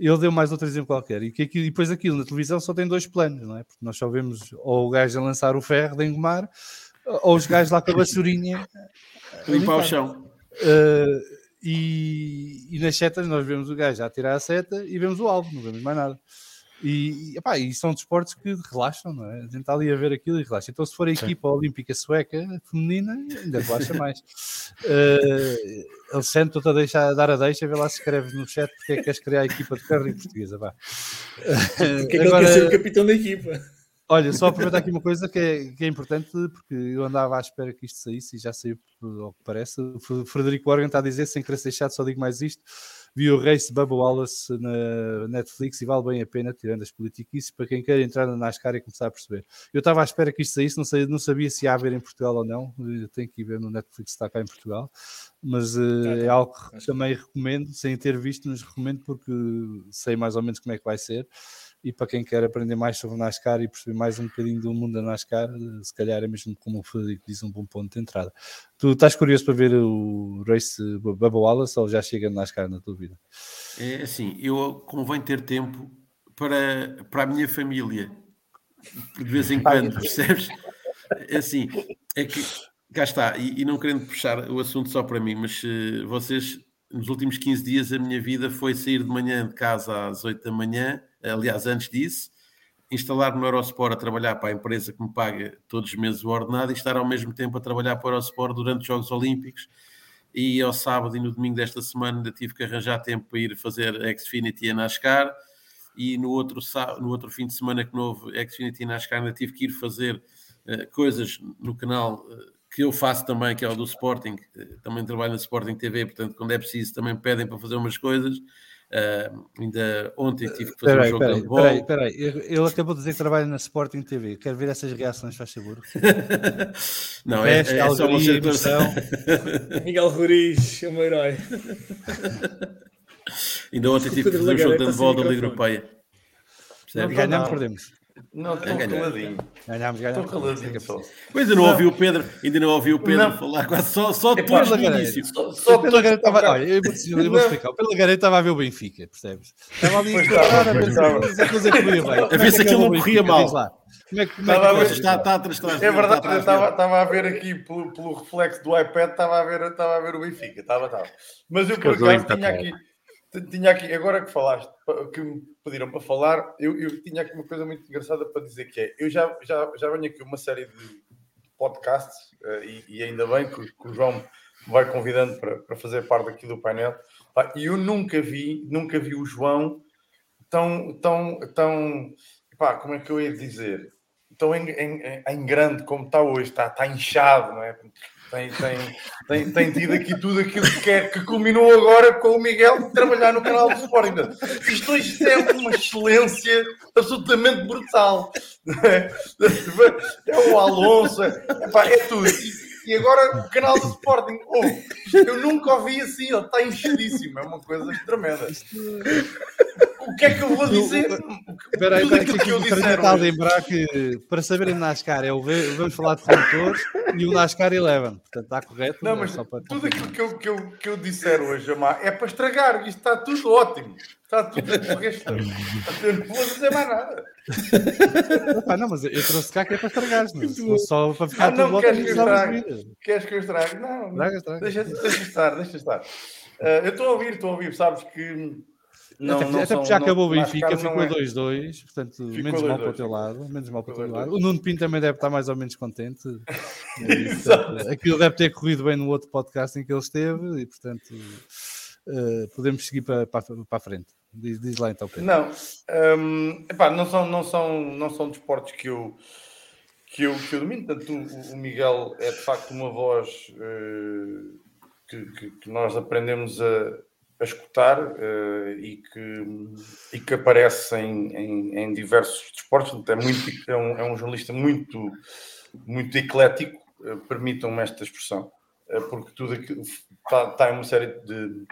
Ele deu mais outro exemplo qualquer. E, que aquilo, e depois aquilo na televisão só tem dois planos, não é? Porque nós só vemos ou o gajo a lançar o ferro de engomar, ou os gajos lá com a vassourinha. a <laughs>
Limpar o chão.
Uh, e, e nas setas nós vemos o gajo a tirar a seta e vemos o alvo, não vemos mais nada. E, e, epá, e são desportos que relaxam, não é? A gente está ali a ver aquilo e relaxa. Então, se for a equipa olímpica sueca feminina, ainda relaxa mais. Uh, Alexandre, estou-te a, deixar, a dar a deixa, vê lá se escreves no chat porque é que queres criar a equipa de curling portuguesa. Vá.
Porque é que ele
Agora-
quer ser o capitão da equipa?
Olha, só aproveitar aqui uma coisa que é, que é importante, porque eu andava à espera que isto saísse e já saiu ao que parece. O Frederico Organ está a dizer, sem querer ser chato, só digo mais isto. Vi o Race de Bubba Wallace na Netflix e vale bem a pena, tirando as politiquices, para quem quer entrar na NASCAR e começar a perceber. Eu estava à espera que isto saísse, não, sei, não sabia se ia haver em Portugal ou não. Eu tenho que ir ver no Netflix se está cá em Portugal. Mas eh, é algo que também recomendo, sem ter visto, mas recomendo porque sei mais ou menos como é que vai ser e para quem quer aprender mais sobre NASCAR e perceber mais um bocadinho do mundo da NASCAR, eh, se calhar é mesmo como o Frederico diz, um bom ponto de entrada. Tu estás curioso para ver o race Bubba Wallace ou já chega na NASCAR na tua vida?
É assim, eu convém ter tempo para, para a minha família, de vez em <laughs> quando, percebes? É assim, é que cá está, e, e não querendo puxar o assunto só para mim, mas eh, vocês, nos últimos 15 dias, a minha vida foi sair de manhã de casa às 8 da manhã, aliás, antes disso, instalar-me no Eurosport a trabalhar para a empresa que me paga todos os meses o ordenado e estar ao mesmo tempo a trabalhar para o Eurosport durante os Jogos Olímpicos. E ao sábado e no domingo desta semana ainda tive que arranjar tempo para ir fazer Xfinity a NASCAR. E no outro, no outro fim de semana que não houve Xfinity e NASCAR ainda tive que ir fazer uh, coisas no canal uh, que eu faço também, que é o do Sporting, uh, também trabalho na Sporting TV, portanto quando é preciso também pedem para fazer umas coisas Uh, ainda ontem tive que fazer
peraí,
um jogo
peraí,
de bola.
Peraí, peraí, ele acabou de dizer que trabalha na Sporting TV. Quero ver essas reações, faz favor. <laughs>
Não, é, é, é só uma
situação. <laughs>
Miguel Roriz, é o meu herói.
ainda ontem tive que fazer um jogo de handball da Liga Europeia.
Ganhamos, perdemos.
Não, estou caladinho.
Ganhámos, ganhámos.
Estou caladinho só.
Ainda não, ouvi o Pedro, ainda não ouvi o Pedro
Não.
falar quase só, só
É
depois do
Pedro
início.
Só,
Só garota estava. Olha, eu vou, dizer- eu vou explicar. O Pela garota estava a ver o Benfica, percebes? Estava ali a
estava,
ver
estava.
a coisa corria bem.
A ver se aquilo não corria mal.
Como é que como é
Estava a ver-
corre?
Está, está atrás, atrás
É verdade, eu
atrás
estava, estava a ver aqui pelo, pelo reflexo do iPad, estava a ver, estava a ver o Benfica, estava, estava. Mas eu por acaso tinha aqui, tinha aqui, agora que falaste, que me pediram para falar, eu, eu tinha aqui uma coisa muito engraçada para dizer que é, eu já, já, já venho aqui uma série de podcasts eh, e, e ainda bem que, que o João me vai convidando para, para fazer parte aqui do painel, e eu nunca vi, nunca vi o João tão, tão, tão, pá, como é que eu ia dizer? Tão em, em, em grande como está hoje, está, está inchado, não é? Tem, tem, tem, tem tido aqui tudo aquilo que, é, que culminou agora com o Miguel de trabalhar no canal do Sporting. Isto hoje é uma excelência absolutamente brutal. <laughs> É, o Alonso, é, epá, é tudo. E, agora o canal do Sporting, oh, eu nunca ouvi assim, ele está enchidíssimo, é uma coisa tremenda. O que é que eu vou dizer?
Espera aí, espera que
que eu
a lembrar que para saberem NASCAR é o vamos falar de condutores e o NASCAR Eleven. Portanto, está correto.
Não,
é
mas tudo aquilo que eu, que, eu, que eu disser hoje, Amar, é para estragar. Isto está tudo ótimo. Está tudo o resto. Eu não vou dizer mais nada.
Epá, não, mas eu trouxe cá que é para estragares, não? Fosse só para ficar
Ah, não
tudo
queres que estrague? Queres que eu estrague? Não,
Estraga, estraga.
Deixa, deixa estar, deixa estar. Ah, eu estou a ouvir, estou a ouvir. Sabes que. Não,
até
não
até
são-
porque já
não-
acabou o Benfica, ficou
é-
2-2, portanto,
Ficou
menos mal para o
2-2.
teu lado, menos mal para o teu lado.
2-2.
O Nuno Pinto também deve estar mais ou menos contente. <laughs> Portanto, Aquilo deve ter corrido bem no outro podcast em que ele esteve e, portanto, eh, podemos seguir para, para, para a frente. Diz, diz lá então, Pedro.
Não, hum, epá, não, são, não, são, não são desportos que eu, que eu, que eu domino. Portanto, o, o Miguel é de facto uma voz eh, que, que- que nós aprendemos a, a escutar eh, e, que, e que aparece em, em, em diversos desportos. É, muito, é, um, é um jornalista muito, muito eclético, eh, permitam-me esta expressão, porque tudo aquilo está, está em uma série de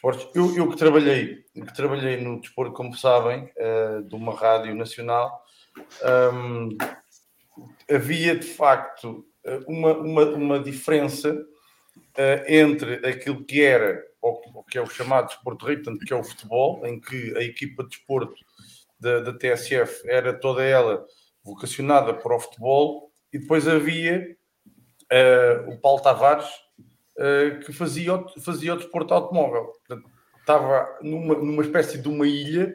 desportos. Eu, eu que trabalhei, que trabalhei no desporto, como sabem, eh, de uma rádio nacional, hum, havia de facto eh, uma, uma, uma diferença eh, entre aquilo que era, ou, ou que é o chamado desporto rei, portanto, que é o futebol, em que a equipa de desporto da, da TSF era toda ela vocacionada para o futebol, e depois havia eh, o Paulo Tavares, eh, que fazia, fazia o desporto automóvel. Portanto, estava numa, numa espécie de uma ilha,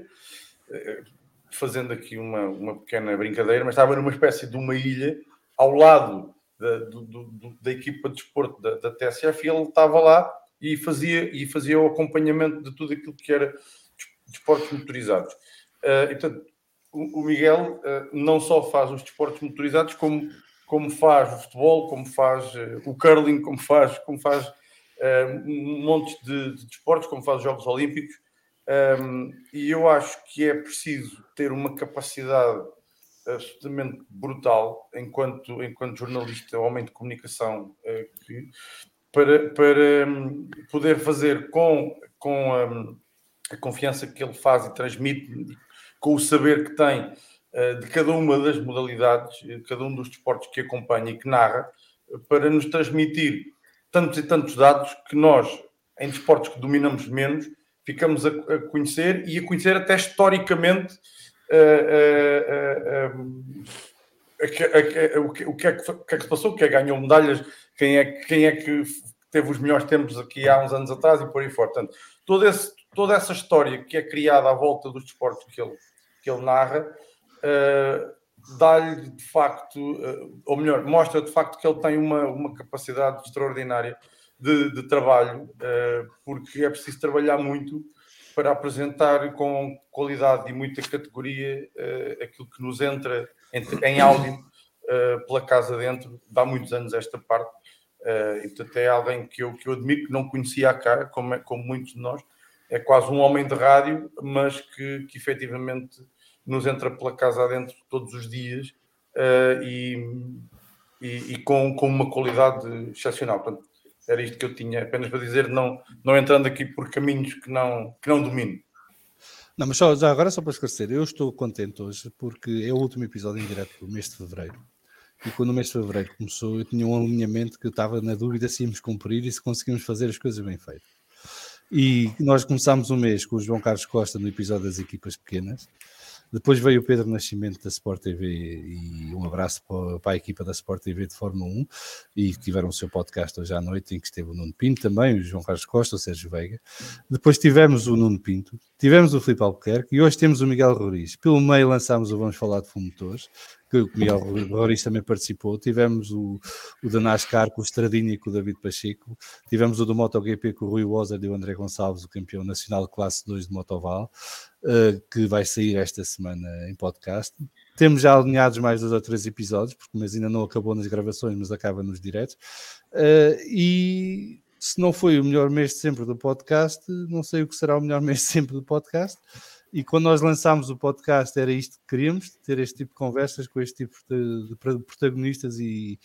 eh, fazendo aqui uma, uma pequena brincadeira, mas estava numa espécie de uma ilha ao lado da, do- do- da equipa de desporto da, da TSF ele estava lá e fazia, e fazia o acompanhamento de tudo aquilo que era des- desportos motorizados. Eh, e, portanto, o, o Miguel eh, não só faz os desportos motorizados, como, como faz o futebol, como faz eh, o curling, como faz, como faz eh, um monte de, de desportos, como faz os Jogos Olímpicos. Um, e eu acho que é preciso ter uma capacidade absolutamente brutal enquanto, enquanto jornalista, homem de comunicação, eh, que, para, para hum, poder fazer com, com hum, a confiança que ele faz e transmite, com o saber que tem de cada uma das modalidades, de cada um dos desportos que acompanha e que narra, eh, para nos transmitir tantos e tantos dados que nós, em desportos que dominamos menos, ficamos a, conhecer e a conhecer até historicamente eh, eh, eh, eh, o, que, é que, se passou, quem é que ganhou medalhas, quem é, que- quem é que teve os melhores tempos aqui há uns anos atrás e por aí fora. Portanto, todo esse, toda essa história que é criada à volta dos desportos que ele, que ele narra, eh, dá-lhe de facto, eh, ou melhor, mostra de facto que ele tem uma, uma capacidade extraordinária de, de trabalho, uh, porque é preciso trabalhar muito para apresentar com qualidade e muita categoria uh, aquilo que nos entra em, em áudio uh, pela casa dentro. Dá muitos anos esta parte. Uh, e portanto é alguém que eu, que eu admiro, que não conhecia a cara, como, é, como muitos de nós. É quase um homem de rádio, mas que, que efetivamente nos entra pela casa adentro todos os dias e, e, e, com, com uma qualidade excepcional. Portanto, era isto que eu tinha apenas para dizer, não, não entrando aqui por caminhos que não, que não domino.
Não, mas só, já agora só para esclarecer, eu estou contente hoje porque é o último episódio em direto do mês de Fevereiro. E quando o mês de Fevereiro começou, eu tinha um alinhamento que eu estava na dúvida se íamos cumprir e se conseguimos fazer as coisas bem feitas. E nós começámos o mês com o João Carlos Costa no episódio das equipas pequenas. Depois veio o Pedro Nascimento da Sport TV e um abraço para, a equipa da Sport TV de Fórmula 1 e tiveram o seu podcast hoje à noite em que esteve o Nuno Pinto também, o João Carlos Costa, o Sérgio Veiga. Depois tivemos o Nuno Pinto, tivemos o Filipe Albuquerque e hoje temos o Miguel Roriz. Pelo meio lançámos o Vamos Falar de Fumotores, que o Miguel Roriz também participou. Tivemos o, o da NASCAR com o Estradinha e com o David Pacheco. Tivemos o do MotoGP com o Rui Wozer e o André Gonçalves, o campeão nacional classe 2 de Motoval, uh, que vai sair esta semana em podcast. Temos já alinhados mais dois ou três episódios, porque o mês ainda não acabou nas gravações, mas acaba nos diretos. Uh, e se não foi o melhor mês de sempre do podcast, não sei o que será o melhor <laughs> mês de sempre do podcast. E quando nós lançámos o podcast, era isto que queríamos: ter este tipo de conversas com este tipo de, protagonistas e,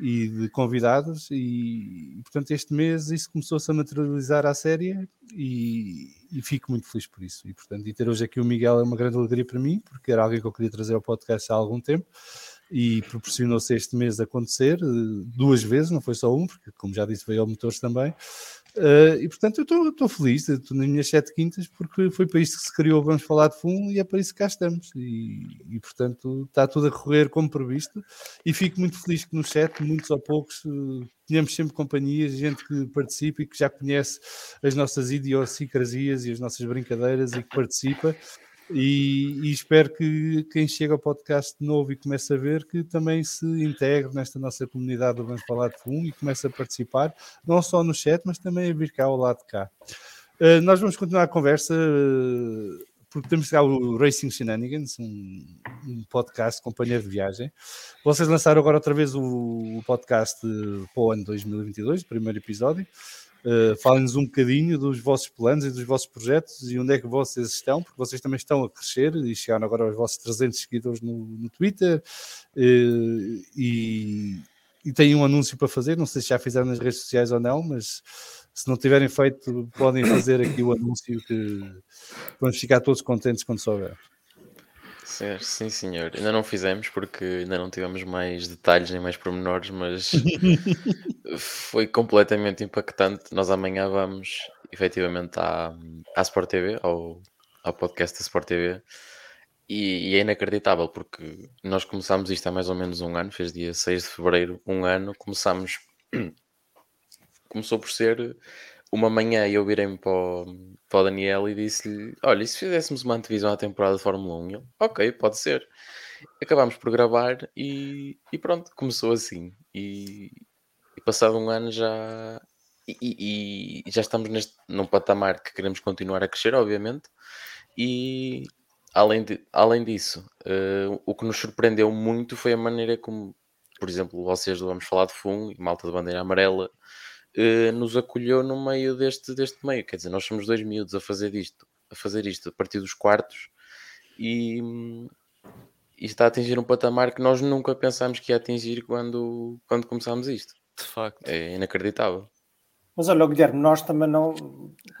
e, de convidados. E, portanto, este mês isso começou-se a materializar à série e, e, fico muito feliz por isso. E, portanto, e ter hoje aqui o Miguel é uma grande alegria para mim, porque era alguém que eu queria trazer ao podcast há algum tempo e proporcionou-se este mês acontecer eh, duas vezes, não foi só um, porque, como já disse, veio ao motores também. Uh, e portanto eu estou feliz, estou nas minhas sete quintas, porque foi para isso que se criou Vamos Falar de Fundo e é para isso que cá estamos. E, e, portanto está tudo a correr como previsto. E fico muito feliz que no chat, muitos ou poucos, uh, tenhamos sempre companhias, gente que participa e que já conhece as nossas idiosincrasias e as nossas brincadeiras e que participa. E, e, espero que quem chega ao podcast novo e comece a ver que também se integre nesta nossa comunidade do Vamos Falar de Fundo e comece a participar, não só no chat, mas também a vir cá ao lado de cá. Uh, nós vamos continuar a conversa, uh, porque temos que o Racing Shenanigans, um, um, podcast companheiro de viagem. Vocês lançaram agora outra vez o, o podcast para o ano 2022, o primeiro episódio. Uh, Falem-nos um bocadinho dos vossos planos e dos vossos projetos e onde é que vocês estão, porque vocês também estão a crescer e chegaram agora aos vossos 300 seguidores no, no Twitter uh, e, e têm um anúncio para fazer. Não sei se já fizeram nas redes sociais ou não, mas se não tiverem feito, podem fazer aqui o anúncio que vamos ficar todos contentes quando souber.
Sim, sim, senhor. Ainda não fizemos porque ainda não tivemos mais detalhes nem mais pormenores, mas <laughs> foi completamente impactante. Nós amanhã vamos efetivamente à, à Sport TV, ao, ao podcast da Sport TV, e, e, é inacreditável porque nós começámos isto há mais ou menos um ano, fez dia 6 de fevereiro, um ano, começámos. <clears throat> Começou por ser uma manhã eu virei-me para, o, para o Daniel e disse-lhe: Olha, e se fizéssemos uma antevisão à temporada de Fórmula 1? Ele, ok, pode ser. Acabámos por gravar e, e pronto, começou assim. E, e, passado um ano já. E, e, já estamos neste, num patamar que queremos continuar a crescer, obviamente. E além, de, além disso, uh, o que nos surpreendeu muito foi a maneira como, por exemplo, vocês Vamos Falar de Fundo e Malta de Bandeira Amarela uh, nos acolheu no meio deste, deste meio. Quer dizer, nós somos dois miúdos a fazer isto, a fazer isto a partir dos quartos e, e está a atingir um patamar que nós nunca pensámos que ia atingir quando, quando começámos isto.
De facto.
É inacreditável.
Mas olha, Guilherme, nós também não.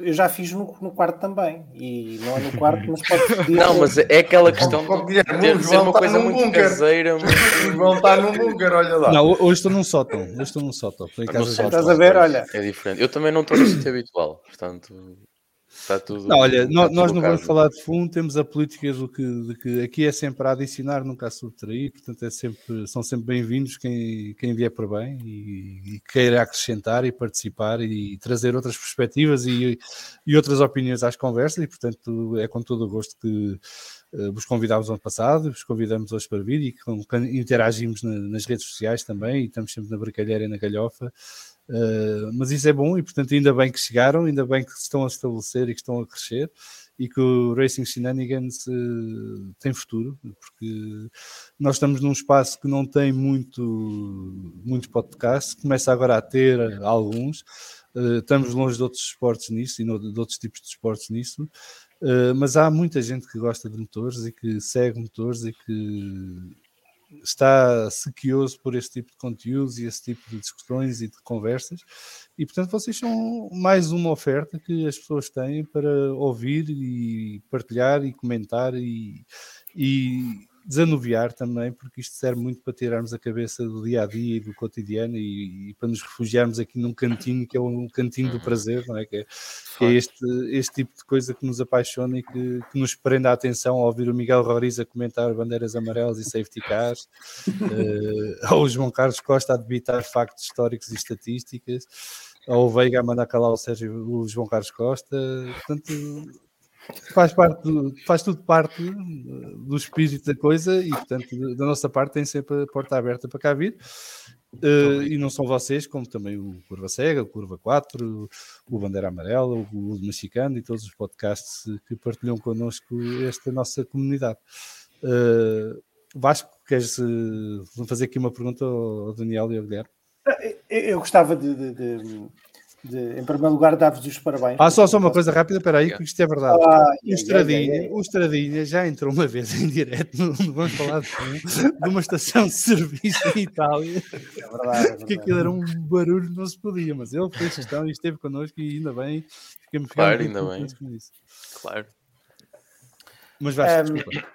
Eu já fiz no, no quarto também. E não é no quarto, mas pode pedir.
Não, mas é aquela questão
oh, de ter, ser uma coisa muito bunker. caseira. Muito... Vão estar num bunker, olha lá.
Não, hoje estou num sótão. Hoje estou num sótão. Estou em casa
sótão, Estás a ver, olha.
É diferente. Eu também não estou no sítio habitual, portanto. Está tudo.
Não, olha, nós, nós não vamos falar de fundo, temos a política do que, de que aqui é sempre a adicionar, nunca a subtrair, portanto é sempre, são sempre bem-vindos quem, quem vier para bem e, e, queira acrescentar e participar e trazer outras perspectivas e, e outras opiniões às conversas, e portanto é com todo o gosto que uh, vos convidámos ano passado, vos convidamos hoje para vir e interagimos na, nas redes sociais também, e estamos sempre na brincalheira e na galhofa Uh, mas isso é bom e, portanto, ainda bem que chegaram, ainda bem que estão a estabelecer e que estão a crescer e que o Racing Shenanigans uh, tem futuro, porque nós estamos num espaço que não tem muito, muitos podcasts, começa agora a ter alguns, uh, estamos longe de outros esportes nisso e no, de outros tipos de esportes nisso, mas há muita gente que gosta de motores e que segue motores e que está sequioso por esse tipo de conteúdos e esse tipo de discussões e de conversas. E portanto, vocês são mais uma oferta que as pessoas têm para ouvir e partilhar e comentar e, e desanuviar também, porque isto serve muito para tirarmos a cabeça do dia a dia e do cotidiano e, e para nos refugiarmos aqui num cantinho que é um cantinho do uhum. prazer, não é? Que é, que é este, este tipo de coisa que nos apaixona e que, que nos prende a atenção ao ouvir o Miguel Roriz a comentar bandeiras amarelas e safety cars, uh, ou o João Carlos Costa a debitar factos históricos e estatísticas, ou o Veiga a mandar calar o, Sérgio, o João Carlos Costa, portanto faz parte do, faz tudo parte do espírito da coisa e portanto da nossa parte tem sempre a porta aberta para cá vir. Uh, e não são vocês como também o Curva Cega, o Curva 4 o Bandeira Amarela, o, o Mexicano e todos os podcasts que partilham connosco esta nossa comunidade. Uh, Vasco, queres uh, fazer aqui uma pergunta ao Daniel e ao Guilherme?
Eu gostava de, de, de de, em primeiro lugar, dar-vos os parabéns.
Ah, só, só uma coisa rápida, espera aí, que isto é verdade. Ah, o, Estradinha, o Estradinha já entrou uma vez em direto, vamos falar de, de uma estação de serviço em Itália, é verdade, é verdade. porque aquilo era um barulho, não se podia, mas ele fez questão e esteve connosco e ainda bem,
fiquei-me Claro, ainda bem. Claro.
Mas vais, um, desculpa.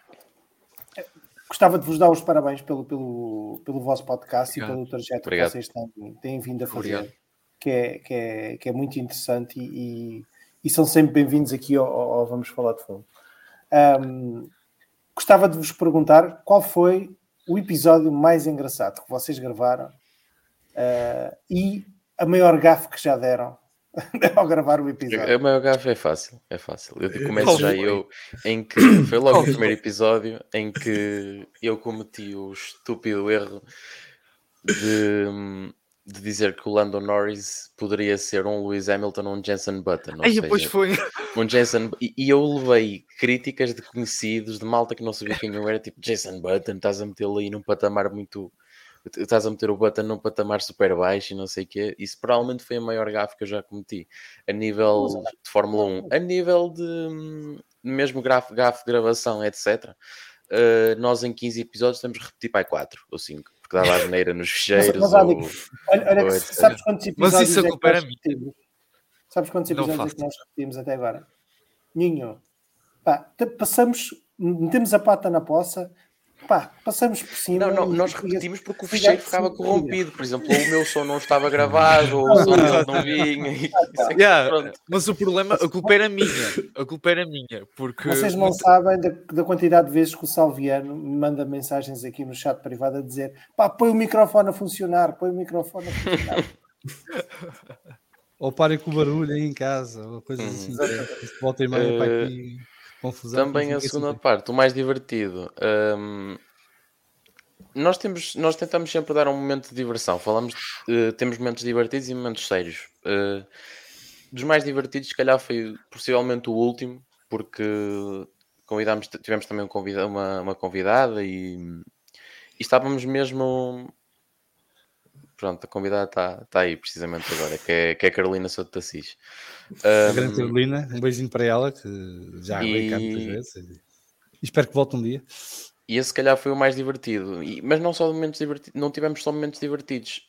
Gostava de vos dar os parabéns pelo, pelo, pelo vosso podcast e pelo trajeto Obrigado. que vocês têm, têm vindo a fazer. Obrigado que é, que é, que é muito interessante e, e, e são sempre bem-vindos aqui ao, ao, Vamos Falar de Fundo. Um, gostava de vos perguntar qual foi o episódio mais engraçado que vocês gravaram uh, e a maior gafe que já deram <laughs> ao gravar o episódio.
A maior gafe é fácil, é fácil. Eu começo já eu em que foi logo o <laughs> primeiro episódio em que eu cometi o estúpido erro de hum, de dizer que o Lando Norris poderia ser um Lewis Hamilton ou um Jensen Button.
Aí depois foi.
Um Jensen... E, e, eu levei críticas de conhecidos, de malta que não sabia quem eu era, tipo Jensen Button, estás a metê-lo aí num patamar muito. Estás a meter o Button num patamar super baixo e não sei o quê. Isso provavelmente foi a maior gafe que eu já cometi a nível de Fórmula 1, a nível de mesmo gafe, gafe de gravação, etc. Uh, eh, nós em 15 episódios temos repetir para 4 ou 5 porque dava a geneira nos <laughs> fecheiros. Mas, mas, ou,
olha, olha ou que, sabes quantos episódios
mas isso a culpa era minha.
Sabes quantos episódios é que nós repetimos até agora? Ninho. Pá, passamos, metemos a pata na poça, pá, passamos por cima.
Não, não, nós repetimos porque o fecheiro ficava corrompido. Por exemplo, o meu som não estava gravado, ou o som não vinha. E,
é yeah, mas o problema, a culpa era minha. A culpa era minha. Porque...
Vocês não sabem da, da quantidade de vezes que o Salviano me manda mensagens aqui no chat privado a dizer pá, põe o microfone a funcionar, põe o microfone a funcionar. <laughs>
ou parem com o barulho aí em casa, ou coisas uhum. assim. Volta e meia uh... para aqui confusão.
Também a segunda assim. parte, o mais divertido. Um, nós temos, nós tentamos sempre dar um momento de diversão. Falamos, uh, temos momentos divertidos e momentos sérios. Uh, dos mais divertidos, se calhar foi possivelmente o último, porque convidámos, tivemos também um uma, uma convidada e, e estávamos mesmo pronto, a convidada está tá aí precisamente agora, que é, que é a Carolina Souto Tassis.
Um, a grande Carolina, um beijinho para ela, que já e... cá muitas vezes. E espero que volte um dia.
E esse, se calhar, foi o mais divertido. E, mas não só momentos divertidos, não tivemos só momentos divertidos.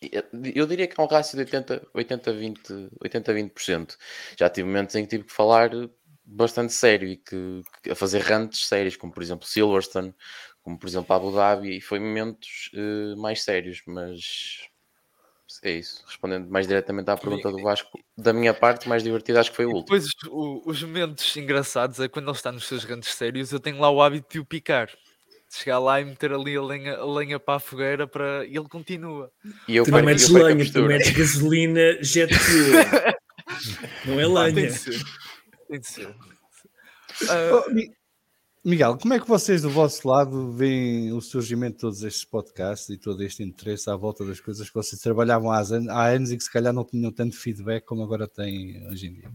Eu diria que é um rácio de 80, 80, 20, 80, 20%. Já tive momentos em que tive que falar bastante sério e que, que a fazer rantes sérios, como por exemplo Silverstone, como por exemplo Abu Dhabi, e foi momentos uh, mais sérios, mas é isso. Respondendo mais diretamente à pergunta do Vasco, da minha parte, mais divertido acho que foi o último.
Depois, os momentos engraçados é quando ele está nos seus grandes sérios, eu tenho lá o hábito de o picar. De chegar lá e meter ali a lenha, a lenha para a fogueira para... e ele continua.
E eu tu não metes lenha, tu metes gasolina jet fuel. <laughs> não é lenha.
Tem de ser. Tem de ser. Uh,
Miguel, como é que vocês do vosso lado veem o surgimento de todos estes podcasts e todo este interesse à volta das coisas que vocês trabalhavam há anos, e que se calhar não tinham tanto feedback como agora têm hoje em dia?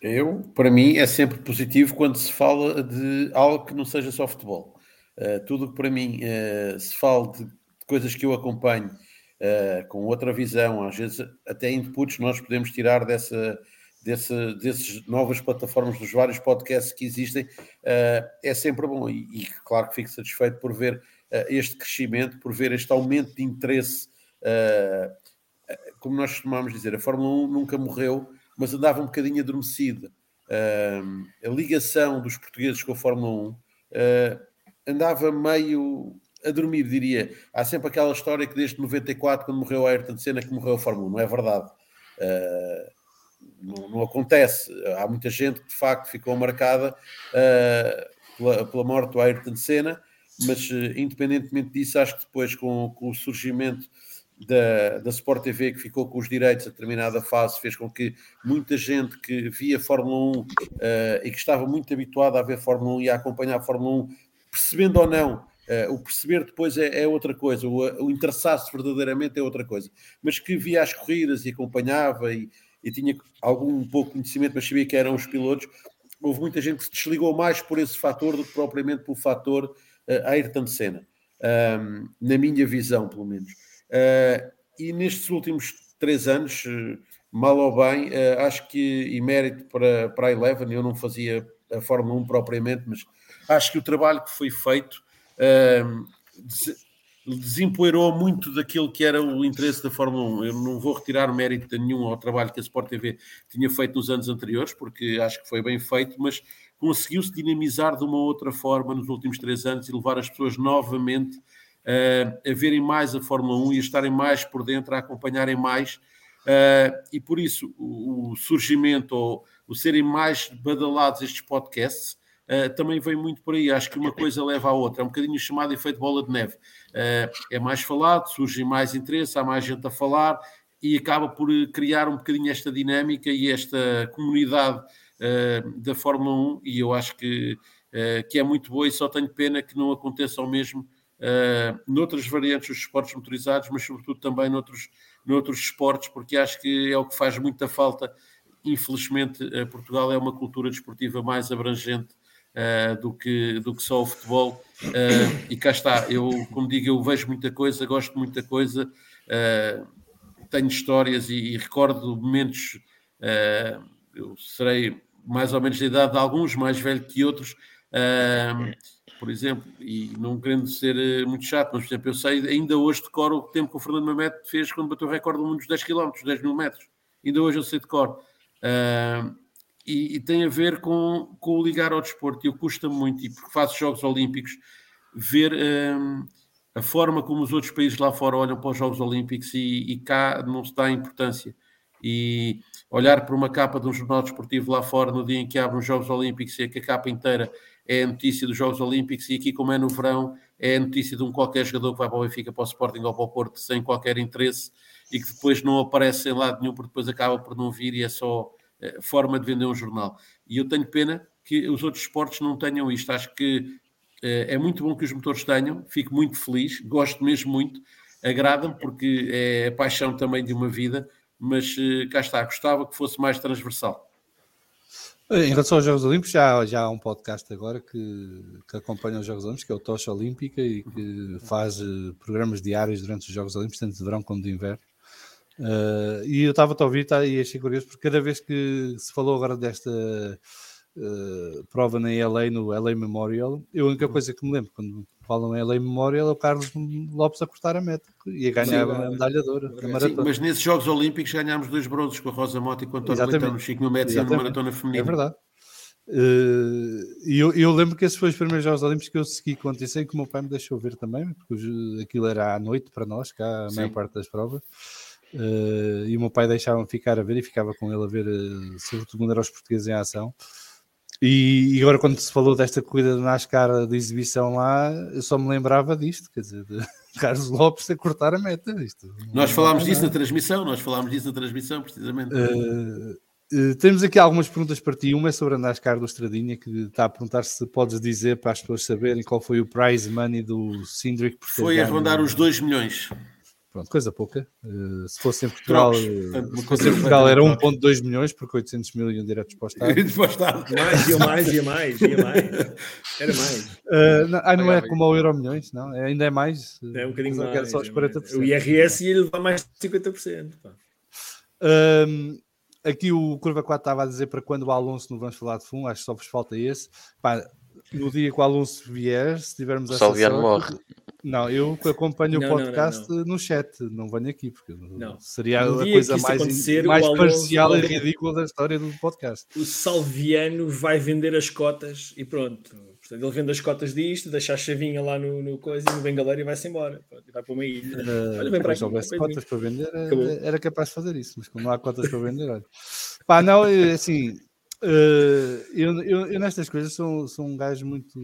Eu, para mim, é sempre positivo quando se fala de algo que não seja só futebol. Uh, tudo que para mim uh, se fala de, de, coisas que eu acompanho uh, com outra visão, às vezes até inputs nós podemos tirar dessa, desse, desses novas plataformas, dos vários podcasts que existem, uh, é sempre bom. E, e, claro que fico satisfeito por ver uh, este crescimento, por ver este aumento de interesse. Uh, como nós costumamos dizer, a Fórmula 1 nunca morreu, mas andava um bocadinho adormecida. a ligação dos portugueses com a Fórmula 1 andava meio a dormir, diria. Há sempre aquela história que desde 94, quando morreu a Ayrton Senna, que morreu a Fórmula 1. Não é verdade. Uh, não, não, acontece. Há muita gente que de facto ficou marcada uh, pela, pela, morte do Ayrton Senna, mas uh, independentemente disso, acho que depois com, com, o surgimento da, da Sport TV, que ficou com os direitos a determinada fase, fez com que muita gente que via Fórmula 1 uh, e que estava muito habituada a ver Fórmula 1 e a acompanhar a Fórmula 1, percebendo ou não. O perceber depois é, é outra coisa, o, o interessar-se verdadeiramente é outra coisa, mas que via as corridas e acompanhava e, e tinha algum pouco conhecimento, mas sabia que eram os pilotos, houve muita gente que se desligou mais por esse fator do que propriamente pelo fator uh, Ayrton Senna, um, na minha visão, pelo menos. Uh, e nestes últimos três anos, uh, mal ou bem, uh, acho que, e mérito para, para a Eleven, eu não fazia a Fórmula 1 propriamente, mas acho que o trabalho que foi feito desempoeirou muito daquilo que era o interesse da Fórmula 1. Eu não vou retirar mérito nenhum ao trabalho que a Sport TV tinha feito nos anos anteriores, porque acho que foi bem feito, mas conseguiu-se dinamizar de uma outra forma nos últimos três anos e levar as pessoas novamente uh, a verem mais a Fórmula 1 e a estarem mais por dentro, a acompanharem mais. Uh, e por isso o, o surgimento ou o serem mais badalados estes podcasts uh, também vem muito por aí. Acho que uma coisa leva à outra. É um bocadinho chamado efeito bola de neve. Uh, é mais falado, surge mais interesse, há mais gente a falar e acaba por criar um bocadinho esta dinâmica e esta comunidade uh, da Fórmula 1 e eu acho que, que é muito boa e só tenho pena que não aconteça o mesmo uh, noutras variantes dos esportes motorizados, mas sobretudo também noutros, noutros esportes, porque acho que é o que faz muita falta. Infelizmente, Portugal é uma cultura desportiva mais abrangente uh, do, que, do que só o futebol. Uh, e cá está, eu, como digo, eu vejo muita coisa, gosto de muita coisa, uh, tenho histórias e, e recordo momentos. eu serei mais ou menos da idade de alguns, mais velho que outros. por exemplo, e não querendo ser muito chato, mas por exemplo, eu sei, ainda hoje decoro o tempo que o Fernando Mamete fez quando bateu o recorde do mundo dos 10 km, 10 mil metros. Ainda hoje eu sei de cor. Uh, e, e, tem a ver com, com o ligar ao desporto. Eu custa muito, e porque faço Jogos Olímpicos, ver um, a forma como os outros países lá fora olham para os Jogos Olímpicos e, e, cá não se dá importância. E olhar para uma capa de um jornal desportivo lá fora no dia em que abrem os Jogos Olímpicos e que a capa inteira é a notícia dos Jogos Olímpicos e aqui, como é no verão, é a notícia de um qualquer jogador que vai para o Benfica, para o Sporting ou para o Porto sem qualquer interesse e que depois não aparece em lado nenhum porque depois acaba por não vir e é só forma de vender um jornal. E eu tenho pena que os outros esportes não tenham isto. Acho que eh, é muito bom que os motores tenham, fico muito feliz, gosto mesmo muito, agrada-me porque é a paixão também de uma vida, mas eh, cá está, gostava que fosse mais transversal.
Em relação aos Jogos Olímpicos, já, já há um podcast agora que, que acompanha os Jogos Olímpicos, que é o Tocha Olímpica, e que faz programas diários durante os Jogos Olímpicos, tanto de verão como de inverno. Uh, e eu estava a ouvir tá, e achei curioso porque cada vez que se falou agora desta uh, prova na LA, no LA Memorial, eu a única coisa que me lembro quando falam em LA Memorial é o Carlos Lopes a cortar a meta e a ganhar Sim, a medalha de ouro.
Sim, mas nesses Jogos Olímpicos ganhámos dois bronzes com a Rosa Mota e com o António Leitão nos 5 mil metros e na maratona feminina.
É verdade. Uh, e eu, eu, lembro que esses foram os primeiros Jogos Olímpicos que eu segui com atenção e que o meu pai me deixou ver também, porque aquilo era à noite para nós, cá a Sim. maior parte das provas. Uh, e o meu pai deixava-me ficar a ver e ficava com ele a ver, uh, sobretudo quando eram os portugueses em ação. E, e, agora, quando se falou desta corrida de NASCAR de exibição lá, eu só me lembrava disto, quer dizer, de <laughs> Carlos Lopes a cortar a meta. Isto,
nós falámos disso na transmissão, nós falámos disso na transmissão, precisamente. Uh,
Uh, temos aqui algumas perguntas para ti. Uma é sobre a NASCAR do Estradinha, que está a perguntar se podes dizer para as pessoas saberem qual foi o prize money do Cindric.
Foi a rondar os 2 milhões.
Pronto, coisa pouca. Uh, se fosse em Portugal,
Trocos.
uh,
Portanto,
se fosse em Portugal era
completamente
1.2 milhões, porque 800 mil iam diretos <laughs> para o Estado.
Mais, ia mais, ia mais, ia mais. Era mais.
Uh, não, ah, não é como ao Euro Milhões, não? É- ainda é mais.
É um bocadinho
só
mais.
era só os
é mais.
40%.
O IRS ia levar mais de 50%. pá.
Um, aqui o Curva 4 estava a dizer para quando o Alonso não vamos falar de fundo, acho que só vos falta esse. Pá, no dia que o Alonso vier, se tivermos
O
essa
Salviano
sorte-
morre.
Não, eu acompanho
Não,
o
não,
podcast
não,
no chat, não venho aqui, porque
Não.
seria a coisa mais, mais
Alonso-
parcial e ridícula da história do podcast.
O Salviano vai vender as cotas e pronto. Portanto, ele vende as cotas disto, deixa a chavinha lá no, no coisa e no bengaleiro e vai-se embora. Pronto, vai para uma ilha.
Uh,
Olha, vem para
se
aqui,
houvesse cotas para vender, era,
Acabou.
era capaz de fazer isso, mas como não há cotas para vender, olha. Pá, não, assim, uh, eu, eu, eu nestas coisas sou, sou um gajo muito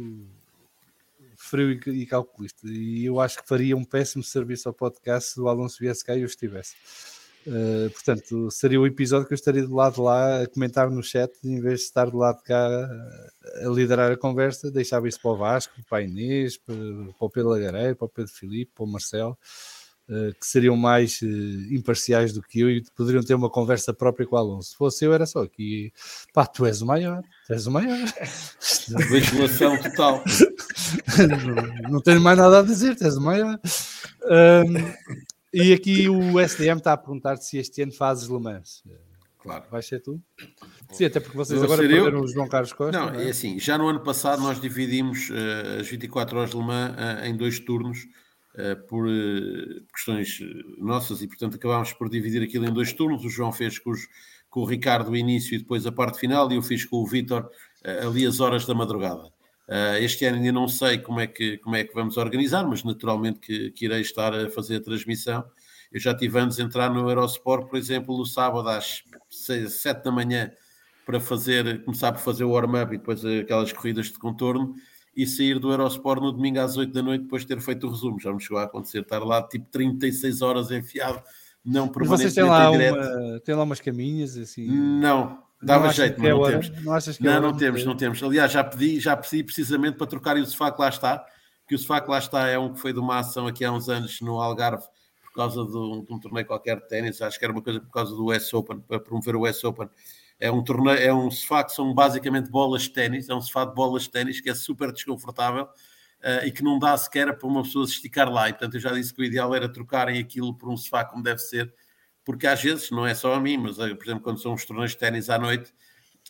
frio e, calculista, e eu acho que faria um péssimo serviço ao podcast se o Alonso viesse cá e eu estivesse. Uh, portanto, seria o episódio que eu estaria do lado de lá a comentar no chat, em vez de estar do lado de cá a, a liderar a conversa, deixava isso para o Vasco, para a Inês, para, para o Pedro Lagareiro, para o Pedro Filipe, para o Marcelo, que seriam mais uh, imparciais do que eu e poderiam ter uma conversa própria com o Alonso. Se fosse eu, era só aqui, pá, tu és o maior, tu és o maior. <laughs>
Legislação total.
não, não tenho mais nada a dizer, tu és o maior. Um, e aqui o SDM está a perguntar se este ano fazes Le Mans.
Claro.
Vai ser tu? Sim, até porque vocês
Vou
agora
eu?
perderam o João Carlos Costa.
Não,
não é?
é assim, já no ano passado nós dividimos eh, as 24 horas de Le Mans eh, em dois turnos eh, por eh, questões eh, nossas e, portanto, acabámos por dividir aquilo em dois turnos. O João fez com, os- com o Ricardo o início e depois a parte final e eu fiz com o Vítor eh, ali as horas da madrugada. Eh, este ano ainda não sei como é que, como é que vamos organizar, mas naturalmente que, que irei estar a fazer a transmissão. Eu já tive antes de entrar no Eurosport, por exemplo, no sábado às 6, 7 da manhã para fazer, começar por fazer o warm-up e depois aquelas corridas de contorno e sair do Eurosport no domingo às 8 da noite depois de ter feito o resumo. Já me chegou a acontecer estar lá tipo 36 horas enfiado, não
Mas
permanentemente
vocês têm lá, uma, têm lá umas caminhas assim.
Não, dava
achas
jeito,
que
mas
é
não
hora?
temos.
Não achas que é
Não, não temos, não temos. Aliás, já pedi, já pedi precisamente para trocarem o sofá que lá está, que o sofá que lá está é um que foi de uma ação aqui há uns anos no Algarve por causa de um, de um torneio qualquer de ténis, acho que era uma coisa por causa do US Open, para promover o US Open. É um torneio, é um sofá que são basicamente bolas de ténis, é um sofá de bolas de ténis que é super desconfortável eh, e que não dá sequer para uma pessoa se esticar lá. E portanto eu já disse que o ideal era trocarem aquilo por um sofá como deve ser, porque às vezes, não é só a mim, mas eh, por exemplo, quando são os torneios de ténis à noite,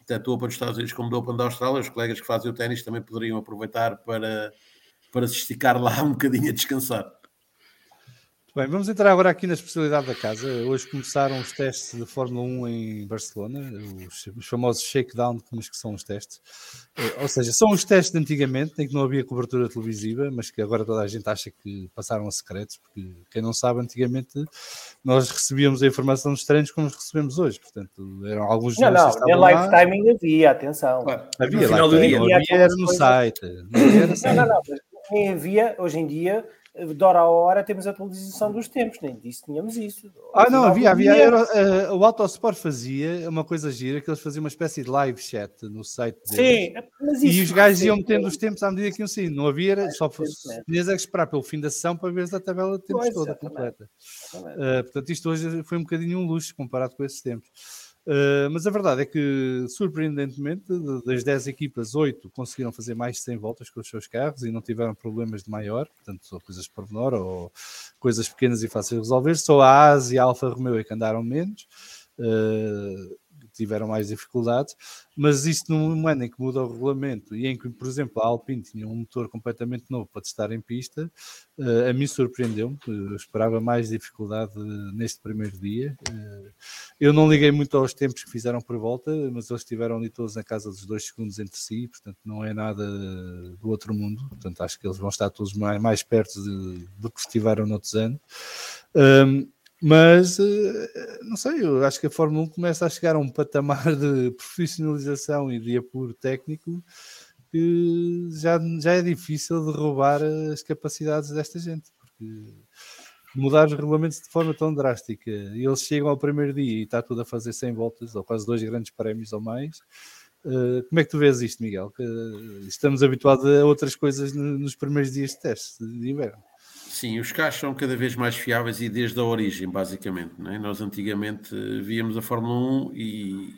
tanto o Open dos Estados Unidos como o Open da Austrália, os colegas que fazem o ténis também poderiam aproveitar para, para se esticar lá <laughs> um bocadinho a descansar.
Bem, vamos entrar agora aqui na especialidade da casa. Hoje começaram os testes de Fórmula 1 em Barcelona, os, os famosos shakedown, mas que são os testes. Eh, Ou seja, são os testes de antigamente, em que não havia cobertura televisiva, mas que agora toda a gente acha que passaram a secretos, porque quem não sabe, antigamente nós recebíamos a informação dos treinos como os recebemos hoje. Portanto, eram alguns
Não, não,
estavam
live timing havia, atenção.
Havia
No final do dia.
não
Havia
havia era
aquelas
no
coisas-
site. Não havia site.
não, <laughs> não, mas nem havia, hoje em dia, de hora a hora temos a atualização dos tempos, nem disso tínhamos isso.
Ah, não, havia, havia. era, eh, o Autosport fazia uma coisa gira, que eles faziam uma espécie de live chat no site deles.
Sim, mas
E
isso
os gajos iam metendo os tempos à medida que iam saindo. Não havia, era só tinhas é que esperar pelo fim da sessão para veres a tabela de tempos
Pois,
toda completa. Uh, portanto, isto hoje foi um bocadinho um luxo comparado com esses tempos. Uh, mas a verdade é que, surpreendentemente, de- das 10 equipas, 8 conseguiram fazer mais de 100 voltas com os seus carros e não tiveram problemas de maior, portanto, são coisas por menor ou coisas pequenas e fáceis de resolver. Só a AS e a Alfa Romeo é que andaram menos. uh, tiveram mais dificuldades, mas isto num ano em que muda o regulamento e em que, por exemplo, a Alpine tinha um motor completamente novo para testar em pista, eh, a mim surpreendeu-me, eu esperava mais dificuldade eh, neste primeiro dia. Eh, eu não liguei muito aos tempos que fizeram por volta, mas eles estiveram ali todos na casa dos dois segundos entre si, portanto não é nada do outro mundo, portanto acho que eles vão estar todos mais, mais perto do que estiveram noutros anos. Um, mas eh, não sei, eu acho que a Fórmula 1 começa a chegar a um patamar de profissionalização e de apuro técnico que já, já é difícil derrubar as capacidades desta gente, porque mudar os regulamentos de forma tão drástica e eles chegam ao primeiro dia e está tudo a fazer 100 voltas ou quase dois grandes prémios ou mais. Uh, como é que tu vês isto, Miguel? Que estamos habituados a outras coisas nos primeiros dias de teste de inverno.
Sim, os carros são cada vez mais fiáveis e desde a origem, basicamente. É? Nós antigamente víamos a Fórmula 1 e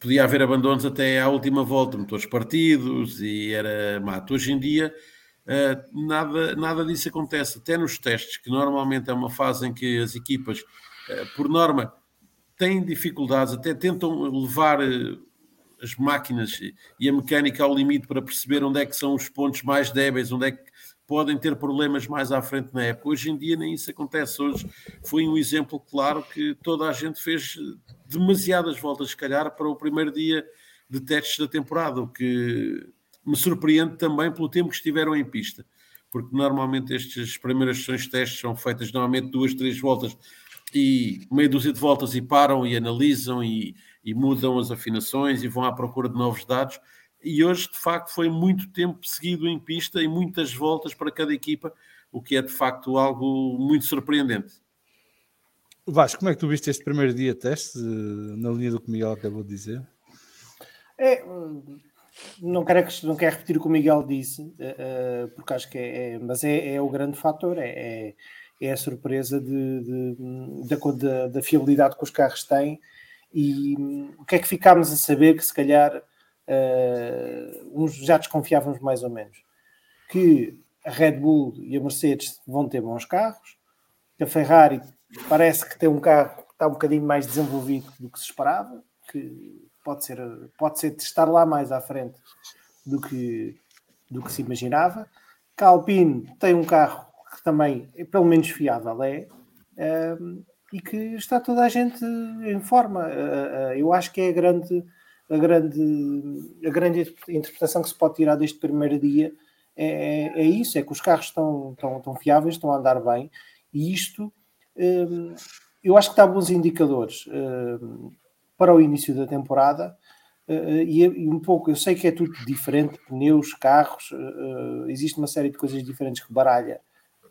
podia haver abandonos até à última volta, motores partidos e era mato. Hoje em dia uh, nada, nada disso acontece, até nos testes, que normalmente é uma fase em que as equipas, uh, por norma, têm dificuldades, até tentam levar as máquinas e a mecânica ao limite para perceber onde é que são os pontos mais débeis, onde é que podem ter problemas mais à frente na época. Hoje em dia nem isso acontece. Hoje foi um exemplo claro que toda a gente fez demasiadas voltas, se calhar, para o primeiro dia de testes da temporada, o que me surpreende também pelo tempo que estiveram em pista, porque normalmente estas primeiras sessões de testes são feitas normalmente duas, três voltas e meia dúzia de voltas e param e analisam e, e mudam as afinações e vão à procura de novos dados e hoje de facto foi muito tempo seguido em pista e muitas voltas para cada equipa, o que é de facto algo muito surpreendente.
Vasco, como é que tu viste este primeiro dia de teste, na linha do que o Miguel acabou de dizer?
É, não, quero, não quero repetir o que o Miguel disse, uh, porque acho que é, é mas é, é, o grande fator, é, é, é a surpresa de, de, de, da, da fiabilidade que os carros têm e um, o que é que ficámos a saber que se calhar uh, uns já desconfiávamos mais ou menos que a Red Bull e a Mercedes vão ter bons carros, que a Ferrari parece que tem um carro que está um bocadinho mais desenvolvido do que se esperava, que pode ser, pode ser de estar lá mais à frente do que, do que se imaginava. Que a Alpine tem um carro que também, é pelo menos fiável é, um, e que está toda a gente em forma. Uh, uh, eu acho que é a grande a grande, a grande interpretação que se pode tirar deste primeiro dia é, é isso, é que os carros estão, estão, estão fiáveis, estão a andar bem, e isto hum, eu acho que está bons indicadores hum, para o início da temporada, Uh, e, e, um pouco, eu sei que é tudo diferente, pneus, carros, uh, existe uma série de coisas diferentes que baralha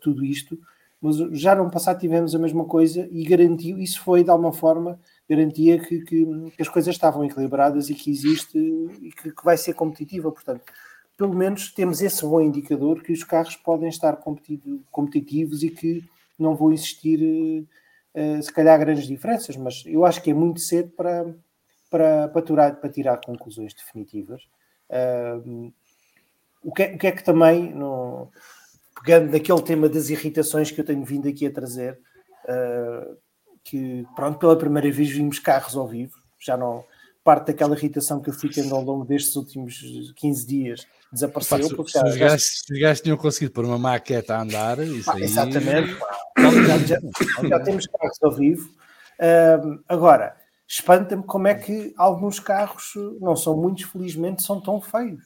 tudo isto, mas já no passado tivemos a mesma coisa e garantiu, isso foi de alguma forma garantia que, que, que, as coisas estavam equilibradas e que existe e que, que, vai ser competitiva. Portanto, pelo menos temos esse bom indicador que os carros podem estar competitivos e que não vão existir, uh, se calhar, grandes diferenças. Mas eu acho que é muito cedo para, para, para, tirar, para tirar conclusões definitivas. Uh, o, que, o que é que também, no, pegando naquele tema das irritações que eu tenho vindo aqui a trazer. Uh, que, pronto, pela primeira vez vimos carros ao vivo, já não parte daquela irritação que eu fui tendo ao longo destes últimos 15 dias desapareceu.
Pá, porque se, os gajos, se os gajos tinham conseguido pôr uma maqueta a andar, isso aí...
Exatamente, já, já, já, temos carros ao vivo. Uh, agora, espanta-me como é que alguns carros, não são muitos, felizmente, são tão feios.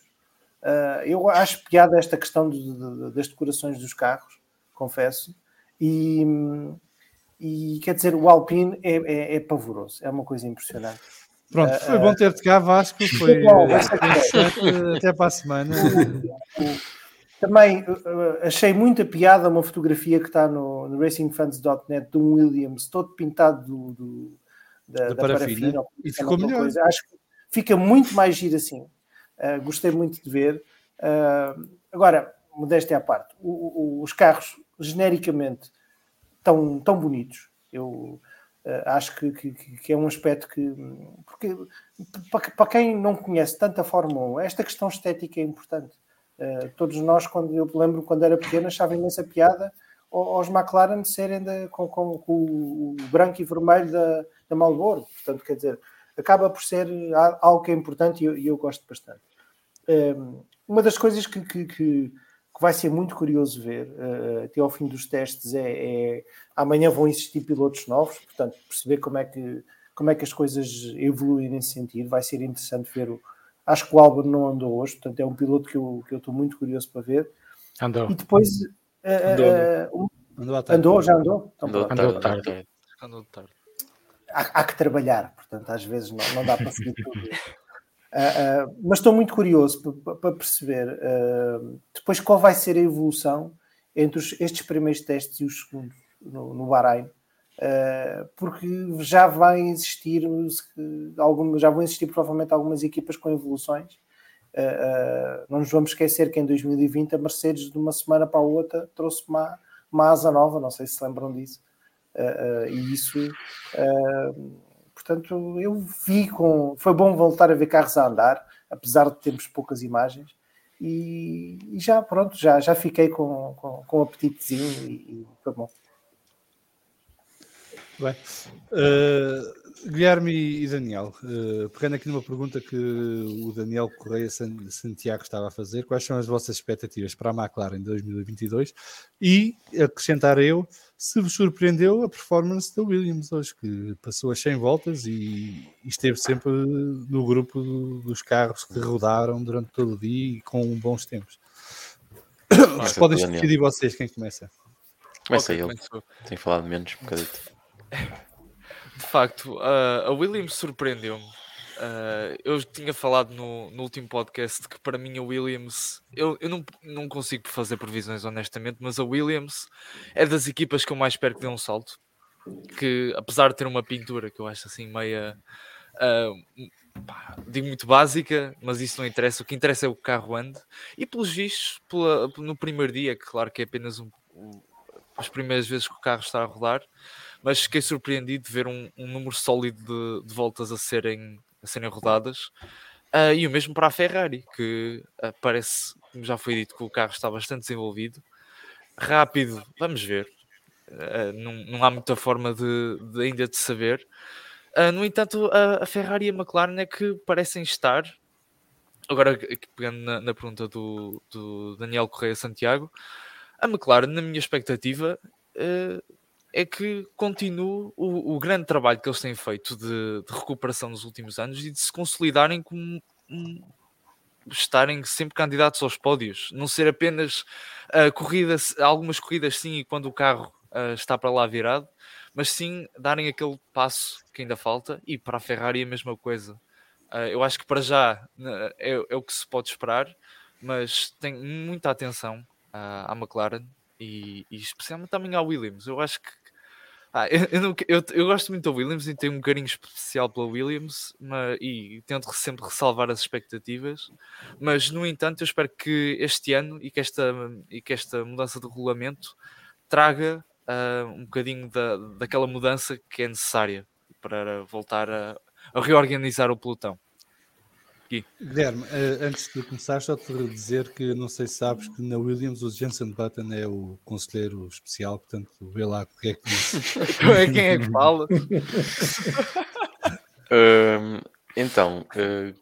Uh, eu acho piada esta questão de, de, das decorações dos carros, confesso, e, e quer dizer, o Alpine é, é, é pavoroso, é uma coisa impressionante.
Pronto, foi uh, bom ter-te cá, Vasco. <laughs> Foi bom, até para a semana.
Também uh, achei muita piada uma fotografia que está no, no racingfans.net de um Williams todo pintado do, do da, da, parafina. parafina
e ficou melhor.
Coisa. Acho que fica muito mais giro assim. Uh, gostei muito de ver. Uh, agora, modéstia à parte, o, o, os carros genericamente tão, tão bonitos. Eu uh, acho que, que, que, é um aspecto que. Porque para, para quem não conhece tanta Fórmula 1, esta questão estética é importante. Uh, todos nós, quando eu lembro quando era pequeno, achava imensa piada aos McLaren serem de, com, com, com, o branco e vermelho da, da Marlboro. Portanto, quer dizer, acaba por ser algo que é importante e eu, eu gosto bastante. Um, eh, uma das coisas que, que, que, que vai ser muito curioso ver uh, até ao fim dos testes é, é, amanhã vão existir pilotos novos, portanto perceber como é que como é que as coisas evoluem nesse sentido, vai ser interessante ver o, acho que o Albon não andou hoje, portanto é um piloto que eu, que eu estou muito curioso para ver.
Andou.
E depois uh, andou, uh, andou, andou, já andou?
Então, andou, andou tarde,
andou tarde.
Há, há, que trabalhar, portanto às vezes não, não dá para seguir tudo <laughs> Uh, uh, mas estou muito curioso para perceber uh, depois qual vai ser a evolução entre os, estes primeiros testes e os segundos. no, no Bahrein, porque já vai existir algum, já vão existir provavelmente algumas equipas com evoluções. Não nos vamos esquecer que em 2020 a Mercedes de uma semana para a outra trouxe uma, uma asa nova, não sei se se lembram disso. e isso portanto eu vi com foi bom voltar a ver carros a andar apesar de termos poucas imagens e, e já pronto, já, já fiquei com, com, com um apetitezinho e, e foi bom.
Bem, uh, Guilherme e Daniel, uh, pegando aqui numa pergunta que o Daniel Correia Santiago estava a fazer, quais são as vossas expectativas para a McLaren em 2022? E acrescentar eu, se vos surpreendeu a performance da Williams hoje, que passou as 100 voltas e, e esteve sempre no grupo dos carros que rodaram durante todo o dia e com bons tempos. Mas podem decidir vocês quem começa.
Começa okay, ele. Tenho falado menos um bocadinho. <laughs>
De facto, uh, a Williams surpreendeu-me. Uh, eu tinha falado no, no, último podcast que para mim a Williams, eu, eu não, não consigo fazer previsões honestamente, mas a Williams é das equipas que eu mais espero que dê um salto. Que apesar de ter uma pintura que eu acho assim meia uh, pá, digo muito básica, mas isso não interessa. O que interessa é o carro ande e pelos vistos, pela, no primeiro dia, que claro que é apenas um, as primeiras vezes que o carro está a rodar mas fiquei surpreendido de ver um, um número sólido de, de, voltas a serem, a serem rodadas. Uh, e o mesmo para a Ferrari, que uh, parece, como já foi dito, que o carro está bastante desenvolvido. Rápido, vamos ver. Uh, não, não há muita forma de, de ainda de saber. no entanto, a, a, Ferrari e a McLaren é que parecem estar. Agora, pegando na, na pergunta do, do, Daniel Correia Santiago, a McLaren, na minha expectativa, é que continue o, o, grande trabalho que eles têm feito de, de, recuperação nos últimos anos e de se consolidarem como um, estarem sempre candidatos aos pódios, não ser apenas uh, corridas, algumas corridas sim, e quando o carro uh, está para lá virado, mas sim darem aquele passo que ainda falta e para a Ferrari a mesma coisa. Uh, eu acho que para já é, é, o que se pode esperar, mas tem muita atenção à McLaren e, e especialmente também à Williams. Eu acho que ah, eu, eu, não, eu, eu, gosto muito da Williams e tenho um carinho especial pela Williams mas, e tento sempre ressalvar as expectativas, mas no entanto eu espero que este ano e que esta, e que esta mudança de regulamento traga uh, um bocadinho da, daquela mudança que é necessária para voltar a, a reorganizar o pelotão
aqui. Guilherme, eh, antes de começar, só te dizer que não sei se sabes que na Williams o Jensen Button é o conselheiro especial, portanto, vê lá o que é que diz. <laughs>
é quem é que fala. <laughs>
um, então, uh,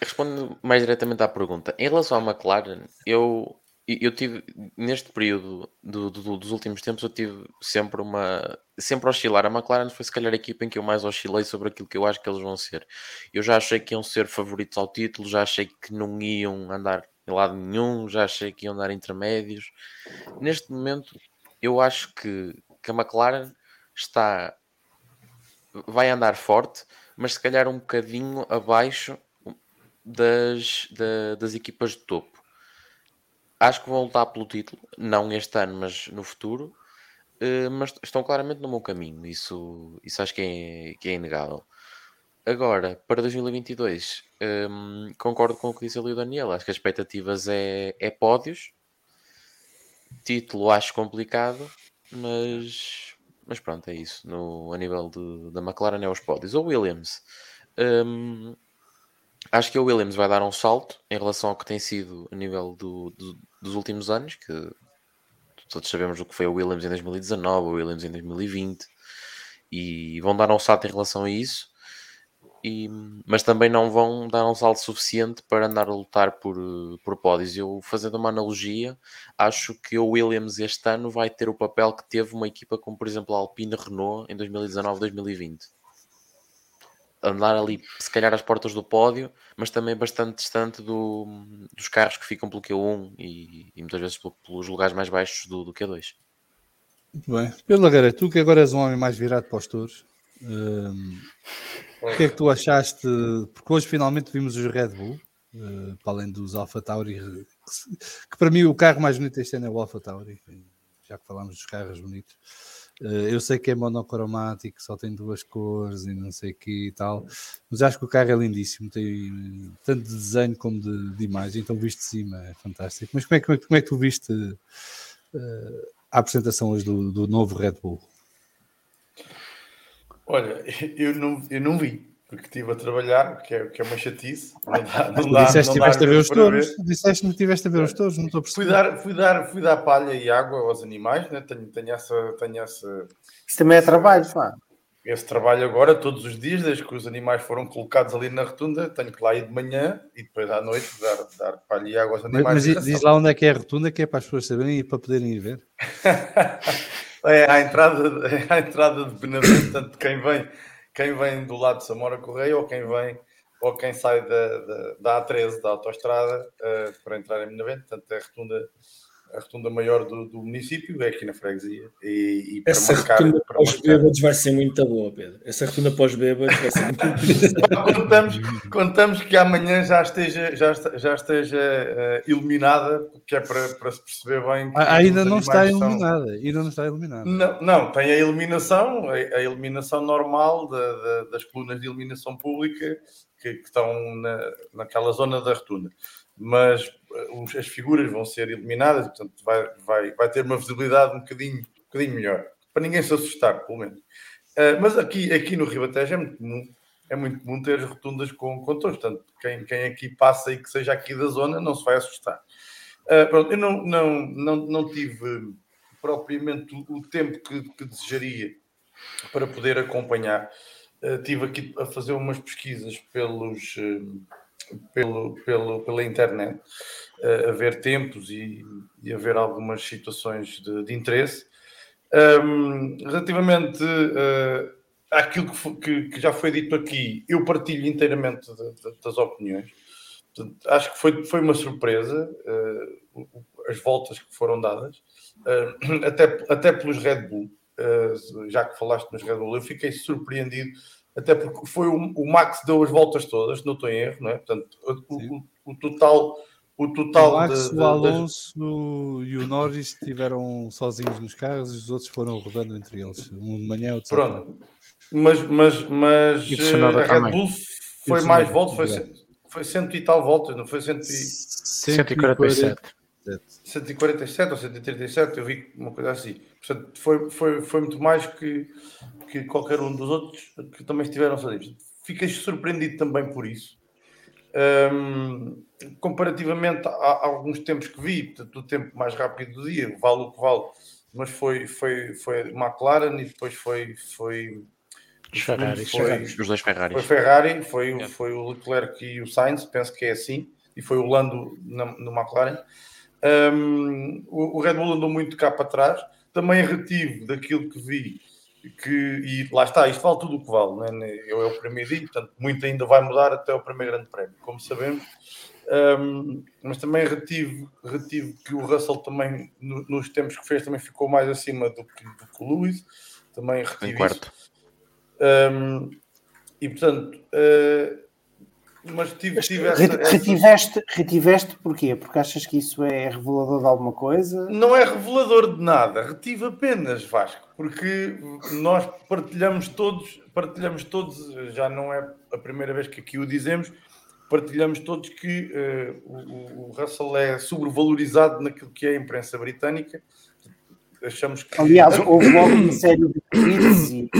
respondendo mais diretamente à pergunta, em relação à McLaren, eu eu tive neste período do, do, dos últimos tempos eu tive sempre uma sempre oscilar. A McLaren foi se calhar a equipa em que eu mais oscilei sobre aquilo que eu acho que eles vão ser. Eu já achei que iam ser favoritos ao título já achei que não iam andar em lado nenhum já achei que iam andar intermédios. Neste momento eu acho que, que a McLaren está vai andar forte mas se calhar um bocadinho abaixo das, da, das equipas de topo Acho que vão lutar pelo título, não este ano, mas no futuro. Uh, mas estão claramente no meu caminho, isso, isso acho que é, que é inegável. Agora, para 2022, um, ehm, concordo com o que disse ali o Daniel. Acho que as expectativas é, é pódios. Título acho complicado, mas, mas pronto, é isso. No, a nível de, da McLaren é os pódios. O Williams, um, ehm, acho que o Williams vai dar um salto em relação ao que tem sido a nível do, do, dos últimos anos, que todos sabemos o que foi o Williams em 2019, o Williams em 2020, e vão dar um salto em relação a isso, e, mas também não vão dar um salto suficiente para andar a lutar por, por pódios. Eu, fazendo uma analogia, acho que o Williams este ano vai ter o papel que teve uma equipa como, por exemplo, a Alpine Renault em 2019-2020 andar ali, se calhar, às portas do pódio, mas também bastante distante do, dos carros que ficam pelo Q1 e, e muitas vezes pelos lugares mais baixos do, do Q2.
Muito bem. Pedro Lagueira, tu que agora és um homem mais virado para os touros, um, o que é que tu achaste? Porque hoje finalmente vimos os Red Bull, uh, para além dos Alpha Tauri, que, que, para mim o carro mais bonito este ano é o Alpha Tauri, já que falámos dos carros bonitos. Eh, eu sei que é monocromático, só tem duas cores e não sei o que e tal, mas acho que o carro é lindíssimo, tem tanto de desenho como de, de imagem, então visto de cima é fantástico. Mas como é, que- como é que tu viste eh, a apresentação hoje do, do novo Red Bull?
Olha, <laughs> eu não, eu não vi, porque estive a trabalhar, que é, que é uma chatice. <laughs> Não dá, não dá,
disseste que estiveste a ver os touros, disseste que estiveste a ver os touros, não estou a
Fui
perceber.
dar, fui, dar, fui dar palha e água aos animais, né? tenho, tenho, essa, tenho essa,
Isso também é trabalho, pá.
esse trabalho agora, todos os dias, desde que os animais foram colocados ali na rotunda, tenho que lá ir de manhã e depois à noite dar, dar palha e água aos
Mas,
animais.
mas
ração.
diz lá onde é que é a rotunda, que é para as pessoas saberem e para poderem ir ver. <laughs>
É à entrada, é à entrada de Benavente, tanto quem vem, quem vem do lado de Samora Correia ou quem vem ou quem sai da, da, da A13, da autoestrada, eh, para entrar em Benavente, portanto é a rotunda, a rotunda maior do, do município, é aqui na freguesia. E, e para
Essa
marcar,
rotunda pós-bêbados vai ser muito boa, Pedro. Essa rotunda pós-bêbados vai ser muito <laughs>
contamos, contamos que amanhã já esteja, já, já esteja eh, iluminada, que é para, para se perceber bem que
Ah, ainda não está
animais são-
iluminada, ainda não está iluminada.
Não, não, tem a iluminação, a, a iluminação normal da- da- das colunas de iluminação pública que, que estão na, naquela zona da rotunda. Mas as figuras vão ser iluminadas, e, portanto vai, vai, vai ter uma visibilidade um bocadinho, um bocadinho melhor, para ninguém se assustar, pelo menos. Eh, mas aqui, aqui no Ribatejo é muito comum, é muito comum ter rotundas com condutores, portanto, quem, quem aqui passa e que seja aqui da zona não se vai assustar. Eh, pronto, eu não, não, não, não tive propriamente o, tempo que, que desejaria para poder acompanhar. Eh, tive aqui a fazer umas pesquisas pelos, pelo, pelo, pela internet, eh, a ver tempos e, e a ver algumas situações de, de interesse. Ahm, relativamente eh, àquilo que, que- que já foi dito aqui, eu partilho inteiramente de- de- das opiniões. Portanto, acho que foi, foi uma surpresa eh, o- as voltas que foram dadas, eh, <clears throat> até, até pelos Red Bull. eh, já que falaste nos Red Bull, eu fiquei surpreendido, até porque foi o, o Max deu as voltas todas, não estou em erro, não é? Portanto, o, o- o total. O total
o Max,
de- de-
o
das-
Alonso e o Norris estiveram sozinhos nos carros e os outros foram rodando entre eles. Um de manhã, outro de tarde.
Pronto. Mas, mas, mas
o
eh, a Red. Bull foi mais voltas, foi, foi cento e tal voltas, não foi cento e,
147.
147 ou 137, eu vi uma coisa assim. Portanto, foi, foi, foi muito mais que, que qualquer um dos outros que também estiveram sozinhos. Fiquei surpreendido também por isso. Hum, comparativamente a, a alguns tempos que vi, portanto, o tempo mais rápido do dia, vale o que vale, mas foi, foi, foi McLaren e depois foi, foi,
Os Ferraris.
foi,
Os dois Ferraris.
foi Ferrari, foi, o-
Yeah.
foi o Leclerc e o Sainz, penso que é assim, e foi o Lando na- no McLaren. Um, o, Red Bull andou muito cá para trás, também retivo daquilo que vi, que, e lá está, isto vale tudo o que vale, né? eu é o primeiro dia, portanto, muito ainda vai mudar até o primeiro grande prémio, como sabemos. Um, mas também retive, retive que o Russell também, no- nos tempos que fez, também ficou mais acima do que, do que o Lewis, também
Em
retive isso.
quarto.
Um, e portanto, uh, mas tive, tive essa,
Re-
essa-
Retiveste, retiveste porquê? Porque achas que isso é revelador de alguma coisa?
Não é revelador de nada, retive apenas Vasco, porque nós partilhamos todos, partilhamos todos, já não é a primeira vez que aqui o dizemos, partilhamos todos que o, o- o Russell é sobrevalorizado naquilo que é a imprensa britânica. Achamos que.
Aliás, houve logo uma série de tweets e,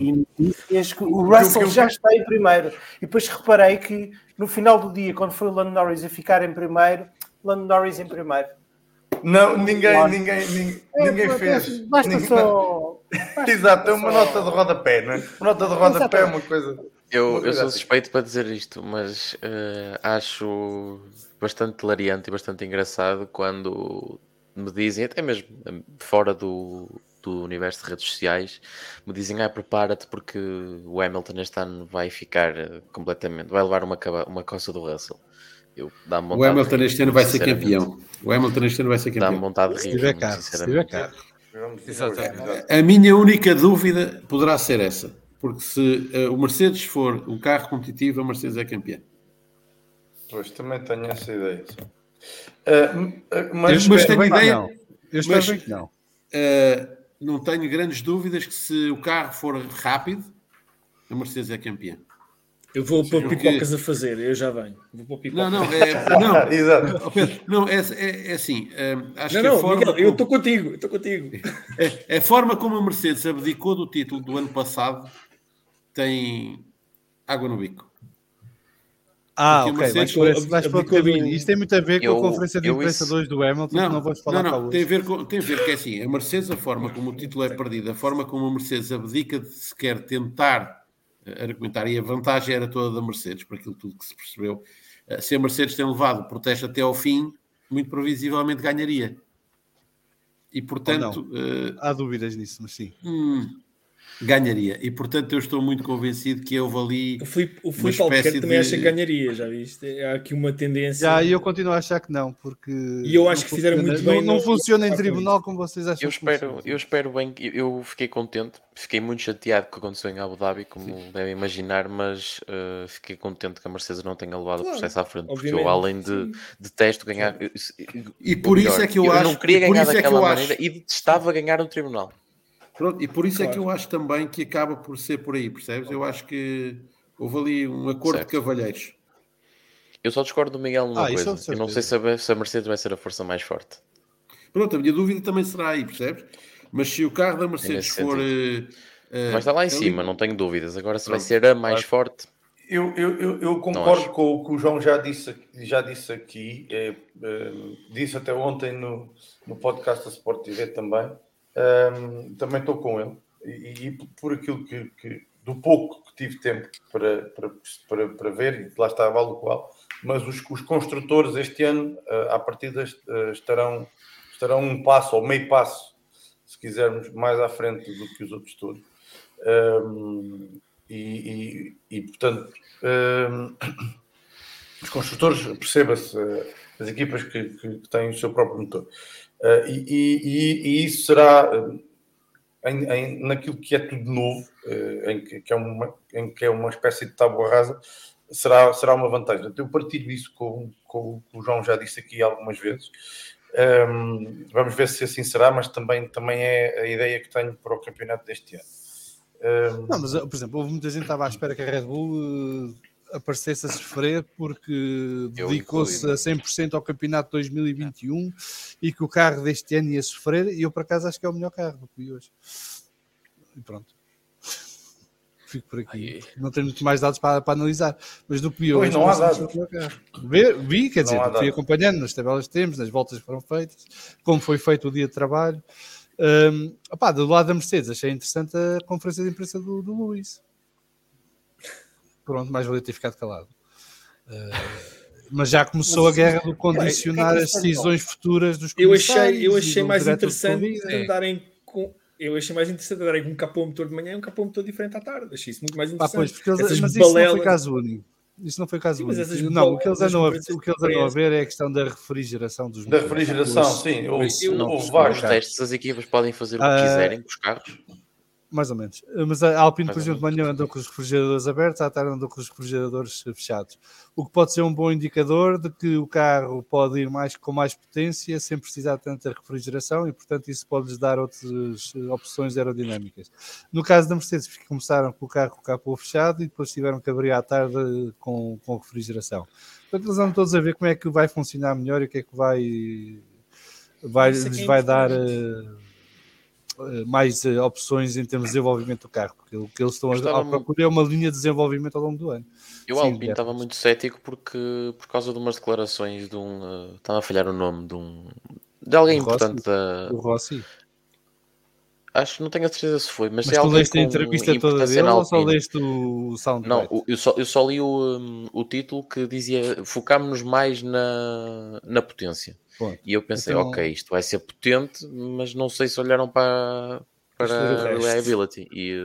e notícias que o Russell
que eu-
já está em primeiro. E depois reparei que no final do dia, quando foi o Lando Norris a ficar em primeiro, Lando Norris em primeiro.
Não, ninguém,
Claro.
ninguém, ninguém,
É,
ninguém
pô,
fez.
Basta
Ninguém-
só. <laughs> basta
Exato, é uma
só-
nota de rodapé, não é? Uma nota de rodapé é uma coisa.
Eu, eu sou
assim.
suspeito para dizer isto, mas eh, acho bastante hilariante e bastante engraçado quando me dizem, até mesmo eh, fora do, do universo de redes sociais, me dizem, ah, prepara-te porque o Hamilton este ano vai ficar eh, completamente, vai levar uma, uma coça do Russell. Eu dá-me
O Hamilton este ano vai ser campeão. O Hamilton este ano vai ser
Dá-me
campeão.
vontade de
Se
rir,
tiver
muito
carro, se
sinceramente.
Exatamente.
A minha única dúvida poderá ser essa. Porque se eh, o Mercedes for um carro competitivo, a Mercedes é campeã.
Pois também tenho essa ideia.
Eu
mas,
mas
espero
tenho
bem que
ideia-
não. Eu espero
mas-
bem que não.
Eh, não tenho grandes dúvidas que se o carro for rápido, a Mercedes é campeã.
Eu vou pôr
Porque-
pipocas a fazer, eu já venho. Vou pôr pipocas.
Não, não, é, não, <laughs>
Exato.
Pedro, não, é, é- é assim, acho
Não,
que a
não,
forma,
Miguel, eu
como-
estou contigo, eu estou contigo.
a, a forma como a Mercedes abdicou do título do ano passado tem água no bico.
Ah, ok, vais
Mercedes
por, esse, vais por caminho. Isto tem muito a ver com
Eu-
a conferência de imprensa
isso-
2 do Hamilton, que não vais falar
não, não,
hoje.
tem a, ver com, tem a ver que é assim, a Mercedes, a forma como o título é perdido, a forma como a Mercedes abdica de sequer tentar eh, argumentar, e a vantagem era toda da Mercedes, por aquilo tudo que se percebeu, eh, se a Mercedes tem levado o protesto até ao fim, muito previsivelmente ganharia. E portanto, eh,
Há dúvidas nisso, mas sim.
hum, ganharia. E portanto eu estou muito convencido que houve ali
O Filipe, o
Uma
Filipe Albuquerque
espécie
também
de-
acha que ganharia, já viste? Há aqui uma tendência.
Já, e eu continuo a achar que não, porque.
E eu acho
não
que fizeram
funciona-
muito bem
Não, não funciona em
no-
tribunal como vocês acham
Eu espero, eu espero bem que eu fiquei contente, fiquei muito chateado com o que aconteceu em Abu Dhabi, como devem imaginar, mas eh, fiquei contente que a Mercedes não tenha levado
Claro,
o processo à frente, porque
obviamente,
eu, além de
sim.
detesto ganhar, eu-
E
ou
por isso
melhor,
é que eu
não
acho-
queria
e por
ganhar
isso é que
daquela
eu
maneira
acho-
e detestava ganhar no tribunal.
Pronto, e por isso é que
Claro.
eu acho também que acaba por ser por aí, percebes? Eu acho que houve ali um acordo
Certo.
de cavalheiros.
Eu só discordo do Miguel numa
Ah, isso
coisa.
com
Eu não sei se a, se a Mercedes vai ser a força mais forte.
Pronto, a minha dúvida também será aí, percebes? Mas se o carro da Mercedes
nesse
for. eh, eh,
Vai estar lá em
ali-
cima, não tenho dúvidas. Agora, se vai
Pronto,
ser a mais forte,
Eu, eu, eu, eu concordo com o que o João já disse, já disse aqui, é, é, disse até ontem no, no podcast da Sport TV também. Ahm, também estou com ele e, e por aquilo que, que- do pouco que tive tempo para, para, para, para ver, e lá está, vale o qual, mas os, os construtores este ano, ah, à partida, ah, estarão, estarão um passo ou meio passo, se quisermos, mais à frente do que os outros todos. Ahm, e, e- e, portanto, ahm, os construtores, perceba-se, eh, as equipas que, que- que têm o seu próprio motor. Eh, e, e- e- isso será eh, em, em- naquilo que é tudo novo, eh, em, que, que é uma, em que é uma espécie de tábua rasa, será, será uma vantagem. Eu partilho isso com, com que o João já disse aqui algumas vezes. Ahm, vamos ver se assim será, mas também, também é a ideia que tenho para o campeonato deste ano. Ahm,
Não, mas, por exemplo, houve muita gente que estava à espera que a Red Bull aparecesse a sofrer porque dedicou-se a 100% ao campeonato 2021 e que o carro deste ano ia sofrer. E eu, por acaso, acho que é o melhor carro do que vi hoje. E pronto. Fico por aqui. Não tenho muito mais dados para, para analisar. Mas do que
Pois
hoje,
não há
parece-me
dados.
Vi, quer dizer, fui acompanhando nas tabelas que temos, nas voltas que foram feitas, como foi feito o dia de trabalho. Um, opá, do lado da Mercedes, achei interessante a conferência de imprensa do, do Luís. Pronto, mais valia ter ficado calado. Uh, mas já começou a guerra do condicionar as decisões futuras dos
Eu achei, eu
e
achei mais interessante andarem com. Eu achei mais interessante andarem com um capô motor de manhã e um capô motor diferente à tarde. Achei isso muito mais
Ah,
interessante.
pois, porque eles,
Essas
mas isso não foi
balelas-
caso único. Isso não foi caso
mas
único.
essas
Não, o que eles
balelas
andam a, o que eles andam a ver é a questão da refrigeração dos
Da refrigeração, sim. Houve, vários.
testes as equipas podem fazer o que
Ah,
quiserem com os carros.
Mais ou menos. Mas a Alpine, por
Mais
exemplo, de manhã andou com os refrigeradores abertos, à tarde andou com os refrigeradores fechados. O que pode ser um bom indicador de que o carro pode ir mais, com mais potência sem precisar de tanta refrigeração e, portanto, isso pode-lhes dar outras eh, opções aerodinâmicas. No caso da Mercedes, começaram com o carro com o capô fechado e depois tiveram que abrir à tarde eh, com, com refrigeração. Portanto, eles andam todos a ver como é que vai funcionar melhor e o que é que vai, vai,
é que
lhes
é
vai dar.
importante.
Eh, mais eh, opções em termos de desenvolvimento do carro, porque o que eles estão a,
Gostava
à procura é uma linha de desenvolvimento ao longo do ano.
Eu,
Sim,
Alpine, estava muito cético porque, por causa de umas declarações de um. eh, Estava a falhar o nome de um. De alguém
Do Rossi?
importante da.
O Rossi.
Acho que não tenho a certeza se foi, mas,
Mas
é
tu
alguém
leste a entrevista toda dele ou só leste o?
Não, eu só, eu só li o, um, o título que dizia focámos-nos mais na, na potência. E eu pensei,
Então-
ok, isto vai ser potente, mas não sei se olharam para, para
é
reliability. E,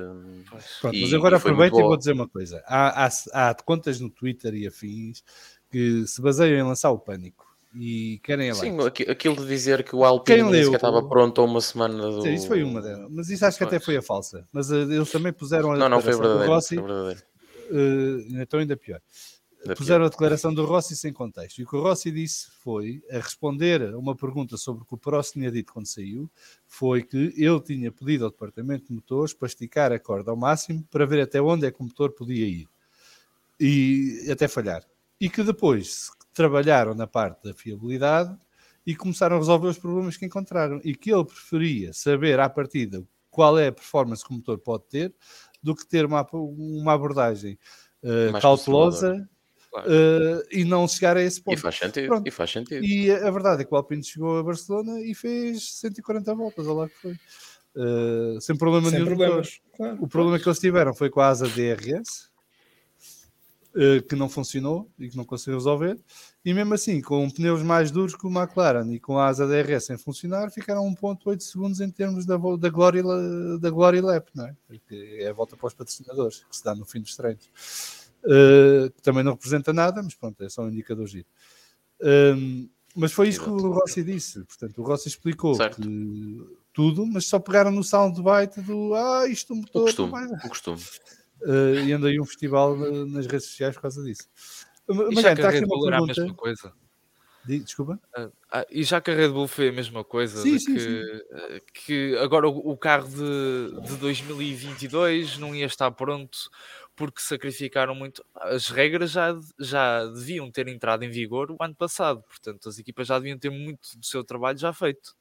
Pronto,
e-
mas agora
e foi
aproveito e vou dizer uma coisa. Há, há, há contas no Twitter e afins que se baseiam em lançar o pânico e querem a
Sim, aquilo de dizer que o Alpine
leu-
sequer estava pronto a uma semana do.
Sim, isso foi uma delas. Mas isso acho que até foi a falsa. Mas eh, eles também puseram a
Não, não, foi verdadeiro.
Rossi,
Foi verdadeiro.
eh, então ainda pior. Puseram a declaração do Rossi sem contexto. E o que o Rossi disse foi, a responder a uma pergunta sobre o que o Prost tinha dito quando saiu, foi que ele tinha pedido ao departamento de motores para esticar a corda ao máximo para ver até onde é que o motor podia ir e até falhar. E que depois trabalharam na parte da fiabilidade e começaram a resolver os problemas que encontraram. E que ele preferia saber à partida qual é a performance que o motor pode ter do que ter uma, uma abordagem
Mais
cautelosa
Claro.
eh, e não chegar a esse
E
ponto.
faz sentido,
Pronto.
e faz sentido.
E a a verdade é que o Alpine chegou a Barcelona e fez 140 voltas, olha lá que foi. Eh, sem problema
Sem
nenhum. de
problemas. Claro.
o problema que eles tiveram foi com a asa DRS, eh, que não funcionou e que não conseguiu resolver. E mesmo assim, com pneus mais duros que o McLaren e com a asa DRS sem funcionar, ficaram 1,8 segundos em termos da, da, Glory, da Glory Lap, não é? Porque é a volta para os patrocinadores, que se dá no fim dos treinos. Eh, que também não representa nada, mas pronto, é só um indicador giro. Um, mas foi isso que o Rossi disse. Portanto, o Rossi explicou
Certo.
que tudo, mas só pegaram no soundbite do ah, isto
O
motor
costume,
não vai dar."
o costume.
Uh, e anda aí um festival nas redes sociais por causa disso. Mas,
E já
gente,
que a Red Bull era a mesma coisa.
Desculpa.
Ah, ah, e já que a Red Bull foi a mesma coisa,
Sim,
de
sim,
que,
sim.
eh, que agora o, carro de, de 2022 não ia estar pronto porque sacrificaram muito. As regras já, já deviam ter entrado em vigor o ano passado, portanto, as equipas já deviam ter muito do seu trabalho já feito.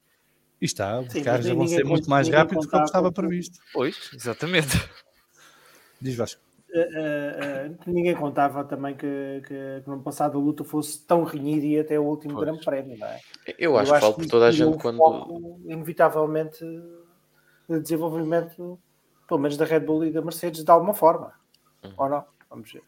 E está, os carros já vão ser muito mais rápidos do que o que estava previsto.
Pois, exatamente.
Diz Vasco.
Eh, eh, eh, ninguém contava também que, que, que no passado a luta fosse tão renhida e até o último
Pois.
Grande Prémio, não é?
Eu acho que falo por
isso
toda a gente quando.
foco, inevitavelmente, de desenvolvimento, pelo menos da Red Bull e da Mercedes, de alguma forma.
Uhum.
Ou não? Vamos ver.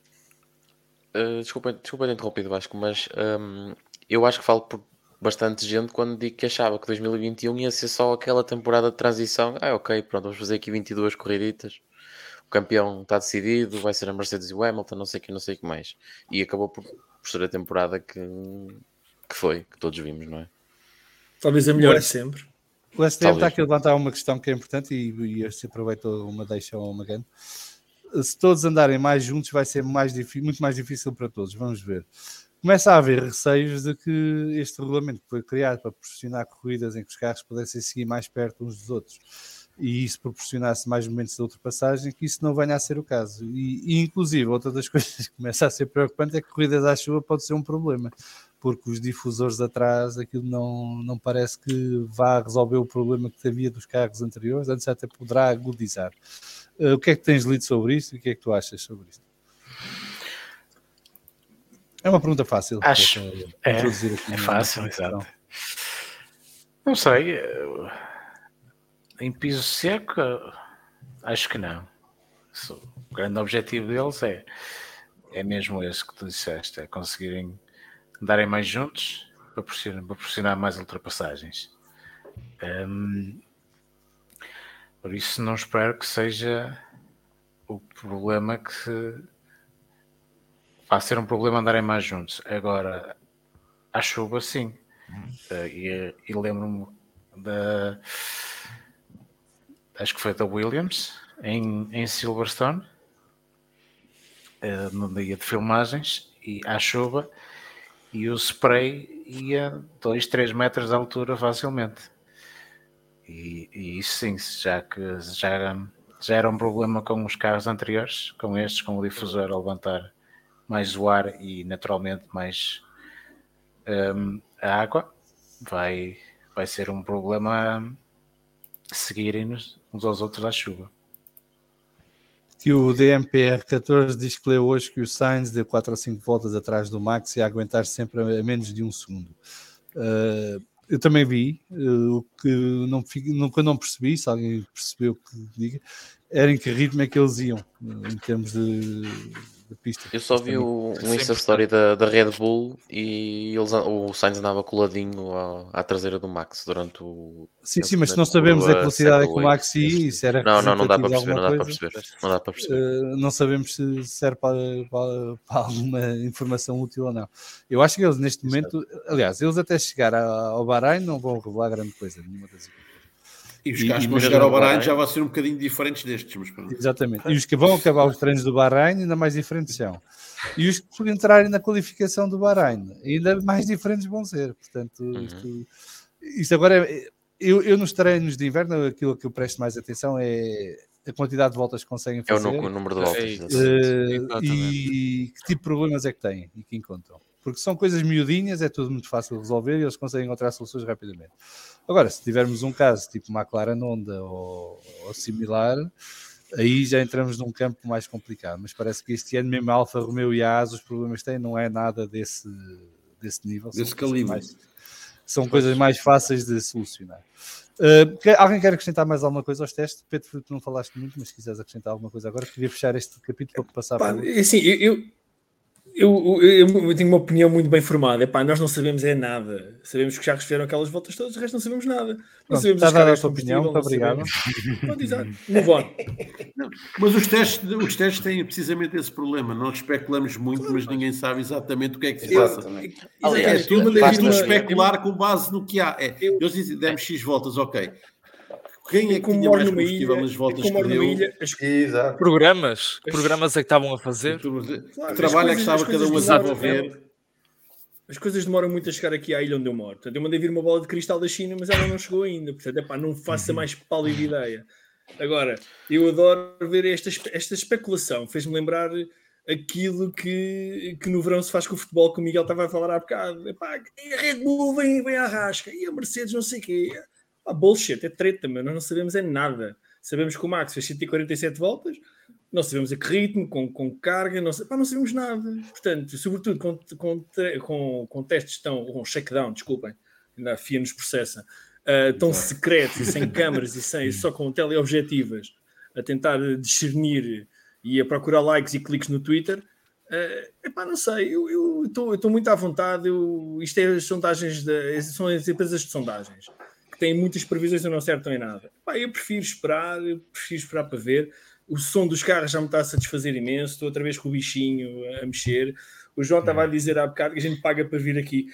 Uh, desculpa, desculpa ter interrompido, Vasco, mas um, eu acho que falo por bastante gente quando digo que achava que 2021 ia ser só aquela temporada de transição. Ah, ok, pronto, vamos fazer aqui 22 corriditas. O campeão está decidido, vai ser a Mercedes e o Hamilton, não sei o que, não sei o que mais. E acabou por, por ser a temporada que, que foi, que todos vimos, não é?
Talvez a melhor
Mas-
sempre.
O
Talvez.
está aqui a levantar uma questão que é importante e, e se aproveitou uma deixa ou uma grande. Se todos andarem mais juntos, vai ser mais muito mais difícil para todos. Vamos ver. Começa a haver receios de que este regulamento que foi criado para proporcionar corridas em que os carros pudessem seguir mais perto uns dos outros e isso proporcionasse mais momentos de ultrapassagem, que isso não venha a ser o caso. E, e, inclusive, outra das <laughs> coisas que começa a ser preocupante é que corridas à chuva pode ser um problema, porque os difusores atrás, aquilo não, não parece que vá resolver o problema que havia dos carros anteriores, antes até poderá agudizar. Uh, o que é que tens lido sobre isso e o que é que tu achas sobre isso? É uma pergunta fácil.
Acho. É, é fácil, exato. Não sei. eh, Em piso seco, acho que não. O grande objetivo deles é, é mesmo esse que tu disseste: é conseguirem andarem mais juntos para proporcionar, para proporcionar mais ultrapassagens. Hum, por isso, não espero que seja o problema que. Vai ser um problema andarem mais juntos. Agora, à chuva, sim. Eh, e, e lembro-me da. Acho que foi da Williams em, em Silverstone, eh, no dia de filmagens, e à chuva, e o spray ia 2, 3 metros de altura facilmente. E, e isso sim, já que já já era um problema com os carros anteriores, com estes, com o difusor a levantar mais o ar e naturalmente mais hum, a água, vai, vai ser um problema seguirem-nos uns aos outros à chuva.
que o DMPR14 diz que leu hoje que o Sainz deu 4 ou 5 voltas atrás do Max e a aguentar sempre a menos de um segundo. Uh, eu também vi, uh, o que não, nunca não percebi, se alguém percebeu que diga, era em que ritmo é que eles iam, em termos de, de pista.
Eu só vi o, um
Sempre
Insta Story da, da Red Bull e eles, o Sainz andava coladinho à, à traseira do Max durante o.
Sim, sim, mas se não sabemos a velocidade é que o
7 ou
Max ia, isso era
Não, não, não dá para perceber, não dá para perceber. Não dá para perceber.
Uh, não sabemos se serve para, para- para alguma informação útil ou não. Eu acho que eles neste momento, aliás, eles até chegar ao Bahrein não vão revelar grande coisa, nenhuma das equipas.
E os carros que vão chegar ao Bahrein
Bahrein.
já vão ser um bocadinho diferentes destes, mas pronto.
Exatamente. E os que vão acabar os treinos do Bahrein, ainda mais diferentes são. E os que entrarem na qualificação do Bahrein, ainda mais diferentes vão ser. Portanto,
Uhum.
isto, isto agora é. Eu, eu nos treinos de inverno, aquilo que eu presto mais atenção é a quantidade de voltas que conseguem
É
fazer.
nu- o número de voltas.
É
Exatamente.
e que tipo de problemas é que têm e que encontram. Porque são coisas miudinhas, é tudo muito fácil de resolver e eles conseguem encontrar soluções rapidamente. Agora, se tivermos um caso tipo McLaren Honda ou, ou similar, aí já entramos num campo mais complicado. Mas parece que este ano mesmo a Alfa Romeo e a AS, os problemas têm não é nada desse, desse nível.
Desse calibre.
mais- são coisas mais fáceis de solucionar. Uh, alguém quer acrescentar mais alguma coisa aos testes? Pedro, tu não falaste muito, mas se quiseres acrescentar alguma coisa agora, queria fechar este capítulo para passar
Pá,
para o
é eu, eu, eu, eu- eu tenho uma opinião muito bem formada. Epá, nós não sabemos é nada. Sabemos que já fizeram aquelas voltas todas, o resto não sabemos nada. Não
Pronto,
sabemos
está
as
tua opinião, muito
não
obrigado.
Move on.
Mas os testes, os testes têm precisamente esse problema. Nós especulamos muito, mas ninguém sabe exatamente o que é que se passa.
Exatamente.
É
Aliás, eu
tudo, especular com base no que há. É,
Eu-
eles dizem, demos X voltas, ok. Quem é que
como
tinha mais combustível
ilha,
nas voltas que deu?
ilha, as,
Exato.
Programas? Que programas é que estavam a fazer?
Que
Claro,
trabalho é que estava cada um a desenvolver?
As coisas demoram muito a chegar aqui à ilha onde eu moro. Portanto, eu mandei vir uma bola de cristal da China, mas ela não chegou ainda. Portanto, epá, não faço a mais pálida ideia. Agora, eu adoro ver esta, esta especulação. Fez-me lembrar aquilo que, que no verão se faz com o futebol, que o Miguel estava a falar há bocado. Epá, e a Red Bull vem, vem à rasca, e a Mercedes não sei o quê. Ah, bullshit, é treta, meu. Nós não sabemos é nada. Sabemos que o Max fez 147 voltas, não sabemos a que ritmo, com, com carga, não, pá, não sabemos nada. Portanto, sobretudo com, com, com, com testes tão, com shakedown, desculpem, ainda a FIA nos processa, ah, tão secretos e sem <laughs> câmaras e sem, só com teleobjetivas, a tentar discernir e a procurar likes e cliques no Twitter. É epá, não sei, eu estou muito à vontade. Eu, isto é as sondagens, da, são as empresas de sondagens têm muitas previsões e não acertam em nada. Epá, eu prefiro esperar, eu prefiro esperar para ver. O som dos carros já me está a satisfazer imenso. Estou outra vez com o bichinho a mexer. O João estava a dizer há bocado que a gente paga para vir aqui.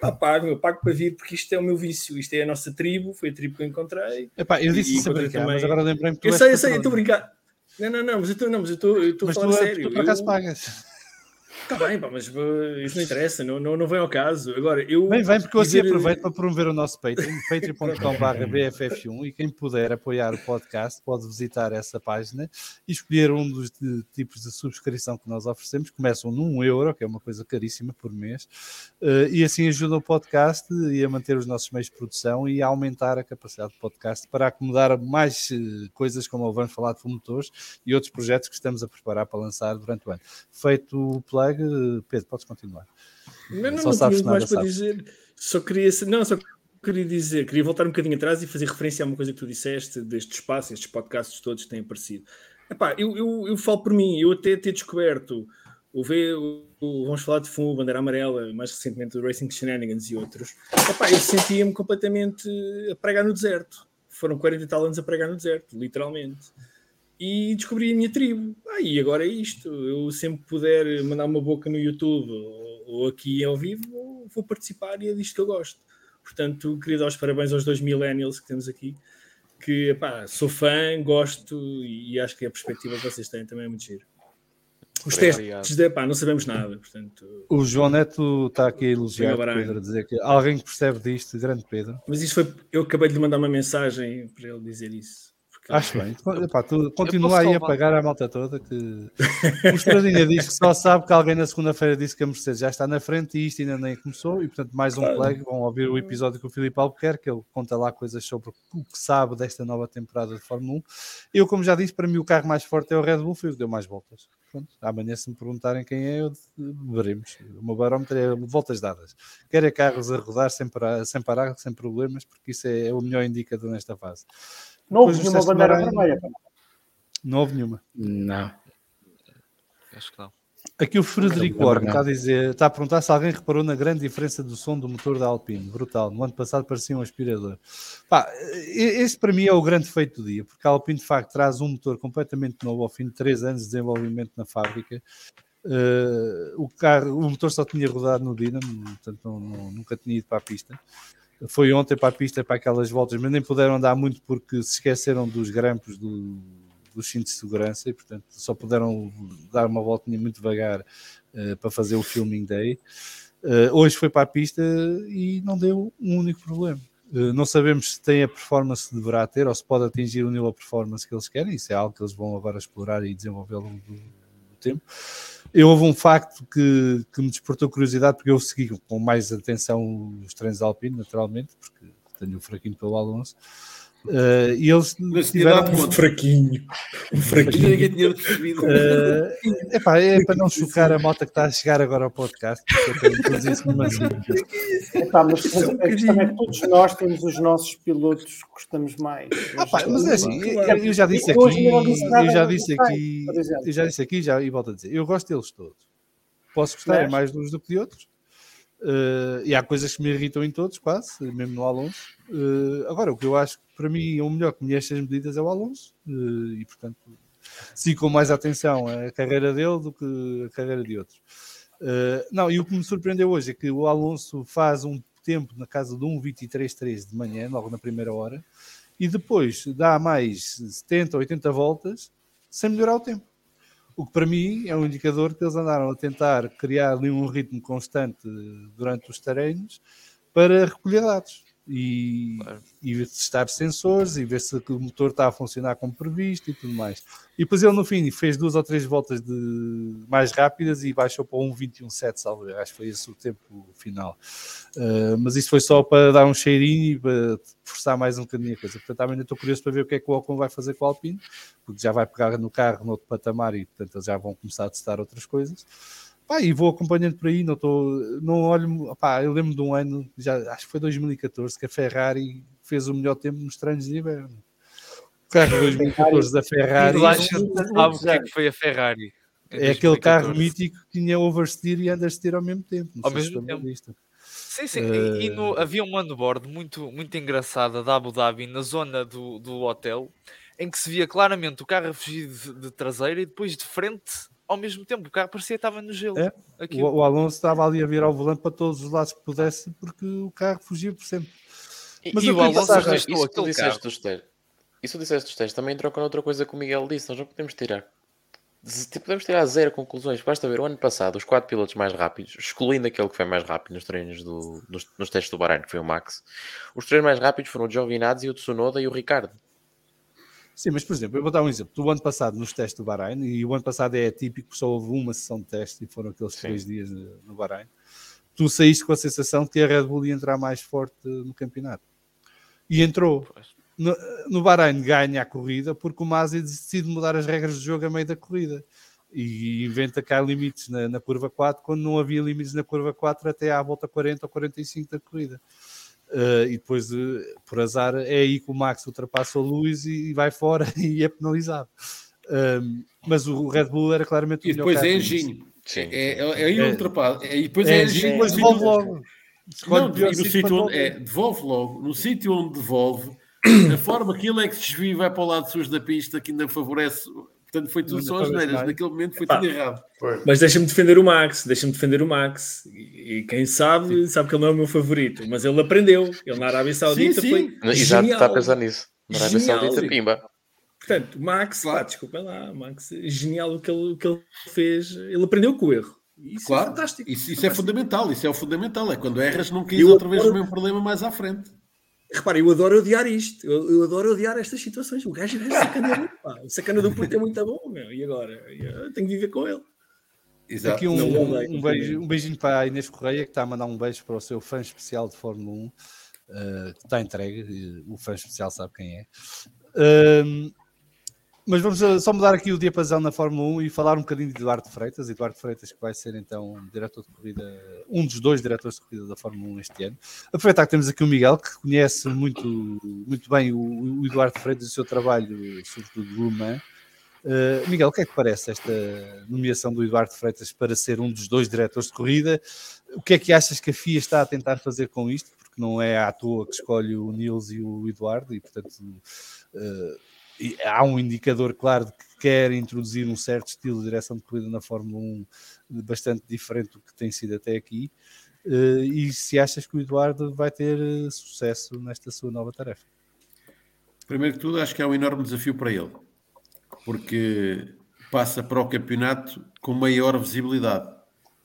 Pá, pago, eu pago para vir porque isto é o meu vício, isto é a nossa tribo, foi a tribo que eu encontrei.
Epá, eu disse isso a brincar,
também-
mas agora lembrei-me que tu
Eu sei, eu sei, eu estou a brincar. Não, não, não, mas eu estou não, mas eu estou- eu estou a falar
tu,
sério.
tu por acaso
Eu-
pagas.
Está bem, pá, mas uh, isso não interessa, não, não, não vem ao caso. Agora, eu.
Bem, vem, porque eu assim
dizer-
aproveito para promover o nosso Patreon, <laughs> patreon.com.br BFF1 e quem puder apoiar o podcast pode visitar essa página e escolher um dos de- tipos de subscrição que nós oferecemos. Começam num euro, que é uma coisa caríssima por mês, eh, e assim ajuda o podcast e a manter os nossos meios de produção e a aumentar a capacidade do podcast para acomodar mais eh, coisas como o Vamos Falar de Fumotores e outros projetos que estamos a preparar para lançar durante o ano. Feito o plug, eh, Pedro, podes continuar.
Não, não,
Só
não
sabes
tinha muito mais
nada,
para
sabes.
dizer. Só queria, não, só queria dizer, queria voltar um bocadinho atrás e fazer referência a uma coisa que tu disseste deste espaço, estes podcasts todos que têm aparecido. Epá, eu, eu, eu falo por mim, eu até ter descoberto o, v, o, o Vamos Falar de Fumo, Bandeira Amarela, mais recentemente o Racing Shenanigans e outros. Epá, eu sentia-me completamente a pregar no deserto. Foram 40 e tal anos a pregar no deserto, literalmente. E descobri a minha tribo. Ah, e agora é isto. Eu sempre puder mandar uma boca no YouTube ou, ou aqui ao vivo, vou, vou participar e é disto que eu gosto. Portanto, queria dar os parabéns aos dois millennials que temos aqui, que epá, sou fã, gosto e, acho que a perspectiva que vocês têm também é muito giro. Os
Obrigado.
testes, epá, não sabemos nada, portanto...
O João Neto está aqui a elogiar. Pedro, a dizer que alguém que percebe disto, grande Pedro.
Mas isso foi... Eu acabei de lhe mandar uma mensagem para ele dizer isso.
Acho bem. Epá, tu continua aí a pagar a malta toda que o Estradinha diz que só sabe que alguém na segunda-feira disse que a Mercedes já está na frente e isto ainda nem começou e portanto mais um
Claro.
plug, vão ouvir o episódio com o Filipe Albuquerque, ele conta lá coisas sobre o que sabe desta nova temporada de Fórmula 1. Eu, como já disse, para mim o carro mais forte é o Red Bull, foi o que deu mais voltas. Pronto, amanhã se me perguntarem quem é, eu, veremos. O meu barómetro é voltas dadas. Quer é carros a rodar sem parar, sem, parar, sem problemas, porque isso é, o melhor indicador nesta fase.
Não houve nenhuma bandeira vermelha.
Não houve nenhuma.
Não.
Acho que não.
Aqui o Frederico Orme está a dizer, está a perguntar se alguém reparou na grande diferença do som do motor da Alpine. Brutal. No ano passado parecia um aspirador. Pá, e- este para mim é o grande feito do dia, porque a Alpine de facto traz um motor completamente novo ao fim de 3 anos de desenvolvimento na fábrica. Eh, o, carro, o motor só tinha rodado no Dynamo, portanto não- não- nunca tinha ido para a pista. Foi ontem para a pista para aquelas voltas, mas nem puderam andar muito porque se esqueceram dos grampos do, dos cintos de segurança e, portanto, só puderam dar uma voltinha muito devagar uh, para fazer o filming day. Uh, hoje foi para a pista e não deu um único problema. Uh, não sabemos se tem a performance que deverá ter ou se pode atingir o nível de performance que eles querem. Isso é algo que eles vão agora explorar e desenvolver ao longo do, do tempo. Eu houve um facto que, que, me despertou curiosidade, porque eu segui com mais atenção os treinos alpinos, naturalmente, porque tenho um fraquinho pelo Alonso. Uh, e eles
Mas
tiveram
um fraquinho. Um fraquinho.
Ninguém tinha percebido.
Uh, epá, é para não chocar a moto que está a chegar agora ao podcast,
Epá, mas a questão é que todos nós temos os nossos pilotos que gostamos mais.
Ah, pá, mas é assim, eu, eu já disse aqui, eu já disse aqui, eu já disse aqui já, e volto a dizer, eu gosto deles todos. Posso gostar mas... mais de uns do que de outros. Uh, e há coisas que me irritam em todos, quase, mesmo no Alonso. Uh, agora, o que eu acho que para mim o melhor que me estas medidas é o Alonso, uh, e portanto sigo com mais atenção a carreira dele do que a carreira de outros. não, e o que me surpreendeu hoje é que o Alonso faz um tempo na casa de 1,23,3 de manhã, logo na primeira hora, e depois dá mais 70, 80 voltas sem melhorar o tempo. O que para mim é um indicador que eles andaram a tentar criar ali um ritmo constante durante os treinos para recolher dados e, claro. e testar sensores e ver se o motor está a funcionar como previsto e tudo mais. E depois ele no fim fez duas ou três voltas de mais rápidas e baixou para um 21.7, salvo acho que foi esse o tempo final. Uh, mas isso foi só para dar um cheirinho e para forçar mais um bocadinho a coisa. Portanto, também estou curioso para ver o que é que o Ocon vai fazer com o Alpine, porque já vai pegar no carro no outro patamar e portanto eles já vão começar a testar outras coisas. Pá, e vou acompanhando por aí, não estou, não olho, pá, eu lembro de um ano, já, acho que foi 2014, que a Ferrari fez o melhor tempo nos treinos de inverno. O carro de 2014 da Ferrari.
sabe o que é que foi a Ferrari?
É aquele carro mítico que tinha oversteer e understeer ao mesmo tempo.
Ao mesmo tempo. Visto. Sim, sim. Uh... E, no, havia um onboard muito, muito engraçada da Abu Dhabi, na zona do, do hotel, em que se via claramente o carro a fugir de, de traseira e depois de frente ao mesmo tempo, o carro parecia que estava no gelo.
É, o, o, Alonso estava ali a virar o volante para todos os lados que pudesse, porque o carro fugia por sempre.
Mas e, o Alonso restou isso aquele disseste dos testes. Isso disseste dos testes também troca outra coisa que o Miguel disse. Nós não podemos tirar. Podemos tirar zero conclusões. Basta ver o ano passado os quatro pilotos mais rápidos, excluindo aquele que foi mais rápido nos treinos do, nos, nos testes do Bahrein, que foi o Max. Os três mais rápidos foram o Giovinazzi, o Tsunoda e o Ricardo.
Sim, mas por exemplo, eu vou dar um exemplo. Do ano passado, nos testes do Bahrein, e o ano passado é típico, só houve uma sessão de teste e foram aqueles Sim. três dias no Bahrein. Tu saíste com a sensação de que a Red Bull ia entrar mais forte no campeonato. E entrou. No, no Bahrein ganha a corrida porque o Masi decide mudar as regras do jogo a meio da corrida e inventa cá limites na, na, curva 4 quando não havia limites na curva 4 até à volta 40 ou 45 da corrida. Uh, e depois, uh, por azar, é aí que o Max ultrapassa o Lewis e, e vai fora <laughs> e é penalizado. Uh, mas o Red Bull era claramente o
E depois é engenho. É, é, é, aí é, ultrapassa. É, e depois é, é engenho.
Depois devolve logo.
Não, no sítio onde, é, devolve logo. No sítio onde devolve, <coughs> a forma que ele é que se desvia e vai para o lado sujo da pista, que ainda favorece Portanto, foi tudo só as neiras. Naquele momento foi tudo errado.
Mas deixa-me defender o Max, deixa-me defender o Max. E, quem sabe, sim. sabe que ele não é o meu favorito. Mas ele aprendeu. Ele na Arábia Saudita sim, sim.
foi. Exato, está a pensar nisso. Na Arábia genial, Saudita, pimba.
Portanto, Max, claro. desculpa lá, Max, genial o que, ele, o que ele fez. Ele aprendeu com o erro. Isso é claro. é fantástico.
Isso, isso é fundamental. Isso é o fundamental. É quando erras, não quis outra vez o mesmo problema mais à frente.
Repara, eu adoro odiar isto, eu, eu adoro odiar estas situações. O gajo é sacana, pá. o sacana do puto é muito bom, meu. e agora? Eu tenho que viver com ele.
Exato. Aqui um, um, um, beijo, um, beijinho para a Inês Correia, que está a mandar um beijo para o seu fã especial de Fórmula 1, uh, eh, que está entregue, o fã especial sabe quem é. Uh, mas vamos eh, só mudar aqui o diapasão na Fórmula 1 e falar um bocadinho de Eduardo Freitas. Eduardo Freitas, que vai ser então diretor de corrida, um dos dois diretores de corrida da Fórmula 1 este ano. Aproveitar que temos aqui o Miguel, que conhece muito, muito bem o, Eduardo Freitas e o seu trabalho, sobretudo do Le Mans. Uh, Miguel, o que é que parece esta nomeação do Eduardo Freitas para ser um dos dois diretores de corrida? O que é que achas que a FIA está a tentar fazer com isto? Porque não é à toa que escolhe o Nils e o Eduardo, e portanto. Uh, há um indicador claro de que quer introduzir um certo estilo de direção de corrida na Fórmula 1 bastante diferente do que tem sido até aqui. Uh, e se achas que o Eduardo vai ter uh, sucesso nesta sua nova tarefa?
Primeiro que tudo, acho que é um enorme desafio para ele, porque passa para o campeonato com maior visibilidade.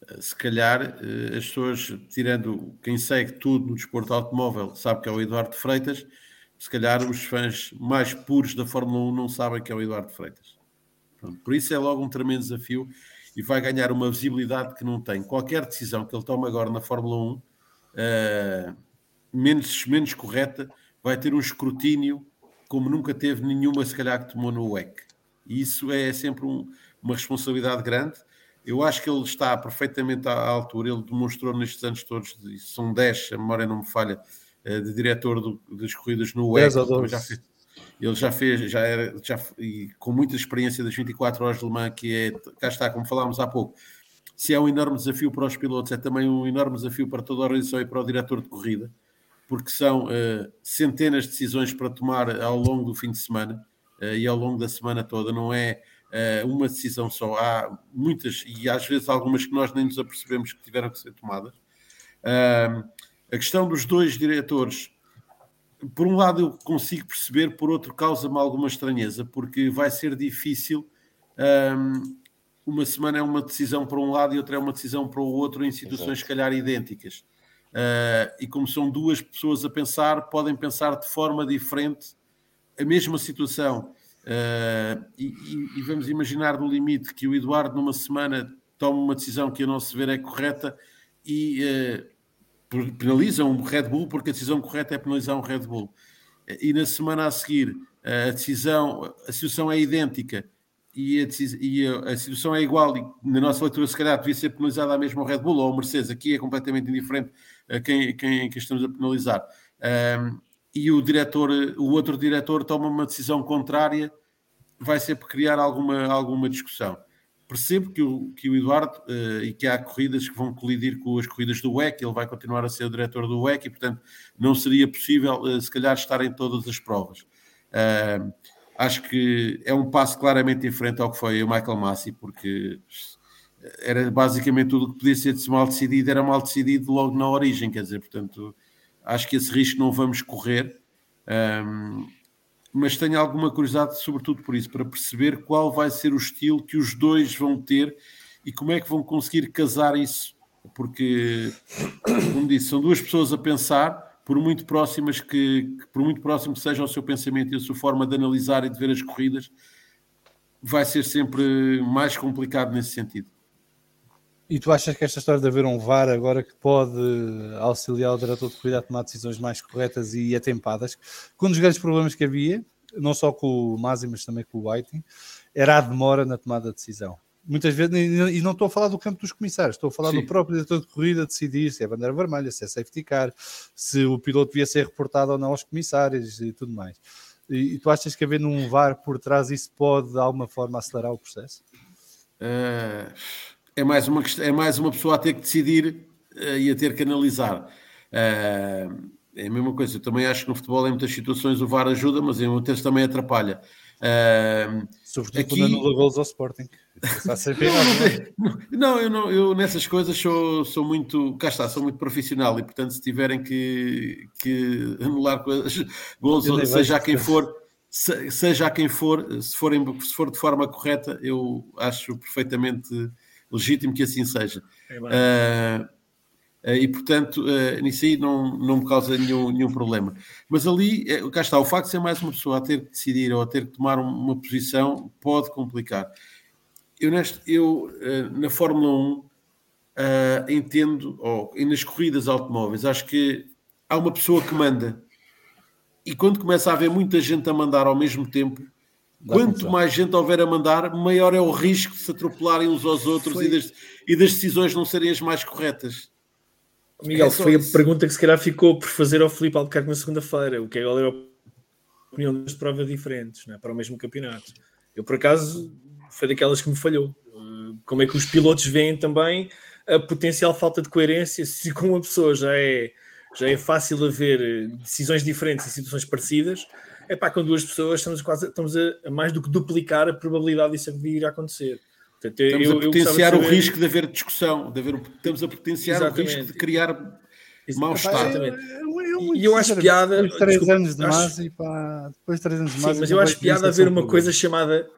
Uh, se calhar as pessoas, tirando quem segue tudo no desporto automóvel, sabe que é o Eduardo Freitas, se calhar os fãs mais puros da Fórmula 1 não sabem que é o Eduardo Freitas. Pronto, por isso é logo um tremendo desafio e vai ganhar uma visibilidade que não tem. Qualquer decisão que ele tome agora na Fórmula 1, uh, eh, menos, menos correta, vai ter um escrutínio como nunca teve nenhuma, se calhar, que tomou no WEC. E isso é sempre um, uma responsabilidade grande. Eu acho que ele está perfeitamente à altura. Ele demonstrou nestes anos todos, são 10, a memória não me falha, de diretor do, das corridas no WEC. Já fez, ele já fez, já era, já, e com muita experiência das 24 horas de Le Mans, que é, cá está, como falámos há pouco, se é um enorme desafio para os pilotos, é também um enorme desafio para toda a organização e para o diretor de corrida, porque são uh, centenas de decisões para tomar ao longo do fim de semana uh, e ao longo da semana toda, não é uh, uma decisão só, há muitas e às vezes algumas que nós nem nos apercebemos que tiveram que ser tomadas. A questão dos dois diretores por um lado eu consigo perceber, por outro causa-me alguma estranheza, porque vai ser difícil. Um, uma semana é uma decisão para um lado e outra é uma decisão para o outro em situações, se calhar, idênticas. Uh, e como são duas pessoas a pensar, podem pensar de forma diferente a mesma situação. Uh, e, e, vamos imaginar no limite que o Eduardo, numa semana, toma uma decisão que a nosso ver é correta e uh, penalizam o Red Bull porque a decisão correta é penalizar o Red Bull. E na semana a seguir a decisão, a situação é idêntica e a, e a, situação é igual e na nossa leitura se calhar devia ser penalizada a mesma Red Bull ou o Mercedes, aqui é completamente indiferente a quem, quem, quem estamos a penalizar. Um, e o diretor, o outro diretor toma uma decisão contrária, vai ser por criar alguma, alguma discussão percebo que o, que o Eduardo uh, e que há corridas que vão colidir com as corridas do WEC, ele vai continuar a ser o diretor do WEC e, portanto, não seria possível, uh, se calhar, estar em todas as provas. Uh, acho que é um passo claramente diferente ao que foi o Michael Massi, porque era basicamente tudo o que podia ser mal decidido, era mal decidido logo na origem, quer dizer, portanto, acho que esse risco não vamos correr. Um, mas tenho alguma curiosidade, sobretudo por isso, para perceber qual vai ser o estilo que os dois vão ter e como é que vão conseguir casar isso. Porque, como disse, são duas pessoas a pensar, por muito próximas que, por muito próximo que seja o seu pensamento e a sua forma de analisar e de ver as corridas, vai ser sempre mais complicado nesse sentido.
E tu achas que esta história de haver um VAR agora que pode auxiliar o diretor de corrida a tomar decisões mais corretas e atempadas, que um dos grandes problemas que havia, não só com o Masi, mas também com o Whiting, era a demora na tomada de decisão. Muitas vezes, e não estou a falar do campo dos comissários, estou a falar Sim. do próprio diretor de corrida decidir se é bandeira vermelha, se é safety car, se o piloto devia ser reportado ou não aos comissários e tudo mais. E, e tu achas que havendo um VAR por trás isso pode de alguma forma acelerar o processo?
Uh é mais uma, é mais uma pessoa a ter que decidir uh, e a ter que analisar. Uh, é a mesma coisa. Eu também acho que no futebol, em muitas situações, o VAR ajuda, mas em muitas também atrapalha. Uh,
Sobretudo aqui... quando anula gols ao Sporting. <laughs>
não, não, eu não, eu nessas coisas sou, sou muito, cá está, sou muito profissional e portanto se tiverem que, que anular coisas, gols, seja a quem for, seja a quem for, se, forem, se for de forma correta, eu acho perfeitamente legítimo que assim seja. É uh, uh, e portanto, uh, nisso aí não, não me causa nenhum, nenhum problema. Mas ali, cá está, o facto de ser mais uma pessoa a ter que decidir ou a ter que tomar uma posição pode complicar. Eu, neste, eu na Fórmula 1 entendo, ou, e nas corridas automóveis, acho que há uma pessoa que manda. E quando começa a haver muita gente a mandar ao mesmo tempo, Quanto mais gente houver a mandar, maior é o risco de se atropelarem uns aos outros e das, e das, decisões não serem as mais corretas.
Miguel, é foi isso. a pergunta que se calhar ficou por fazer ao Filipe Albuquerque na segunda-feira. O que é a opinião das provas diferentes né, para o mesmo campeonato? Eu, por acaso, foi daquelas que me falhou. Eh, como é que os pilotos veem também a potencial falta de coerência? Se com uma pessoa já é, já é fácil haver decisões diferentes em situações parecidas, é pá, com duas pessoas estamos quase estamos a, a, mais do que duplicar a probabilidade disso vir a acontecer. Portanto, eu-
Estamos
eu-
a
eu
potenciar o
saber-
risco de haver discussão, de haver, estamos a potenciar o
Exatamente.
risco de criar mal-estar.
Eu,
E eu acho piada.
Depois de três
desculpa,
anos de
acho-
Masi, pá, depois de três anos de
Sim,
Masi,
mas eu acho piada
é
haver
um
uma coisa chamada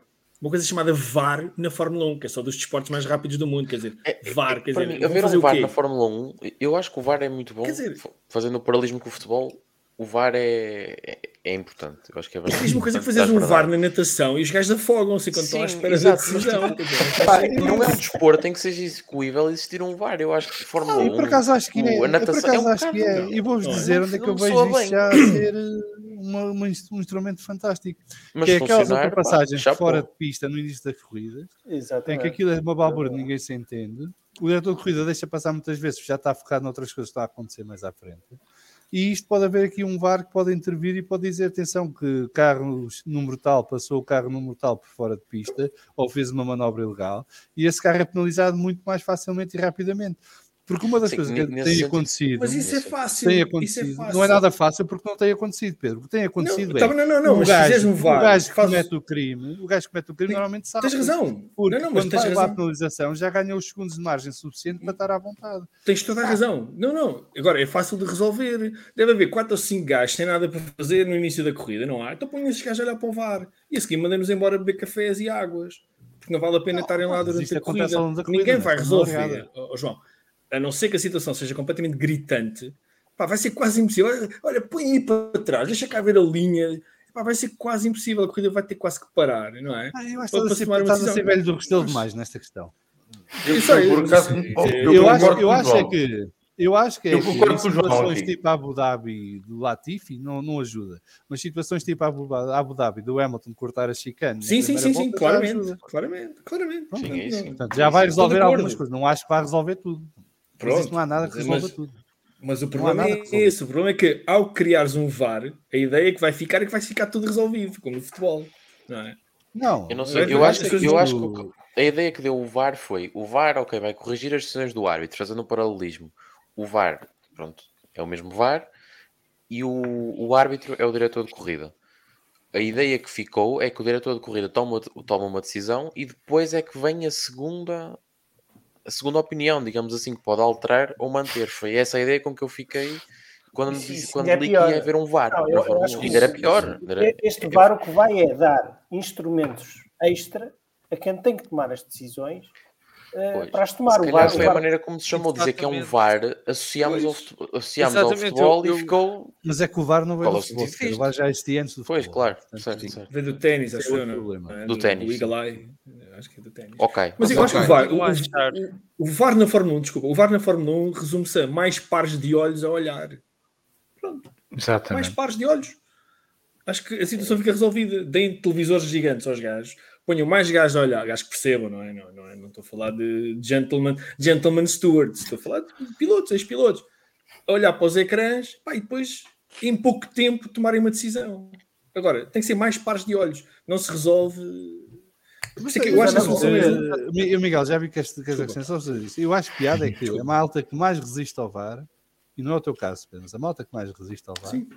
uma coisa chamada VAR na Fórmula 1, que é só dos desportos mais rápidos do mundo, quer dizer, VAR, quer
Para
dizer,
mim, haver
fazer
um
o
VAR
quê?
na Fórmula 1, eu acho que o VAR é muito bom.
Quer dizer-
fa- fazendo o paralelismo com o futebol, o VAR é, é, é importante. Eu acho que é
É a
bastante
mesma coisa que fazeres
dar
um VAR na natação e os gajos afogam-se quando estão à espera da decisão. dizer, <laughs>
Pá, não é um desporto em que seja execuível existir um VAR. Eu acho que Fórmula
Não,
1.
eu por acaso acho que
o-
é.
a natação
acaso
é um
acho que é. E vou-vos
é?
dizer onde é que eu vejo
bem.
já ser inst- um instrumento fantástico.
Mas
que é aquelas ultrapassagens fora de pista no início da corrida, em que
Exatamente.
aquilo é uma balbúrdia, ninguém se entende. O diretor de corrida deixa passar muitas vezes, já está focado noutras coisas que estão a acontecer mais à frente. E isto pode haver aqui um VAR que pode intervir e pode dizer: atenção, que carro número tal passou o carro número tal por fora de pista ou fez uma manobra ilegal, e esse carro é penalizado muito mais facilmente e rapidamente. Porque uma das
Sim,
coisas que tem
sentido.
acontecido.
Mas isso é fácil.
tem
Isso é
acontecido.
fácil.
não é nada fácil porque não tem acontecido, Pedro. O que tem acontecido
Não,
é.
tá não, não, não,
o gajo,
um VAR,
o gajo que
faz-
comete o crime, o gajo que comete o crime normalmente sabe.
Tens razão.
Porque
Não, não, mas
quando
tens
vai lá a
razão.
penalização já ganhou os segundos de margem suficiente para estar à vontade.
Tens toda a razão. Não, não. Agora é fácil de resolver. Deve haver 4 ou 5 gajos sem nada para fazer no início da corrida, não há? Então põe esses gajos a olhar para o VAR e a seguir mandem-nos embora beber cafés e águas. Porque não vale a pena estarem lá durante a
acontece
corrida.
ao longo da corrida,
Ninguém vai
não
resolver.
obrigado.
Ó, ó, João, a não ser que a situação seja completamente gritante, pá, vai ser quase impossível. Olha, Olha, põe aí para trás, deixa cá ver a linha. Pá, vai ser quase impossível. A corrida vai ter quase que parar, não é?
Ah, eu acho que estás a ser, a velho do Restelo demais nesta questão.
Eu,
Eu
eu,
eu
acho, eu acho é
João.
que eu acho que é
Eu
que
João
situações
aqui.
tipo Abu Dhabi do Latifi não, não ajuda. Mas situações tipo Abu, Abu Dhabi do Hamilton cortar a chicane.
Sim, sim, sim, sim, claramente, claramente, claramente.
Pronto,
Sim, é isso.
Portanto, já vai resolver algumas coisas. Não acho que vai resolver tudo. Mas
Pronto.
isso não há nada que
Mas-
resolva tudo.
Mas o problema é esse. O problema é que ao criares um VAR, a ideia que vai ficar é que vai ficar tudo resolvido, como no futebol. Não é?
Não,
Eu não
É
sei, eu acho, que, eu acho que a ideia que deu o VAR foi: o VAR, ok, vai corrigir as decisões do árbitro, fazendo um paralelismo. O VAR, pronto, é o mesmo VAR e o, o árbitro é o diretor de corrida. A ideia que ficou é que o diretor de corrida toma, toma uma decisão e depois é que vem a segunda, a segunda opinião, digamos assim, que pode alterar ou manter. Foi essa a ideia com que eu fiquei quando, me disse, quando
é
li que ia haver um VAR.
Não, eu- eu acho
1.
que
Ainda era pior.
Este VAR o que vai é dar instrumentos extra a quem tem que tomar as decisões
Pois.
para as tomar.
Se
O VAR,
foi a maneira como se chamou, dizer que é um. VAR, associámos, ao,
Pois.
futebol, associámos ao futebol
eu- eu-
e ficou.
mas é que o VAR não veio do
é o
futebol. O? VAR já existia antes do
Pois,
futebol.
claro,
Portanto,
certo,
sim.
certo.
Vem do ténis, acho
é
eu,
outro
não?
problema.
É,
Do ténis,
Eagle Eye. Acho que é do ténis.
Ok.
Mas eu acho que o. VAR, o, VAR na Fórmula 1, desculpa, o VAR na Fórmula 1 resume-se a mais pares de olhos a olhar. Mais
Exatamente.
pares de olhos. Acho que a situação fica resolvida. Deem televisores gigantes aos gajos. Ponham mais gajos a olhar. Gajos que percebam, não é? Não, não, é? não estou a falar de gentleman, gentleman stewards. Estou a falar de pilotos, ex-pilotos. A olhar para os ecrãs pá, e depois, em pouco tempo, tomarem uma decisão. Agora, tem que ser mais pares de olhos. Não se resolve... Eu acho que a solução é...
Mi- Miguel, já vi que esta questão isso. Eu acho piada é que a malta que mais resiste ao VAR, e não é o teu caso, mas a malta que mais resiste ao VAR
Sim.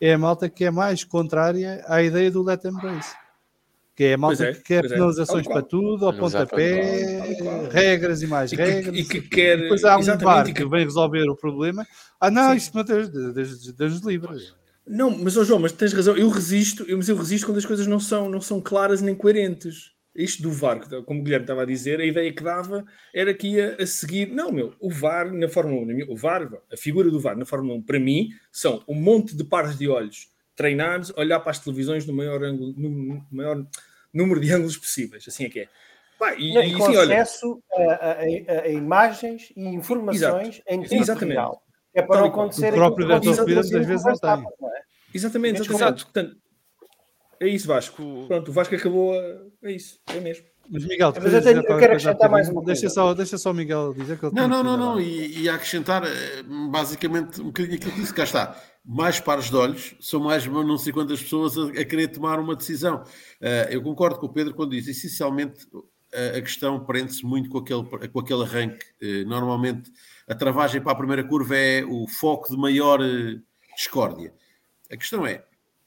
é a malta que é mais contrária à ideia do let them race. Que é a malta
é,
que quer
é.
penalizações
qual.
para tudo, ao pontapé, regras e mais
E que-
regras.
e que
o quê.
quer-
Depois há um
e
que
que-
vem resolver o problema. Ah, não,
Sim.
isto não Deus, Deus, Deus nos livre.
Não, mas ó João, mas tens razão, eu resisto, eu, mas eu resisto quando as coisas não são, não são claras nem coerentes. Isto do VAR, que- como o Guilherme estava a dizer, a ideia que dava era que ia a seguir. Não, meu, o VAR na Fórmula 1, na minha- o VAR, a figura do VAR na Fórmula 1, para mim, são um monte de pares de olhos treinados, a olhar para as televisões no maior, ângulo, no, maior número de <laughs> ângulos possíveis. Assim é que é. Pá, e, e,
e com
assim, olha,
acesso a, a- a- a imagens e informações em tempo
Exatamente.
real. É para não acontecer
O próprio
aquilo que
diretor de muitas vezes não tem.
É?
exatamente,
Exato.
exatamente. Portanto, é isso, Vasco.
O-
Pronto, o Vasco acabou a... É isso, é mesmo.
Mas Miguel, tu
Mas eu tenho- eu quero acrescentar mais uma
deixa
coisa.
só, deixa só o Miguel dizer que ele
Não,
tem
não, não, não. E, e acrescentar eh, basicamente um bocadinho aquilo que disse, cá está. Mais pares de olhos, são mais não sei quantas pessoas a, a querer tomar uma decisão. Eh, eu concordo com o Pedro quando diz, essencialmente a, a questão prende-se muito com aquele, com aquele arranque. Eh, normalmente a travagem para a primeira curva é o foco de maior eh, discórdia. A questão é,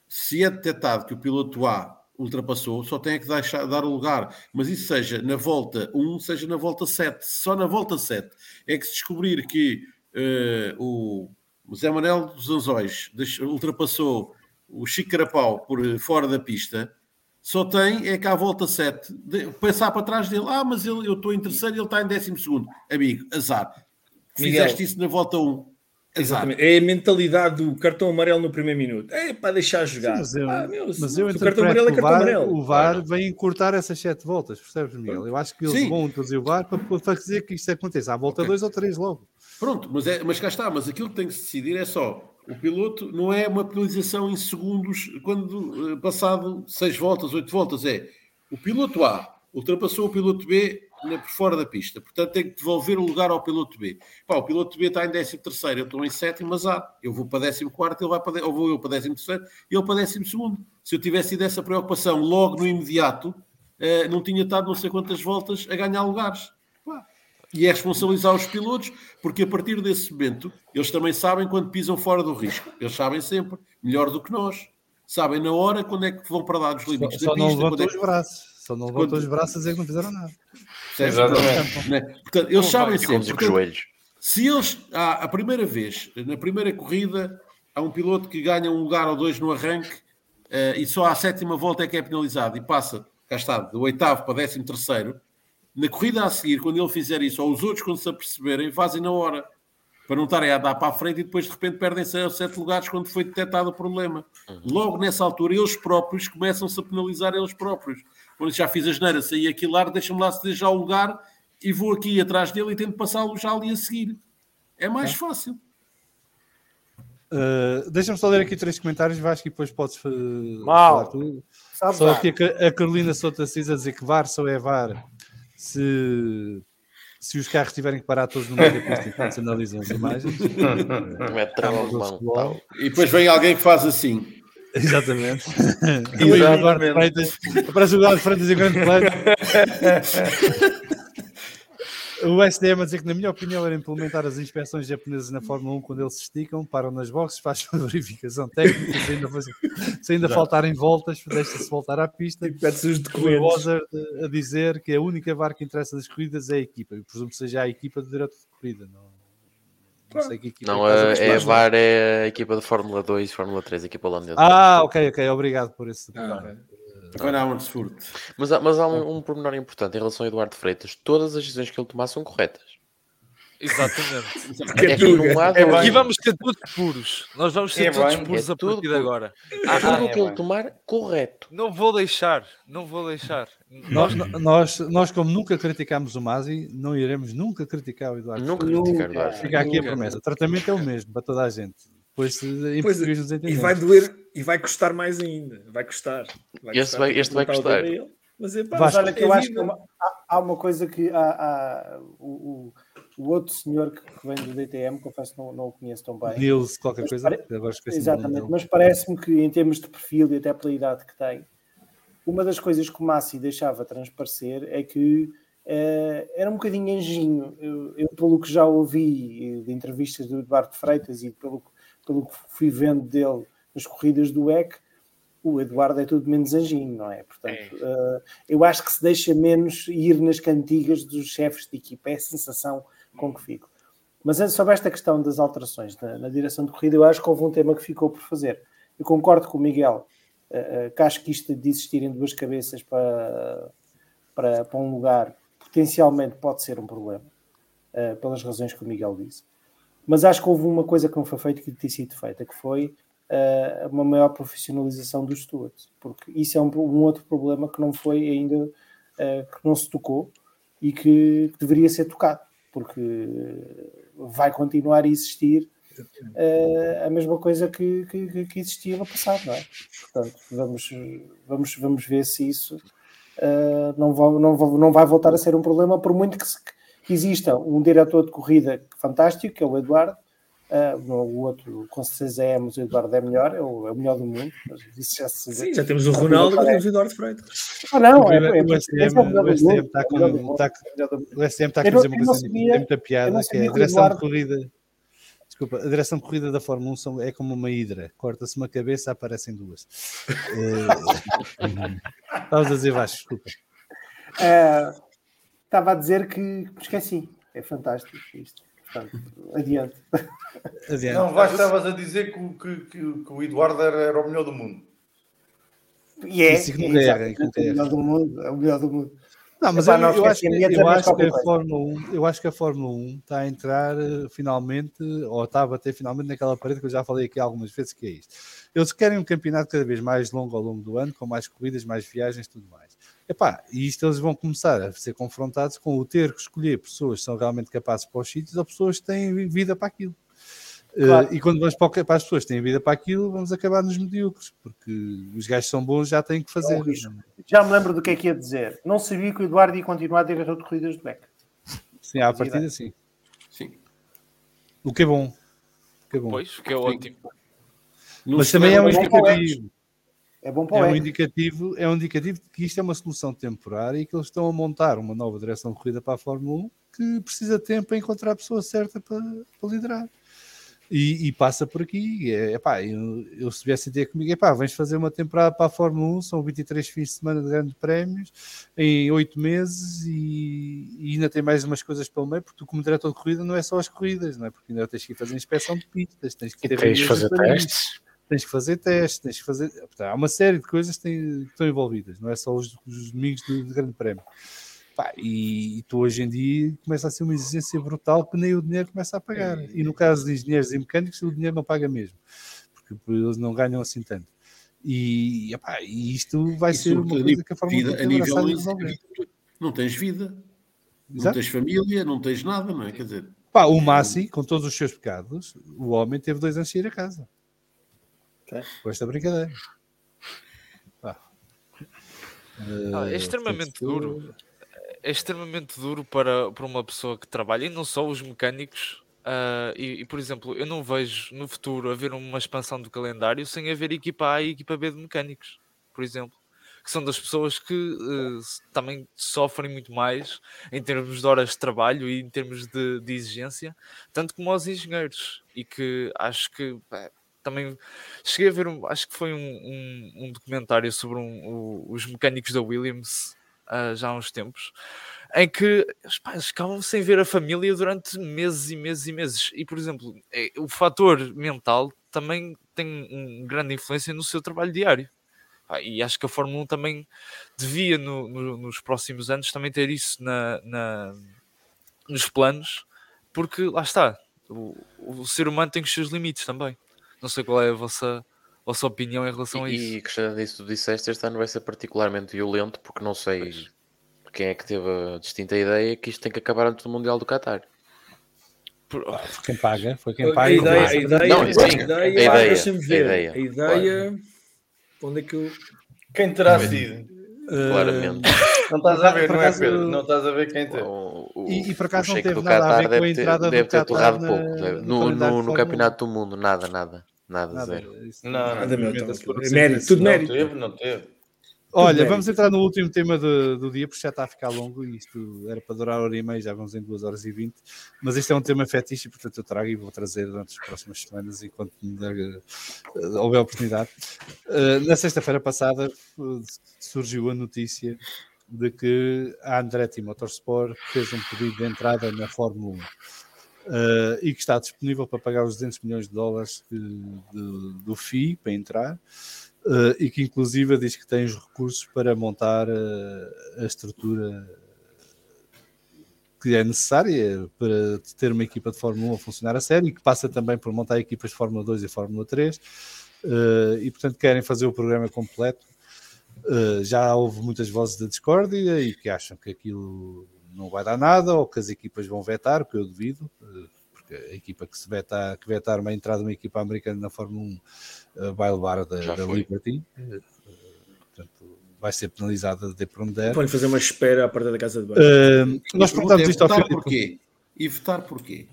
se é detectado que o piloto A ultrapassou, só tem é que deixar, dar o lugar. Mas isso seja na volta 1, seja na volta 7. Só na volta 7 é que se descobrir que uh, o, o Zé Manel dos Anzóis ultrapassou o Chico Carapau por eh, fora da pista, só tem é que à volta 7 de- pensar para trás dele, ah, mas ele, eu estou em terceiro e ele está em décimo segundo. Amigo, azar.
Miguel.
Fizeste isso na volta 1. Azar.
Exatamente. É a mentalidade do cartão amarelo no primeiro minuto. É para deixar jogar.
Mas eu,
Ah, meu,
mas eu
cartão amarelo é cartão
VAR,
amarelo.
o VAR vem encurtar essas sete voltas, percebes, Miguel? Eu acho que eles
Sim.
vão introduzir o VAR para, para fazer que isto aconteça. À volta
Ok.
dois ou três logo.
Pronto, mas, é, mas cá está, mas aquilo que tem que se decidir é só o piloto não é uma penalização em segundos quando eh, passado seis voltas, oito voltas, é o piloto A ultrapassou o piloto B por fora da pista, portanto tem que devolver o lugar ao piloto B. Pá, o piloto B está em 13 terceiro, eu estou em sétimo, mas A, eu vou para 14 quarto, ele vai para, ou vou eu para 13 terceiro ele para 12 segundo. Se eu tivesse tido essa preocupação logo no imediato, eh, não tinha estado não sei quantas voltas a ganhar lugares. E é responsabilizar os pilotos, porque a partir desse momento eles também sabem quando pisam fora do risco. Eles sabem sempre, melhor do que nós. Sabem na hora quando é que vão para lá dos
Só,
limites
só
da
não
pista. quando
levantou
é
os
que-
braços. Só não levantou
Quando-
os braços a dizer que não fizeram nada.
Exatamente.
Né? Portanto, eles sabem
E com os
sempre. Portanto,
joelhos.
se eles, a, a primeira vez, na primeira corrida, há um piloto que ganha um lugar ou dois no arranque eh, e só à sétima volta é que é penalizado e passa, cá está, do oitavo para décimo terceiro, na corrida a seguir, quando ele fizer isso, ou os outros, quando se aperceberem, fazem na hora. Para não estarem a dar para a frente e depois de repente perdem seis ou sete lugares quando foi detectado o problema. Logo nessa altura, eles próprios começam-se a penalizar eles próprios. Quando já fiz a geneira, saí aqui lá, deixa-me lá ceder já o lugar e vou aqui atrás dele e tento passá-lo já ali a seguir. É mais fácil.
Uh, Deixa-me só ler aqui três comentários, Vasco, e depois podes
Mal.
falar tudo.
Sabe,
Só aqui a, a Carolina Souto Assis a dizer que VAR só é VAR se, se os carros tiverem que parar todos no meio da pista enquanto se analisam as imagens. <laughs>
É tal.
E depois vem alguém que faz assim.
Exatamente. <laughs> E o Eduardo Freitas, parece o Eduardo Freitas em grande plano. <laughs> O SDM a dizer que, na minha opinião, era implementar as inspeções japonesas na Fórmula 1 quando eles se esticam, param nas boxes, <laughs> fazem uma verificação técnica, se ainda, faz- se ainda faltarem voltas, deixa-se voltar à pista.
E pede-se os
O
documentos.
Bozard a dizer que a única VAR que interessa das corridas é a equipa. Eu presumo que seja a equipa do diretor de corrida. Não, não sei que equipa
Não,
é
é VAR é a equipa de Fórmula 2 e Fórmula 3, a equipa holandesa.
Ah, ok, ok, obrigado por esse
Ah,
Vai na Amersfoort.
Mas, há- mas há um, um pormenor importante em relação ao Eduardo Freitas: todas as decisões que ele tomar são corretas.
Exatamente. <laughs>
É que não há
É
dúvida.
Aqui vamos ser todos puros. Nós vamos ser
É
todos
bem,
puros
é
a
tudo
partir de agora.
Há tudo
é
o que ele tomar, correto.
Não vou deixar. Não vou deixar.
Nós, nós, nós, como nunca criticámos o Masi, não iremos nunca criticar o Eduardo.
Nunca
Nunca.
criticar o Eduardo.
Fica aqui a
Nunca.
promessa. O tratamento é o mesmo para toda a gente.
Pois
nos
E vai doer e vai custar mais ainda. Vai custar.
Este vai- este
que
vai
botar o
custar.
ele. Mas é pá,
Mas
Vasco,
olha que
é
eu acho que
vida.
há uma- há, há uma coisa que há, há- o, o- outro senhor que que vem do DTM, confesso que não, não o conheço tão bem.
Nils, qualquer
Mas
coisa.
pare- Exatamente, mas parece-me que em termos de perfil e até pela idade que tem, uma das coisas que o Massi deixava transparecer é que eh, era um bocadinho anjinho. Eu, eu, pelo que já ouvi de entrevistas do Eduardo Freitas e pelo, pelo que fui vendo dele nas corridas do EC, o Eduardo é tudo menos anjinho, não é? Portanto, eh, eu acho que se deixa menos ir nas cantigas dos chefes de equipa, é a sensação com que fico. Mas sobre esta questão das alterações na, na direção de corrida, eu acho que houve um tema que ficou por fazer. Eu concordo com o Miguel, eh, eh, que acho que isto de existirem duas cabeças para, para, para um lugar potencialmente pode ser um problema, eh, pelas razões que o Miguel disse. Mas acho que houve uma coisa que não foi feita que tinha sido feita, que foi eh, uma maior profissionalização dos stewards, porque isso é um, um outro problema que não foi ainda, eh, que não se tocou e que, que deveria ser tocado, porque vai continuar a existir eh, a mesma coisa que, que, que- existia no passado, não é? Portanto, vamos, vamos, vamos ver se isso eh, não, vai, não, não vai voltar a ser um problema, por muito que, se- que exista um diretor de corrida fantástico, que é o Eduardo. eh, o outro, com certeza é, mas o Eduardo é melhor, é o, é o melhor do mundo. Mas isso já se
Sim, já temos o Ronaldo, agora temos o Eduardo Freitas.
Ah, não,
O
é, é,
o STM
é
está
é
com-
é o
STM está a fazer uma coisa tem muita piada, que é a direção de corrida. Desculpa, a direção de corrida da Fórmula 1 são- é como uma hidra. Corta-se uma cabeça, aparecem duas. Eh, Estavas a dizer, Vasco, desculpa.
Ah, Estava a dizer que me esqueci. É fantástico isto. Portanto, adiante.
Adiante.
Não, vais, estavas a dizer que, o- que- que- que o Eduardo era, era o melhor do mundo.
E é,
Isso
é
que nunca
o melhor do mundo. É o melhor do mundo.
Não, mas
Epá,
eu, acho, que, eu, acho que a. Fórmula 1, eu acho que a Fórmula 1 está a entrar eh, finalmente, ou está a bater finalmente naquela parede que eu já falei aqui algumas vezes, que é isto. Eles querem um campeonato cada vez mais longo ao longo do ano, com mais corridas, mais viagens, tudo mais. Epá, e isto eles vão começar a ser confrontados com o ter que escolher pessoas que são realmente capazes para os sítios ou pessoas que têm vida para aquilo. Eh,
Claro.
e quando vamos para, o- para as pessoas que têm vida para aquilo, vamos acabar nos medíocres, porque os gajos são bons, já têm que fazer.
É um risco. Já me lembro do que é que ia dizer. Não sabia que o Eduardo ia continuar a diretor de corridas do Beck.
Sim, à partida, sim.
Sim.
O que é bom. O que é bom.
Pois, que é ótimo.
Mas também é um
o
indicativo.
É bom para
É
o
um
Beck.
indicativo, é um indicativo de que isto é uma solução temporária e que eles estão a montar uma nova direção de corrida para a Fórmula 1 que precisa de tempo para encontrar a pessoa certa para, para liderar. E, e passa por aqui. É, epá, eu, eu se viesse a ter comigo, epá, vens fazer uma temporada para a Fórmula 1, são 23 fins de semana de grandes prémios em 8 meses e, e ainda tem mais umas coisas pelo meio, porque tu, como diretor de corrida, não é só as corridas, não é? Porque ainda tens que ir fazer inspeção de pistas, tens que
E
ter
tens de fazer testes.
Tens que fazer testes, tens que fazer. Há uma série de coisas que, têm- que estão envolvidas, não é só os, os domingos do, do Grande Prémio. Pá, e, e tu hoje em dia começa a ser uma exigência brutal que nem o dinheiro começa a pagar. E no caso de engenheiros e mecânicos, o dinheiro não paga mesmo, porque eles não ganham assim tanto. E, epá, e isto vai
E
ser uma coisa que a 1
vida, a nível
resolver.
não tens vida, não
Exato.
tens família, não tens nada, não é? Quer dizer,
Pá, o Massi, com todos os seus pecados, o homem teve dois anos de ir a casa.
Ok.
Com esta brincadeira.
Ah, é
Eh,
extremamente duro. É extremamente duro para, para uma pessoa que trabalha, e não só os mecânicos. ah, e, e, por exemplo, eu não vejo no futuro haver uma expansão do calendário sem haver equipa A e equipa B de mecânicos, por exemplo. Que são das pessoas que s- também sofrem muito mais em termos de horas de trabalho e em termos de, de exigência, tanto como os engenheiros. E que acho que pá, também cheguei a ver, um- acho que foi um, um, um documentário sobre um- os mecânicos da Williams ah, já há uns tempos, em que pá, eles ficavam sem ver a família durante meses e meses e meses. E, por exemplo, é- o fator mental também tem um grande influência no seu trabalho diário. E acho que a Fórmula 1 também devia, no- no- nos próximos anos, também ter isso na, na- nos planos, porque lá está, o, o ser humano tem os seus limites também. Não sei qual é a vossa, a vossa opinião em relação a
E,
isso.
e acrescentando isso que tu disseste, este ano vai ser particularmente violento porque não sei quem é que teve a distinta ideia que isto tem que acabar antes do Mundial do Qatar.
Por-
Foi quem paga, foi quem
A
paga.
ideia, a
Não,
ideia,
Não,
a
sim,
ideia,
a ideia,
deixa-me
a
ver.
ideia,
A ideia, onde é que eu.
Quem terá sido?
Claramente.
Não estás a ver, não é, Pedro? Não estás a ver quem teve.
O, o,
E- e por acaso não teve
do
nada a
Qatar
ver com a
deve ter,
entrada do
deve ter
Qatar
torrado
na-
pouco. deve-
no
no, no, campeonato do mundo, nada, nada. Nada,
Nada,
zero.
isso-
Não, não.
Nada, meu, então, é mérito,
isso.
tudo
Não
mérito.
teve, não teve.
Olha, vamos entrar no último tema do, do dia, porque já está a ficar longo e isto era para durar hora e meia, já vamos em 2 horas e 20. Mas este é um tema fetiche, portanto eu trago e vou trazer durante as próximas semanas, enquanto me der, eh, houver oportunidade. Eh, na sexta-feira passada eh, surgiu a notícia de que a Andretti Motorsport fez um pedido de entrada na Fórmula 1. eh, e que está disponível para pagar os 200 milhões de dólares de- do FII para entrar, eh, e que inclusive diz que tem os recursos para montar eh, a estrutura que é necessária para ter uma equipa de Fórmula 1 a funcionar a sério e que passa também por montar equipas de Fórmula 2 e Fórmula 3 eh, e portanto querem fazer o programa completo. Eh, já houve muitas vozes de discórdia e que acham que aquilo não vai dar nada ou que as equipas vão vetar, o que eu duvido, eh, porque a equipa que se vetar, que vetar uma entrada de uma equipa americana na Fórmula 1 eh, vai levar da, da. Liberty, portanto vai ser penalizada de por onde der.
Pode fazer uma espera à porta da casa de banho.
Nós
a pergunta
perguntámos
é
isto ao Filipe.
porquê? E votar porquê?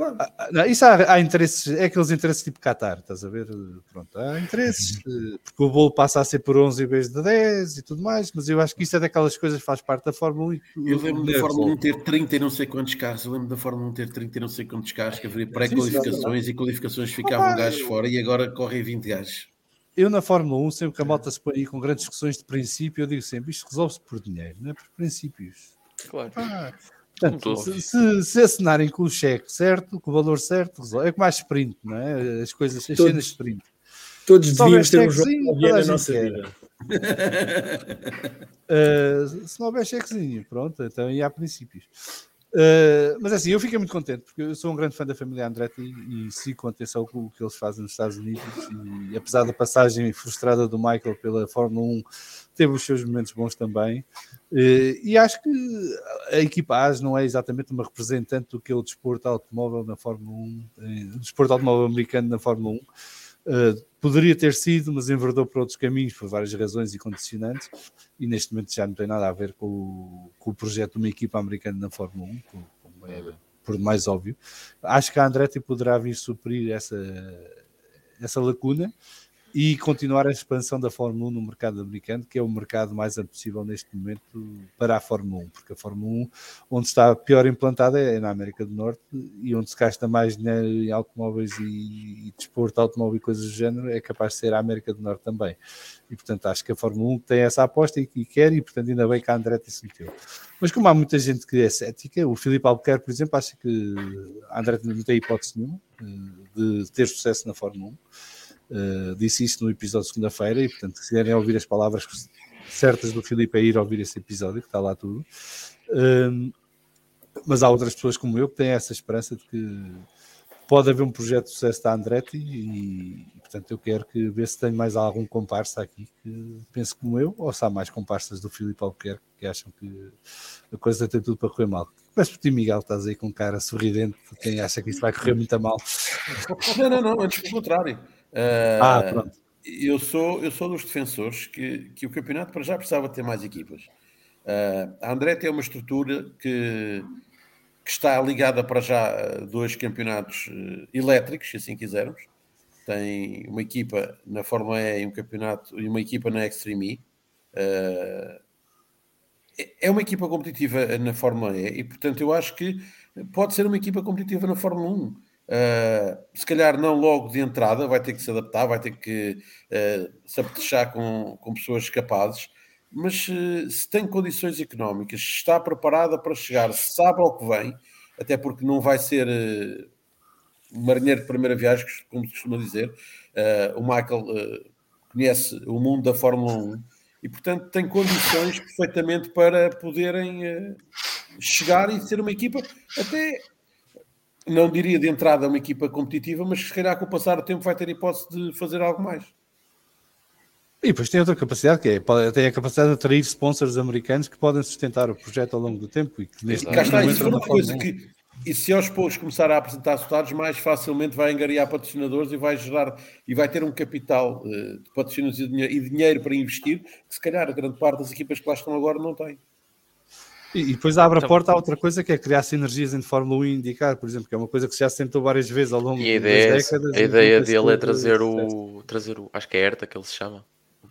Ah, não, isso há, há interesses, é aqueles interesses tipo Qatar, estás a ver? Pronto, há interesses, eh, porque o bolo passa a ser por 11 em vez de 10 e tudo mais, mas eu acho que isso é daquelas coisas que faz parte da Fórmula 1. e que
Eu lembro da Fórmula 1
resolve.
ter 30 e não sei quantos carros. Eu lembro da Fórmula 1 ter 30 e não sei quantos carros, que haveria pré-qualificações e qualificações ficavam gajos fora e agora correm 20 gajos.
Eu na Fórmula 1, sempre que a malta se põe aí com grandes discussões de princípio, eu digo sempre, isto resolve-se por dinheiro, não é por princípios.
Claro.
Ah, portanto, se, se, se assinarem com o cheque certo, com o valor certo, resolve. é como mais sprint, não é? As coisas, as
Todos-
cenas de sprint.
Todos
Se
devíamos ter um
a
na nossa
quer.
vida.
Uh, <laughs> se não houver chequezinho, pronto, então e há princípios. Uh, mas assim, eu fiquei muito contente porque eu sou um grande fã da família Andretti e, e sigo com atenção o que eles fazem nos Estados Unidos. E apesar da passagem frustrada do Michael pela Fórmula 1, teve os seus momentos bons também. Uh, e acho que a equipa AS não é exatamente uma representante do que é o desporto automóvel na Fórmula 1, eh, o desporto automóvel americano na Fórmula 1. Uh, poderia ter sido, mas enverdou por outros caminhos, por várias razões e condicionantes, e neste momento já não tem nada a ver com o, com o projeto de uma equipa americana na Fórmula 1, como, como é por mais óbvio. Acho que a Andretti poderá vir suprir essa, essa lacuna e continuar a expansão da Fórmula 1 no mercado americano, que é o mercado mais possível neste momento para a Fórmula 1, porque a Fórmula 1, onde está pior implantada é na América do Norte e onde se gasta mais dinheiro em automóveis e, e desporto automóvel e coisas do género, é capaz de ser a América do Norte também. E portanto acho que a Fórmula 1 tem essa aposta e, e quer, e portanto ainda bem que a Andretti se meteu. Mas como há muita gente que é cética, o Filipe Albuquerque, por exemplo, acha que a Andretti não tem hipótese nenhuma eh, de ter sucesso na Fórmula 1. Uh, disse isso no episódio de segunda-feira e portanto se quiserem ouvir as palavras certas do Filipe é ir ouvir esse episódio que está lá tudo. Um, mas há outras pessoas como eu que têm essa esperança de que pode haver um projeto de sucesso da Andretti e, e, portanto eu quero que ver se tem mais algum comparsa aqui que pense como eu ou se há mais comparsas do Filipe Albuquerque que acham que a coisa tem tudo para correr mal. Mas por ti Miguel estás aí com cara sorridente quem acha que isso vai correr muito a mal.
Não, não, não, antes pelo contrário. Uh,
Ah, pronto.
Eu sou, eu sou dos defensores que, que o campeonato para já precisava ter mais equipas. Uh, a Andretti é uma estrutura que, que está ligada para já a dois campeonatos uh, elétricos, se assim quisermos. Tem uma equipa na Fórmula E e um campeonato e uma equipa na Extreme E. Uh, é uma equipa competitiva na Fórmula E e, portanto, eu acho que pode ser uma equipa competitiva na Fórmula 1. Uh, se calhar não logo de entrada, vai ter que se adaptar, vai ter que uh, se apetechar com, com pessoas capazes, mas uh, se tem condições económicas, se está preparada para chegar, se sabe ao que vem, até porque não vai ser um marinheiro de primeira viagem, como se costuma dizer, o Michael conhece o mundo da Fórmula 1 e, portanto, tem condições perfeitamente para poderem chegar e ser uma equipa até não diria de entrada uma equipa competitiva, mas se calhar com o passar do tempo vai ter hipótese de fazer algo mais.
E depois tem outra capacidade, que é, tem a capacidade de atrair sponsors americanos que podem sustentar o projeto ao longo do tempo e que neste
Cá está, isso é uma coisa que, e se aos poucos começar a apresentar resultados, mais facilmente vai angariar patrocinadores e vai gerar, e vai ter um capital uh, de patrocínios e dinheiro, e dinheiro para investir, que se calhar a grande parte das equipas que lá estão agora não tem.
E, depois abre a porta a outra coisa que é criar sinergias entre Fórmula 1 e indicar, por exemplo, que é uma coisa que já se tentou várias vezes ao longo
e
das décadas.
a ideia dele é trazer o, trazer o. Acho que é ERTA que ele se chama.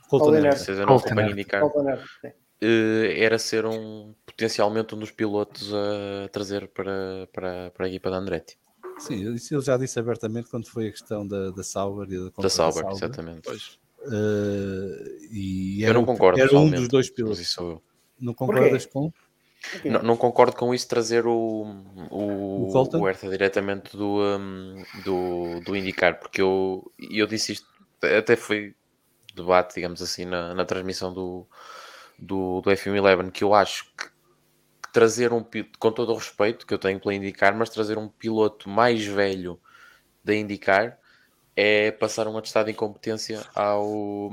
Colton
Seja, não indicar. Uh, era ser um potencialmente um dos pilotos a trazer para, para, para a equipa da Andretti.
Sim, isso ele já disse abertamente quando foi a questão da, da Sauber e da,
da Sauber, exatamente.
Uh, e
eu não
o,
concordo.
Era um dos dois pilotos.
Isso sou eu.
Não concordas com?
Não, não, concordo com isso trazer o, o, o, o Hertha diretamente do, um, do, do indicar, porque eu, eu disse isto, até foi debate, digamos assim, na, na transmissão do, do, do FM11, que eu acho que, que trazer um com todo o respeito que eu tenho pela indicar, mas trazer um piloto mais velho da indicar é passar um atestado de incompetência ao,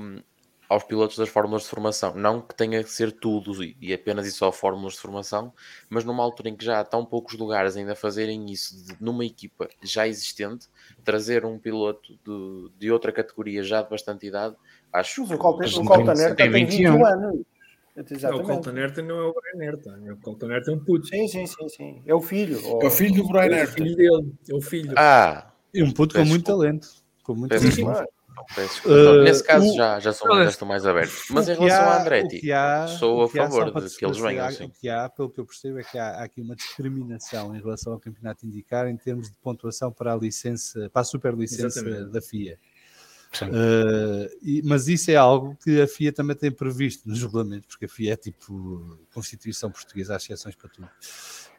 aos pilotos das fórmulas de formação. Não que tenha que ser tudo e apenas e só fórmulas de formação, mas numa altura em que já há tão poucos lugares ainda fazerem isso de, numa equipa já existente, trazer um piloto de, de outra categoria já de bastante idade, acho
mas o Colton, o Colton tem, tem 21 anos.
Não, o
Exatamente.
Colton Herta não é o Brian Herta. O Colton Herta é um puto.
Sim, sim, sim, sim. É o filho.
É o filho do Brian
É o
Herta.
filho dele. É o filho.
Ah,
E um puto com muito talento. Com muito talento. Uh,
Nesse caso
o-
já, já, sou,
Olha,
já estou mais aberto. Mas em relação
há-
a Andretti,
há-
sou a favor de que eles venham assim.
O que há, pelo que eu percebo, é que há, há aqui uma discriminação em relação ao campeonato indicar em termos de pontuação para a licença, para a superlicença
Exatamente.
da FIA. Uh, e- mas isso é algo que a FIA também tem previsto nos regulamentos, porque a FIA é tipo Constituição Portuguesa, há exceções para tudo.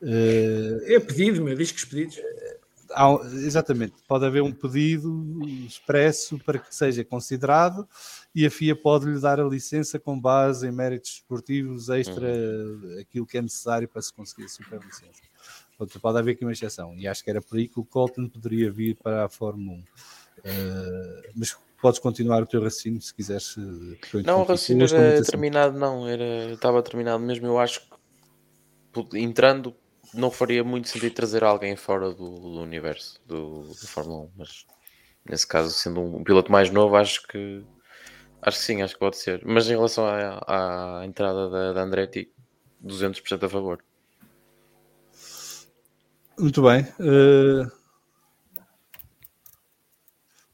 Uh,
É pedido, meu. Diz que os pedidos.
Há exatamente, pode haver um pedido expresso para que seja considerado e a FIA pode lhe dar a licença com base em méritos esportivos extra aquilo que é necessário para se conseguir a superlicença. Portanto, pode haver aqui uma exceção e acho que era por aí que o Colton poderia vir para a Fórmula 1. Uh, mas podes continuar o teu raciocínio se quiseres. eu
Não, o raciocínio era terminado, não, era, estava terminado mesmo. Eu acho que entrando não faria muito sentido trazer alguém fora do, do universo do, do Fórmula 1, mas nesse caso, sendo um piloto mais novo, acho que acho que sim, acho que pode ser. Mas em relação à, à entrada da, da Andretti, 200% a favor.
Muito bem. uh,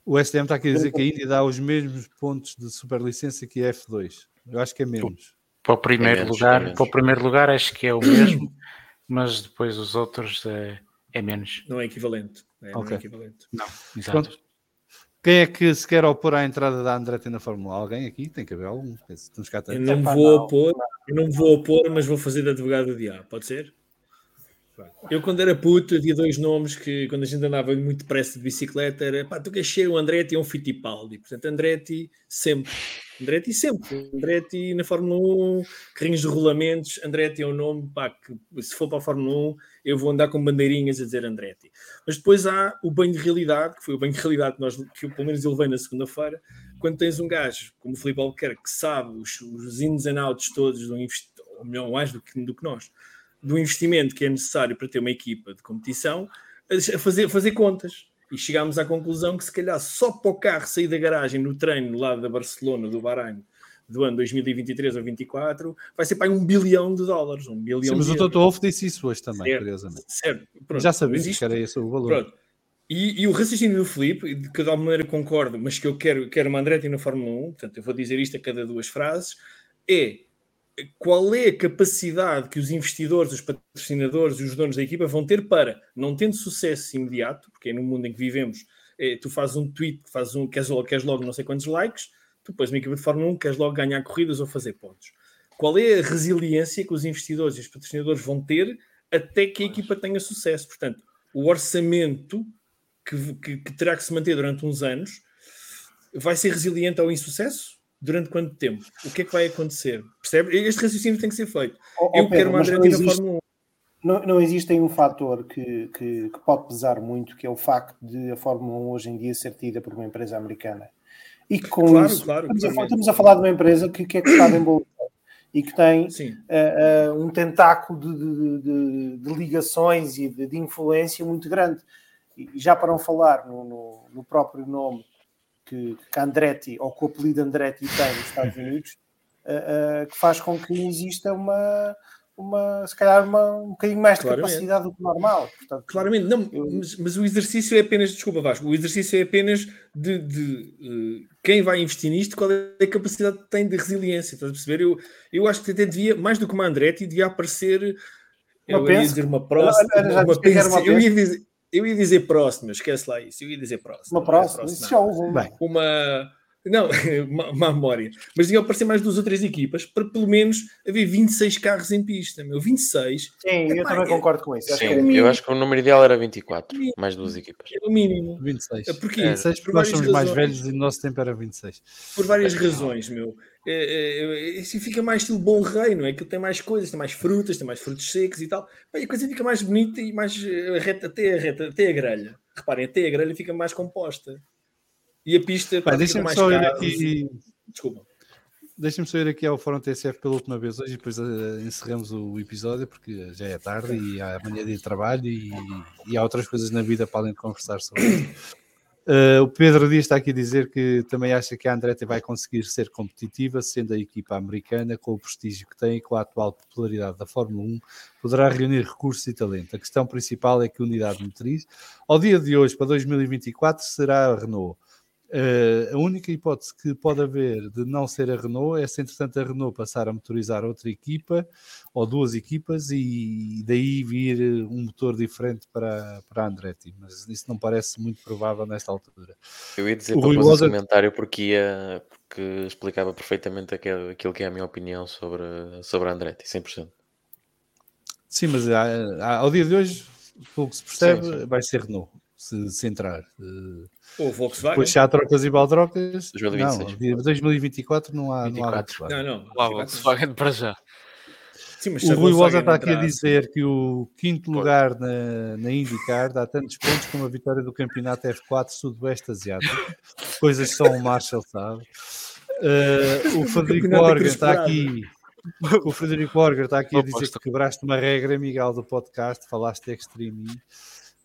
o STM está aqui a dizer que a Índia dá os mesmos pontos de superlicença que a F2. Eu acho que é menos.
Para o primeiro
menos,
lugar,
é menos.
para o primeiro lugar acho que é o mesmo, <coughs> mas depois os outros é, é menos.
Não é equivalente. É, Não
Ok.
é equivalente.
Não, exato.
Pronto. Quem é que se quer opor à entrada da Andretti na Fórmula 1? Alguém aqui? Tem que haver algum. Cá
Eu não vou
não.
opor, eu não me vou opor, mas vou fazer de advogado do diabo, pode ser? Eu, quando era puto, havia dois nomes que, quando a gente andava muito depressa de bicicleta, era pá, tu queres ser o Andretti e um Fittipaldi. Portanto, Andretti sempre. Andretti sempre. Andretti na Fórmula 1, carrinhos de rolamentos. Andretti é um nome pá, que, se for para a Fórmula 1, eu vou andar com bandeirinhas a dizer Andretti. Mas depois há o banho de realidade, que foi o banho de realidade que, nós, que eu, pelo menos eu levei na segunda-feira, quando tens um gajo como o Filipe Albuquerque que sabe os, os ins and outs todos, ou melhor, mais do que, do que nós, do investimento que é necessário para ter uma equipa de competição, a fazer, fazer contas. E chegámos à conclusão que se calhar só para o carro sair da garagem no treino lá da Barcelona, do Bahrein, do ano 2023 ou 2024, vai ser para um bilhão de dólares. Um bilhão
Sim, mas o. Toto Wolff disse isso hoje também,
Certo.
curiosamente.
Certo. Pronto.
Já
isto-
que era esse o valor.
Pronto. E, e o raciocínio do Filipe, de que de alguma maneira concordo, mas que eu quero, quero uma Andretti na Fórmula 1, portanto eu vou dizer isto a cada duas frases, é qual é a capacidade que os investidores, os patrocinadores e os donos da equipa vão ter para, não tendo sucesso imediato, porque é no mundo em que vivemos, é, tu fazes um tweet, fazes um, queres, logo, queres logo não sei quantos likes, tu pões uma equipa de Fórmula 1, queres logo ganhar corridas ou fazer pontos. Qual é a resiliência que os investidores e os patrocinadores vão ter até que a equipa tenha sucesso? Portanto, o orçamento que, que- que terá que se manter durante uns anos vai ser resiliente ao insucesso? Durante quanto tempo? O que é que vai acontecer? Percebe? Este raciocínio tem que ser feito.
Ó, ó,
Eu
Pedro,
quero uma na
existe-
Fórmula 1.
Não, não existe um fator que, que, que pode pesar muito, que é o facto de a Fórmula 1 hoje em dia ser tida por uma empresa americana. E que com
Claro,
isso,
claro,
estamos, a, estamos a falar de uma empresa que, que é cotada em bolsa e que tem eh, eh, um tentáculo de, de- de- de ligações e de, de influência muito grande. E já para não falar no, no- no próprio nome que, Andretti, ou que o apelido Andretti tem nos Estados <laughs> Unidos, eh, eh, que faz com que exista uma, uma se calhar, uma, um bocadinho mais de
Claramente.
capacidade do que normal. Portanto,
claramente. Não,
Eu-
mas, mas o exercício é apenas, desculpa Vasco, o exercício é apenas de, de, eh, quem vai investir nisto, qual é a capacidade que tem de resiliência. Estás a perceber? Eu, eu acho que até devia, mais do que uma Andretti, devia aparecer.
Uma
eu ia dizer uma próxima. Uma
uma
pensa. eu, ia dizer, eu ia dizer próxima, esquece lá isso. Eu ia dizer próxima.
uma próxima,
é
isso já houve uma.
Bem,
uma. Não, <laughs> uma, uma memória. Mas devia aparecer mais duas ou três equipas para pelo menos haver 26 carros em pista. Meu, 26
Sim, eu
Epá,
também
é-
concordo com isso. Acho que é-
Sim, eu acho que o número ideal era 24, mais duas equipas.
é o mínimo.
26.
Porquê?
26
Por
porque nós somos mais
razões.
velhos e no nosso tempo era 26.
Por várias razões, meu. É, é, é, assim fica mais estilo bom rei, não é? Que tem mais coisas, tem mais frutas, tem mais frutos secos e tal. Bem, a coisa fica mais bonita e mais eh, reta, até a reta, até a grelha. Reparem, até a grelha fica mais composta. E a pista fica
Deixem-me
mais
só aqui.
Desculpa.
Deixem-me só ir aqui ao Fórum TSF pela última vez hoje e depois eh, encerramos o episódio porque já é tarde e há amanhã dia de trabalho e, e há outras coisas na vida para além de conversar sobre isto. Uh, o Pedro Dias está aqui a dizer que também acha que a Andretti vai conseguir ser competitiva, sendo a equipa americana, com o prestígio que tem e com a atual popularidade da Fórmula 1, poderá reunir recursos e talento. A questão principal é que a unidade motriz, ao dia de hoje, para 2024, será a Renault. Uh, a única hipótese que pode haver de não ser a Renault é se, entretanto, a Renault passar a motorizar outra equipa ou duas equipas e daí vir um motor diferente para, para a Andretti, mas isso não parece muito provável nesta altura.
Eu ia dizer o para fazer comentário porque, ia, porque explicava perfeitamente aquilo, aquilo que é a minha opinião sobre, sobre a Andretti, 100%.
Sim, mas há, há, ao dia de hoje, pelo que se percebe, sim, sim. vai ser Renault, se, se entrar. Uh,
ou Volkswagen.
Depois já há trocas e baltrocas. 2026. Não, 2024 não há, 24. não há
Volkswagen. Não, não.
Não há Volkswagen para já.
Sim, o Rui Rosa está aqui a dizer que o quinto lugar na, na IndyCar dá tantos pontos como a vitória do campeonato F4 Sudoeste Asiático. Coisas que só o Marshall sabe. Uh, <laughs> o Frederico Organ está aqui. O Frederico Organ está aqui a dizer que quebraste uma regra, Miguel, do podcast, falaste de Extreme.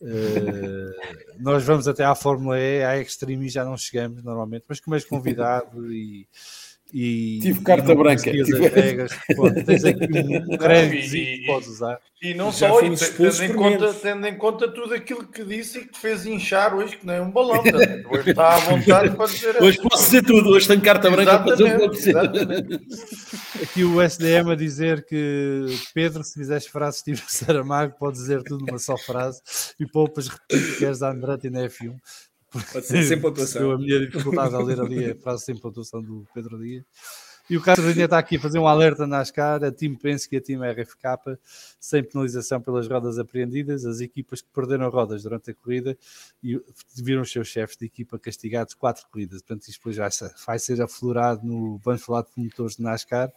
Uh, nós vamos até à Fórmula E, à Extreme já não chegamos normalmente, mas como és convidado e, e
tive carta
e
branca. tive...
regras, pô, tens aqui um crédito que podes usar.
e não só e, tendo, em conta, tendo em conta tudo aquilo que disse e que te fez inchar hoje que não é um balão hoje está à vontade para dizer
hoje posso dizer tudo, hoje tenho carta branca para dizer o
que aqui o SDM a dizer que Pedro se fizeres frases tipo Saramago pode dizer tudo numa só frase. E poupas repetir que queres a Andretti na F1
Pode ser sem pontuação.
a minha dificuldade a ler ali a frase sem pontuação do Pedro Dias. E o Carlos Vinha está aqui a fazer um alerta na NASCAR, a Team Penske e a Team RFK, sem penalização pelas rodas apreendidas, as equipas que perderam rodas durante a corrida e viram os seus chefes de equipa castigados quatro corridas. Portanto, isto depois vai ser aflorado no Falar de Motores de NASCAR,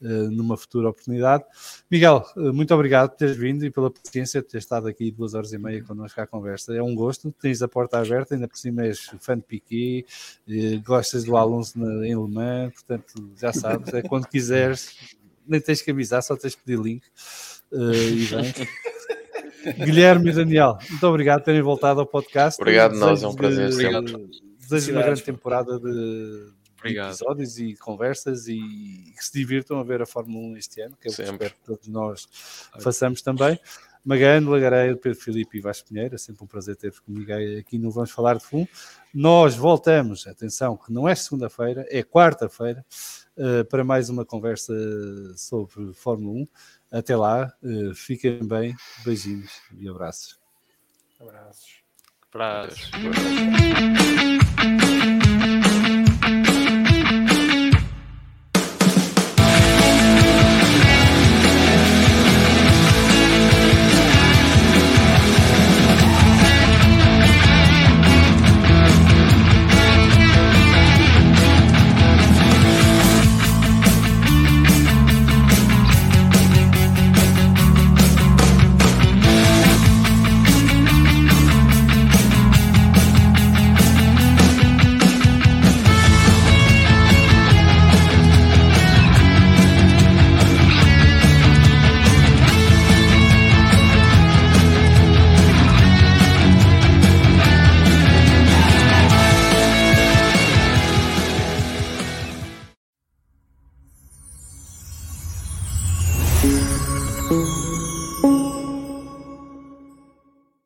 eh, numa futura oportunidade. Miguel, eh, muito obrigado por teres vindo e pela paciência de ter estado aqui duas horas e meia connosco à conversa. É um gosto, tens a porta aberta, ainda por cima és fã de Piquet, eh, gostas do Alonso em Le Mans, portanto já sabes, é quando quiseres, nem tens que avisar, só tens que pedir link. E bem. Guilherme e Daniel, muito obrigado por terem voltado ao podcast.
Obrigado, nós, é um prazer.
Desejo uma grande temporada de, Obrigado. episódios e conversas e que se divirtam a ver a Fórmula 1 este ano, que é o que espero que todos nós façamos também. Magano, Lagareiro, Pedro Filipe e Vasco Pinheiro, é sempre um prazer ter-vos comigo aqui no Vamos Falar de Fundo. Nós voltamos, atenção, que não é segunda-feira, é quarta-feira, uh, para mais uma conversa sobre Fórmula 1. Até lá, uh, fiquem bem, beijinhos e abraços.
Abraços.
Abraços.